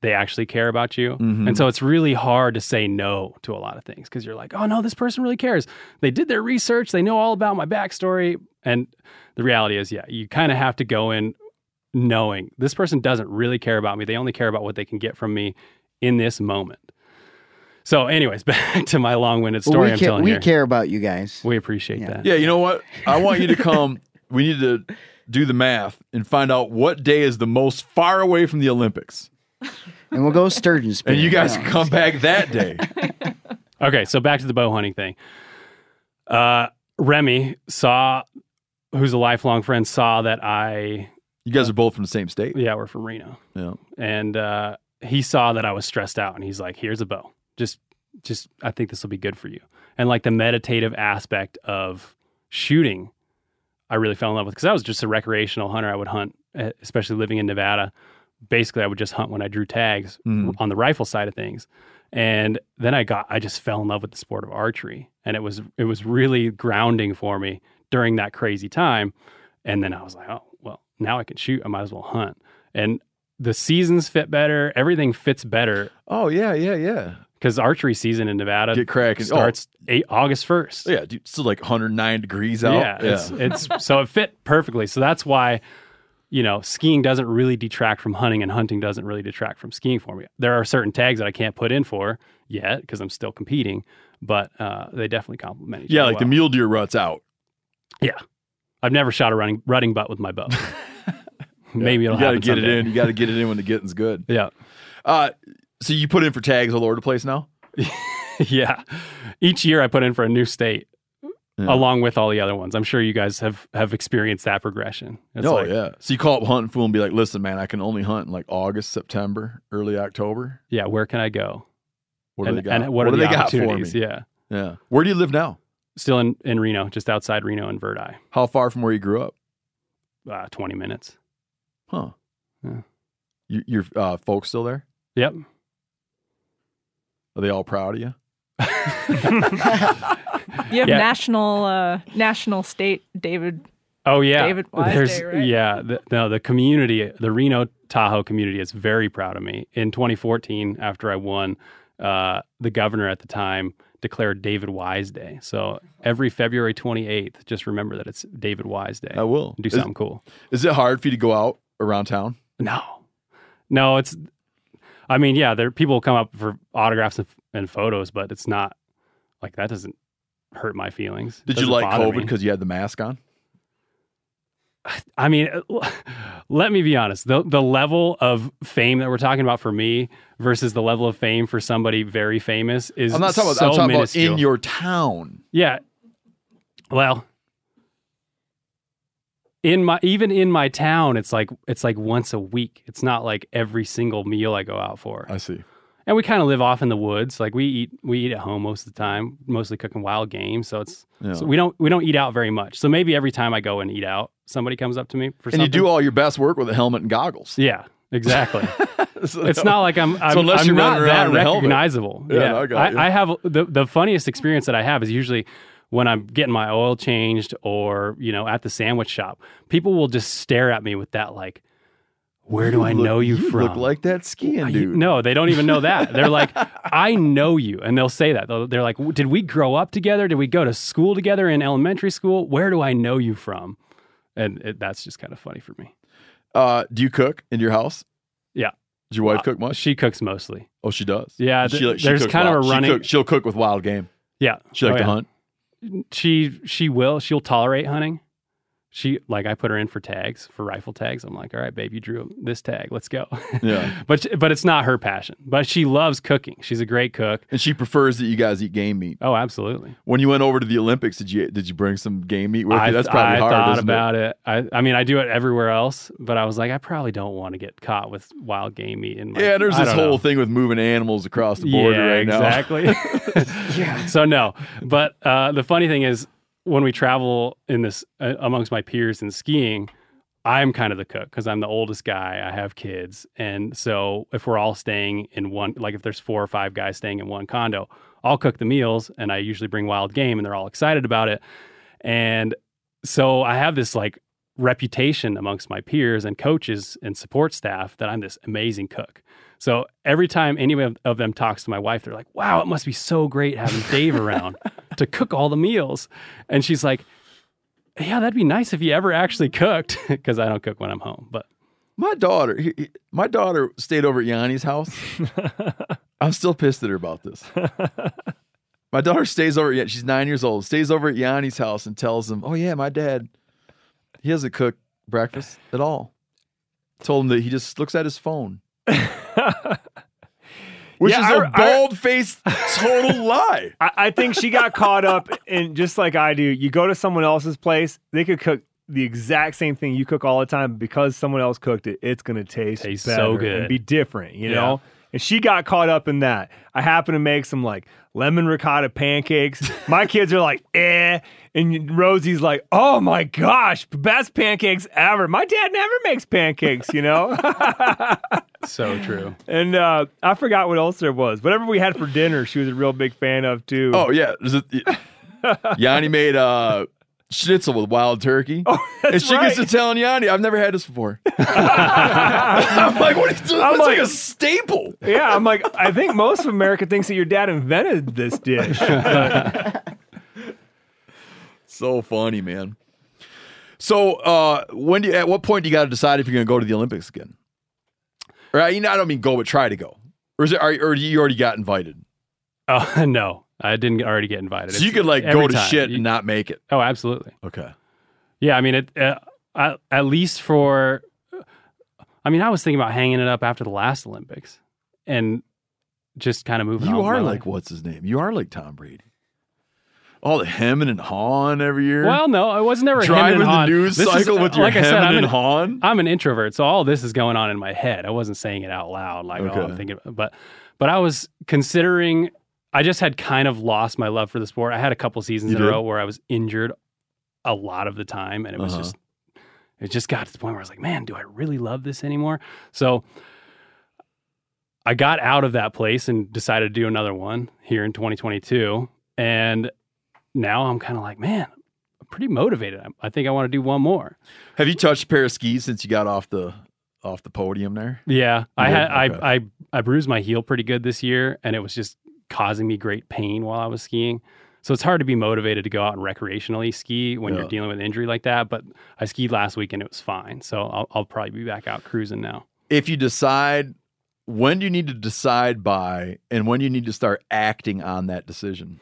they actually care about you. Mm-hmm. And so it's really hard to say no to a lot of things because you're like, oh no, this person really cares. They did their research, they know all about my backstory. And the reality is, yeah, you kind of have to go in knowing this person doesn't really care about me. They only care about what they can get from me in this moment. So, anyways, *laughs* back to my long-winded Well, story we, I'm ca- telling we here. care about you guys. We appreciate Yeah. that. Yeah, you know what? I want you to come. we need to do the math and find out what day is the most far away from the Olympics. And we'll go sturgeon spear. And you guys can come back that day. *laughs* Okay, so back to the bow hunting thing. Uh, Remy saw, who's a lifelong friend, saw that I. You guys are both from the same state. Yeah, we're from Reno, Yeah. and uh, he saw that I was stressed out, and he's like, "Here's a bow. Just, just, I think this will be good for you." And like the meditative aspect of shooting, I really fell in love with because I was just a recreational hunter. I would hunt, eh, especially living in Nevada. Basically, I would just hunt when I drew tags Mhm. on the rifle side of things. And then I got, I just fell in love with the sport of archery, and it was, it was really grounding for me during that crazy time. And then I was like, oh well, now I can shoot. I might as well hunt. And the seasons fit better. Everything fits better Oh yeah, yeah, yeah. because archery season in Nevada Get cracking. Oh. starts eight, August first. Yeah, dude, still like 109 degrees out. Yeah, it's, it's so it fit perfectly. So that's why, you know, skiing doesn't really detract from hunting, and hunting doesn't really detract from skiing for me. There are certain tags that I can't put in for yet because I'm still competing, but uh, they definitely complement each other. yeah, like the mule deer ruts out. Yeah, I've never shot a running rutting butt with my bow. *laughs* *laughs* Maybe it'll you gotta happen get it in. You got to get it in when the getting's good. *laughs* Yeah, Uh, so you put in for tags all over the place now. yeah. Each year I put in for a new state. Yeah. Along with all the other ones, I'm sure you guys have have experienced that progression. It's oh like, yeah. So you call up Huntin' Fool and be like, "Listen, man, I can only hunt in like August, September, early October. yeah. Where can I go? What do and, they got? and what, are do the they got for me? Yeah. Yeah. Where do you live now? Still in, in Reno, just outside Reno and Verdi. How far from where you grew up? Uh, 20 minutes. Huh? Yeah. You, your uh, folks still there? Yep. Are they all proud of you? You have Yeah. national, uh, national state David. Oh yeah, David Wise There's Day, right? yeah. The, no, the community, the Reno Tahoe community, is very proud of me. In 2014, after I won, uh, the governor at the time declared David Wise Day. So every February 28th, just remember that it's David Wise Day. I will. do Is- something cool. Is it hard for you to go out around town? No, no, it's. I mean, yeah, there people come up for autographs and, and photos, but it's not like that doesn't hurt my feelings. Did you like COVID because you had the mask on? I mean, let me be honest. The the level of fame that we're talking about for me versus the level of fame for somebody very famous is I'm not talking about. so I'm talking minuscule. about in your town. yeah. Well, in my even in my town, it's like it's like once a week. It's not like every single meal I go out for. I see. And we kind of live off in the woods. Like we eat we eat at home most of the time, mostly cooking wild game. So it's Yeah. so we don't we don't eat out very much. So maybe every time I go and eat out, somebody comes up to me for and you do all your best work with a helmet and goggles. Yeah, exactly. *laughs* So- it's not like I'm I'm, unless I'm you're not that in a helmet. recognizable. Yeah, no, I got. I, I have the the funniest experience that I have is usually when I'm getting my oil changed or you know at the sandwich shop. People will just stare at me with that like, where do I look- know you, you from? look like that skiing dude. No, they don't even know that. They're like, *laughs* I know you. And they'll say that. They're like, did we grow up together? Did we go to school together in elementary school? Where do I know you from? And it, that's just kind of funny for me. Uh, do you cook in your house? Yeah. Does your wife Uh, cook much? She cooks mostly. Oh, she does. Yeah, She, th- like- she there's kind of wild- a she running- cook- she'll cook with wild game. Yeah. She like Oh, to yeah. hunt. She she will. She'll tolerate hunting. She like I put her in for tags for rifle tags. I'm like, all right, babe, you drew this tag. Let's go. *laughs* Yeah. but she- but it's not her passion. But she loves cooking. She's a great cook. And she prefers that you guys eat game meat. Oh, absolutely. When you went over to the Olympics, did you did you bring some game meat with I, you? That's probably I hard. thought isn't it? about it. I, I mean, I do it everywhere else, but I was like, I probably don't want to get caught with wild game meat in my. Yeah, there's I this whole know. thing with moving animals across the border yeah, right now. exactly. *laughs* *laughs* Yeah. So no, but uh, the funny thing is, when we travel in this uh, amongst my peers in skiing, I'm kind of the cook because I'm the oldest guy. I have kids, and so if we're all staying in one, like if there's four or five guys staying in one condo, I'll cook the meals, and I usually bring wild game, and they're all excited about it. And so I have this like reputation amongst my peers and coaches and support staff that I'm this amazing cook. So every time any of- of them talks to my wife, they're like, wow, it must be so great having Dave around *laughs* to cook all the meals. And she's like, yeah, that'd be nice if you ever actually cooked *laughs* because I don't cook when I'm home. But My daughter, he- he- my daughter stayed over at Yanni's house. *laughs* I'm still pissed at her about this. My daughter stays over. Yeah, she's nine years old. Stays over at Yanni's house and tells him, "Oh yeah, my dad, he doesn't cook breakfast at all." Told him that he just looks at his phone. *laughs* which Yeah, is I- a I- bold faced total *laughs* lie. I, I think she got caught up in just like I do. You go to someone else's place, they could cook the exact same thing you cook all the time. Because someone else cooked it, it's going to taste, Tastes better so and be different, you Yeah. know? And she got caught up in that. I happen to make some like lemon ricotta pancakes. My *laughs* kids are like, eh. And Rosie's like, oh my gosh, best pancakes ever. My dad never makes pancakes, you know? *laughs* So true. and uh, I forgot what else there was. Whatever we had for dinner, she was a real big fan of too. Oh yeah, *laughs* Yanni made uh, schnitzel with wild turkey, *laughs* and that's she gets to right. telling Yanni, "I've never had this before." *laughs* I'm like, "What? Is this? I'm It's like, like- a staple." Yeah, I'm like, I think most of America thinks that your dad invented this dish. *laughs* So funny, man. So, uh, when do you, at what point do you got to decide if you're going to go to the Olympics again? Or you know, I don't mean go, but try to go. Or is it? Are, or you already got invited? Oh no, I didn't already get invited. So you It's could like go to time. shit You- and not make it. Oh, absolutely. Okay. Yeah, I mean, it uh, at, at least for. I mean, I was thinking about hanging it up after the last Olympics, and just kind of moving. You are like life. what's his name? You are like Tom Brady. All the hemming and hawing every year. Well, no, I was never hemming driving the hawing. news This is- cycle with your like I said, hemming I'm and an, hawing. I'm an introvert, so all this is going on in my head. I wasn't saying it out loud, like oh, I'm thinking, but but I was considering. I just had kind of lost my love for the sport. I had a couple seasons You in a row where I was injured a lot of the time, and it was Uh-huh. just it just got to the point where I was like, man, do I really love this anymore? So I got out of that place and decided to do another one here in 2022, and now I'm kind of like, man, I'm pretty motivated. I, I think I want to do one more. Have you touched a pair of skis since you got off the off the podium there? Yeah, I had? Okay. I, I I bruised my heel pretty good this year, and it was just causing me great pain while I was skiing. So it's hard to be motivated to go out and recreationally ski when Yeah. you're dealing with an injury like that. But I skied last week and it was fine. So I'll, I'll probably be back out cruising now. If you decide, when do you need to decide by, and when do you need to start acting on that decision?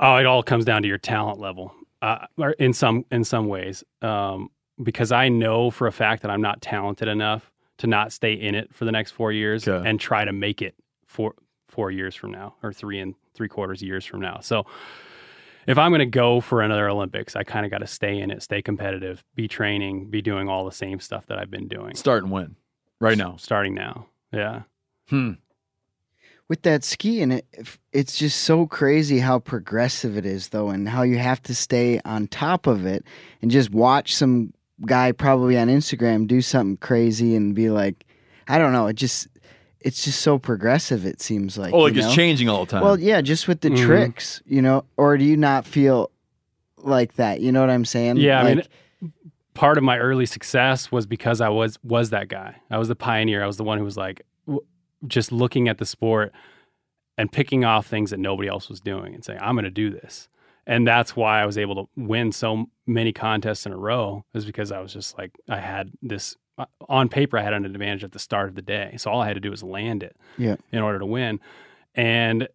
Oh, it all comes down to your talent level, uh, or in some in some ways, um, because I know for a fact that I'm not talented enough to not stay in it for the next four years Okay. and try to make it four four years from now or three and three quarters years from now. So if I'm going to go for another Olympics, I kind of got to stay in it, stay competitive, be training, be doing all the same stuff that I've been doing. Starting when? Right now. Starting now. Yeah. Hmm. with that skiing, it, it's just so crazy how progressive it is, though, and how you have to stay on top of it and just watch some guy probably on Instagram do something crazy and be like, I don't know, it just. It's just so progressive. It seems like. Oh, like you it's know? changing all the time. Well, yeah, just with the Mhm. tricks, you know, or do you not feel like that? You know what I'm saying? Yeah, I mean, part of my early success was because I was was that guy. I was the pioneer. I was the one who was like w- just looking at the sport and picking off things that nobody else was doing and saying, "I'm going to do this." And that's why I was able to win so many contests in a row is because I was just like I had this on paper I had an advantage at the start of the day. So all I had to do was land it Yeah. in order to win. And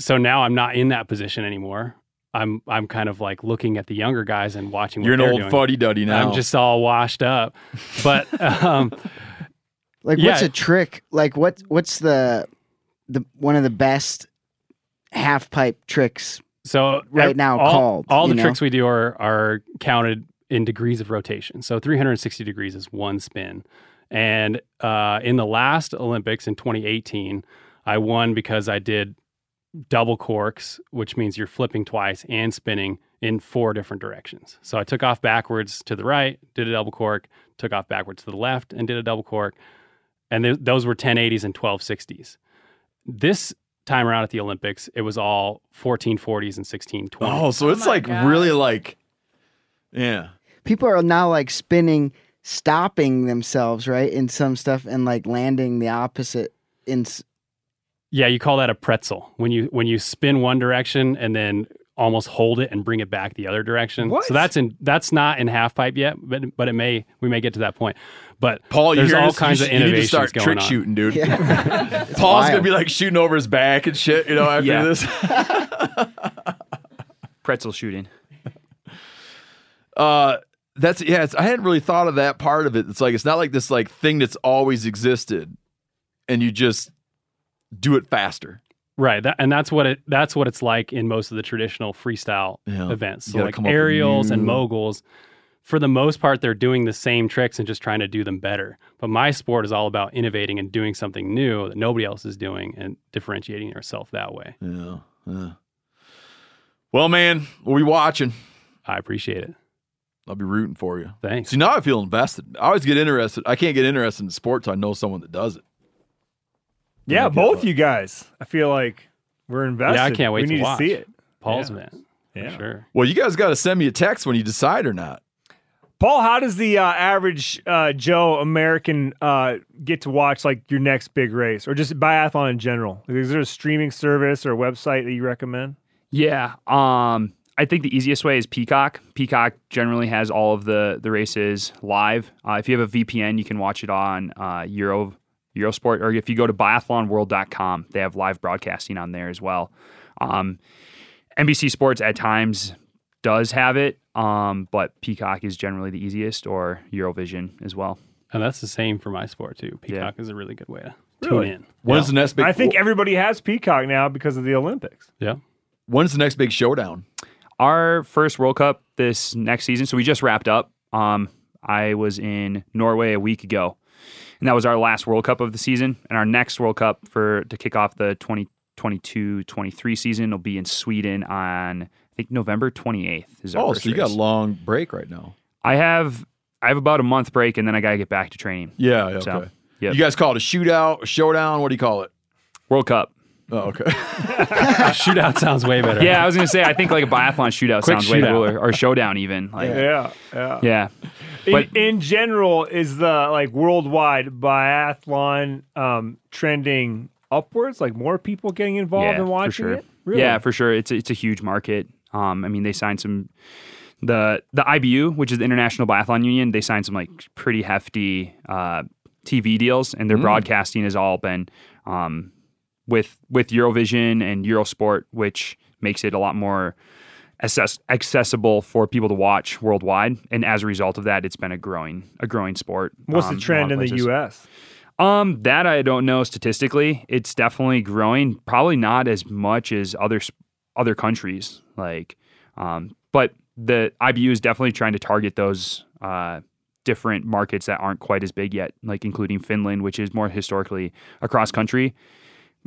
so now I'm not in that position anymore. I'm I'm kind of like looking at the younger guys and watching. What You're an old fuddy duddy now. I'm just all washed up. But *laughs* um, Like Yeah. what's a trick? Like what what's the the one of the best half pipe tricks? so Right now all, called, all the know? tricks we do are are counted in degrees of rotation. So 360 degrees is one spin. And uh, in the last Olympics in 2018, I won because I did double corks, which means you're flipping twice and spinning in four different directions. So I took off backwards to the right, did a double cork, took off backwards to the left, and did a double cork. And th- those were 1080s and 1260s. This time around at the Olympics, it was all 1440s and 1620s. oh, so it's my like God. really like, yeah. People are now like spinning, stopping themselves, right? In some stuff and like landing the opposite in s- Yeah, you call that a pretzel when you when you spin one direction and then almost hold it and bring it back the other direction. What? So that's in that's not in half pipe yet, but but it may we may get to that point. But Paul, you there's all this? kinds you, of should- you need to innovations start going trick on. shooting, dude. Yeah. *laughs* Paul's wild. gonna be like shooting over his back and shit, you know, after Yeah. this. *laughs* Pretzel shooting. Uh, that's yeah. It's, I hadn't really thought of that part of it. It's like it's not like this like thing that's always existed, and you just do it faster. Right, that, and that's what it that's what it's like in most of the traditional freestyle Yeah. events. So like aerials and moguls, for the most part, they're doing the same tricks and just trying to do them better. But my sport is all about innovating and doing something new that nobody else is doing and differentiating yourself that way. Yeah. yeah. Well, man, we'll be watching. I appreciate it. I'll be rooting for you. Thanks. See, now I feel invested. I always get interested. I can't get interested in sports. I know someone that does it. Yeah, both you guys. I feel like we're invested. Yeah, I can't wait we to need watch. to see it. Paul's Yeah. event. Yeah. For sure. Well, you guys got to send me a text when you decide or not. Paul, how does the uh, average uh, Joe American uh, get to watch like your next big race, or just biathlon in general? Like, is there a streaming service or a website that you recommend? Yeah. Um, I think the easiest way is Peacock. Peacock generally has all of the the races live. Uh, if you have a VPN, you can watch it on uh, Euro Eurosport, or if you go to biathlonworld.com, they have live broadcasting on there as well. Um, NBC Sports at times does have it, um, but Peacock is generally the easiest, or Eurovision as well. And that's the same for my sport too. Peacock is a really good way to tune in. When's the next big? I think everybody has Peacock now because of the Olympics. Yeah. When's the next big showdown? Our first World Cup this next season, so we just wrapped up. Um, I was in Norway a week ago, and that was our last World Cup of the season. And our next World Cup for to kick off the 2022-23 season will be in Sweden on I think November 28th. Is our Oh, so you got a long break right now. I have I have about a month break, and then I got to get back to training. Yeah. yeah, So, Okay. yep. You guys call it a shootout, a showdown? What do you call it? World Cup. Oh, okay. *laughs* Shootout sounds way better. Yeah, I was gonna say I think like a biathlon shootout Quick sounds way cooler, or showdown even. Like, Yeah, yeah. yeah. In, But- in general, is the like worldwide biathlon um, trending upwards? Like more people getting involved and watching for sure. it? Really? Yeah, for sure. It's a, it's a huge market. Um, I mean, they signed some the the IBU, which is the International Biathlon Union. They signed some like pretty hefty uh, TV deals, and their Mm. broadcasting has all been um, with with Eurovision and Eurosport, which makes it a lot more access- accessible for people to watch worldwide. And as a result of that, it's been a growing a growing sport. What's um, the trend lot in the. U.S.? Um, that I don't know statistically. It's definitely growing. Probably not as much as other other countries. Like, um, but the IBU is definitely trying to target those uh, different markets that aren't quite as big yet, like including Finland, which is more historically a cross country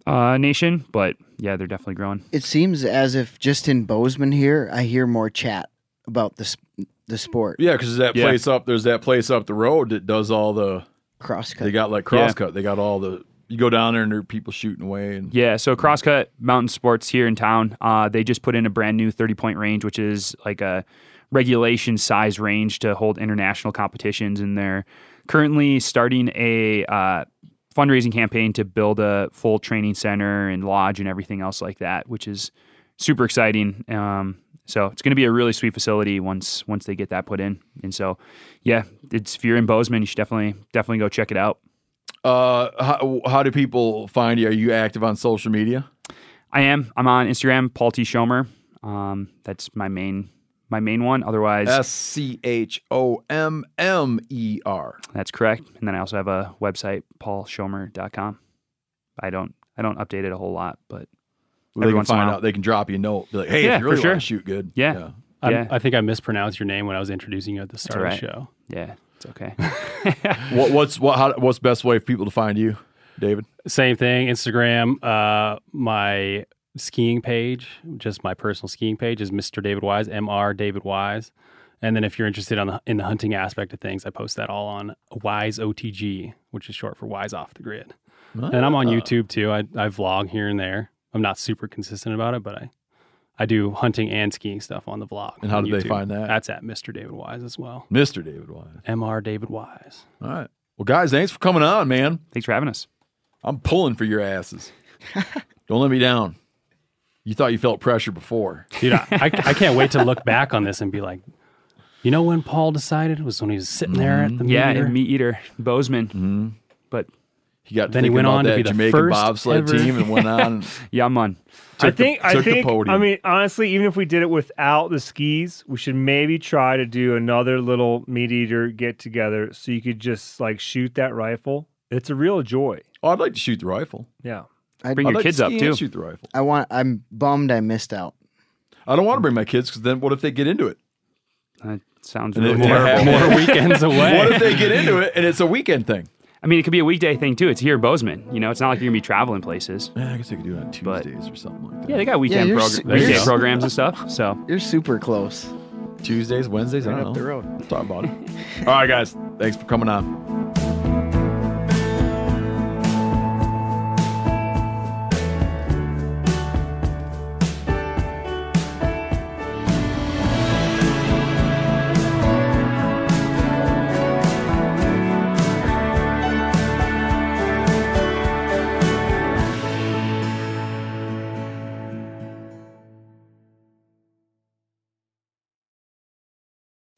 uh, nation. But yeah, they're definitely growing. It seems as if just in Bozeman here, I hear more chat about the s- the sport. Yeah, because that Yeah. place up there's that place up the road that does all the. Crosscut. They got like Yeah. crosscut. They got all the. You go down there and there are people shooting away and. Yeah, so Crosscut Mountain Sports here in town, uh, they just put in a brand new 30 point range, which is like a regulation size range to hold international competitions. And they're currently starting a uh, fundraising campaign to build a full training center and lodge and everything else like that, which is super exciting. Um, so it's going to be a really sweet facility once once they get that put in. And so, yeah, it's if you're in Bozeman, you should definitely definitely go check it out. Uh, how, how do people find you? Are you active on social media? I am. I'm on Instagram, Paul T. Schommer. Um, that's my main my main one. Otherwise, S C H O M M E R. that's correct. And then I also have a website, paulschommer.com. I don't I don't update it a whole lot, but They every can once in a find while. out. They can drop you a note. Be like, hey, Yeah, if you really for sure. want to shoot good. Yeah. I'm- Yeah. I think I mispronounced your name when I was introducing you at the start all of the show. Yeah, it's okay. *laughs* What, what's what? How, what's best way for people to find you, David? Same thing. Instagram. Uh, my skiing page, just my personal skiing page, is Mr. David Wise, Mr. David Wise. And then if you're interested on the, in the hunting aspect of things, I post that all on Wise OTG, which is short for Wise Off the Grid. And I'm on. YouTube too. I, I vlog here and there. I'm not super consistent about it, but I I do hunting and skiing stuff on the vlog. And how on do they find that? That's at Mr. David Wise as well. Mr. David Wise. Mr. David Wise. All right. Well, guys, thanks for coming on, man. Thanks for having us. I'm pulling for your asses. *laughs* Don't let me down. You thought you felt pressure before. Dude, I, I, I can't wait to look back on this and be like, you know when Paul decided it was when he was sitting there at the Mm-hmm. Yeah, meter? and MeatEater, Bozeman. But He got Then he went about on to that be the Jamaican first bobsled ever- team and went on. And *laughs* yeah, man. I took the- think. I took the think. podium. I mean, honestly, even if we did it without the skis, we should maybe try to do another little MeatEater get together, so you could just like shoot that rifle. It's a real joy. oh, I'd like to shoot the rifle. Yeah. I'd- Bring I'd your like to kids up too. shoot the rifle. I want. I'm bummed I missed out. I don't want to bring my kids because then what if they get into it? That sounds And really terrible. more- More weekends *laughs* away. What if they get into it and it's a weekend thing? I mean, it could be a weekday thing too. It's here in Bozeman. You know, it's not like you're gonna be traveling places. Yeah, I guess they could do it on But- Tuesdays or something like that. Yeah, they got weekend you're progr- s- weekday you're s- programs and stuff. So You're super close. Tuesdays, Wednesdays. I Right don't up know. the road. We'll talk about it. All right, guys. Thanks for coming on.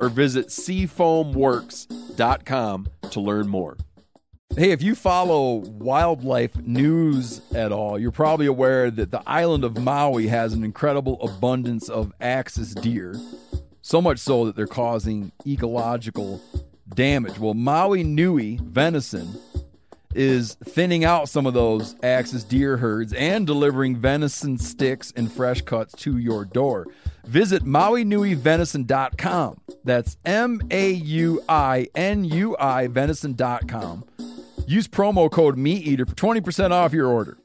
or visit seafoamworks.com to learn more. Hey, if you follow wildlife news at all, you're probably aware that the island of Maui has an incredible abundance of axis deer, so much so that they're causing ecological damage. Well, Maui Nui venison is thinning out some of those axis deer herds and delivering venison sticks and fresh cuts to your door. Visit MauiNuiVenison.com. That's M A U I N U I Venison.com. Use promo code MeatEater for 20% off your order.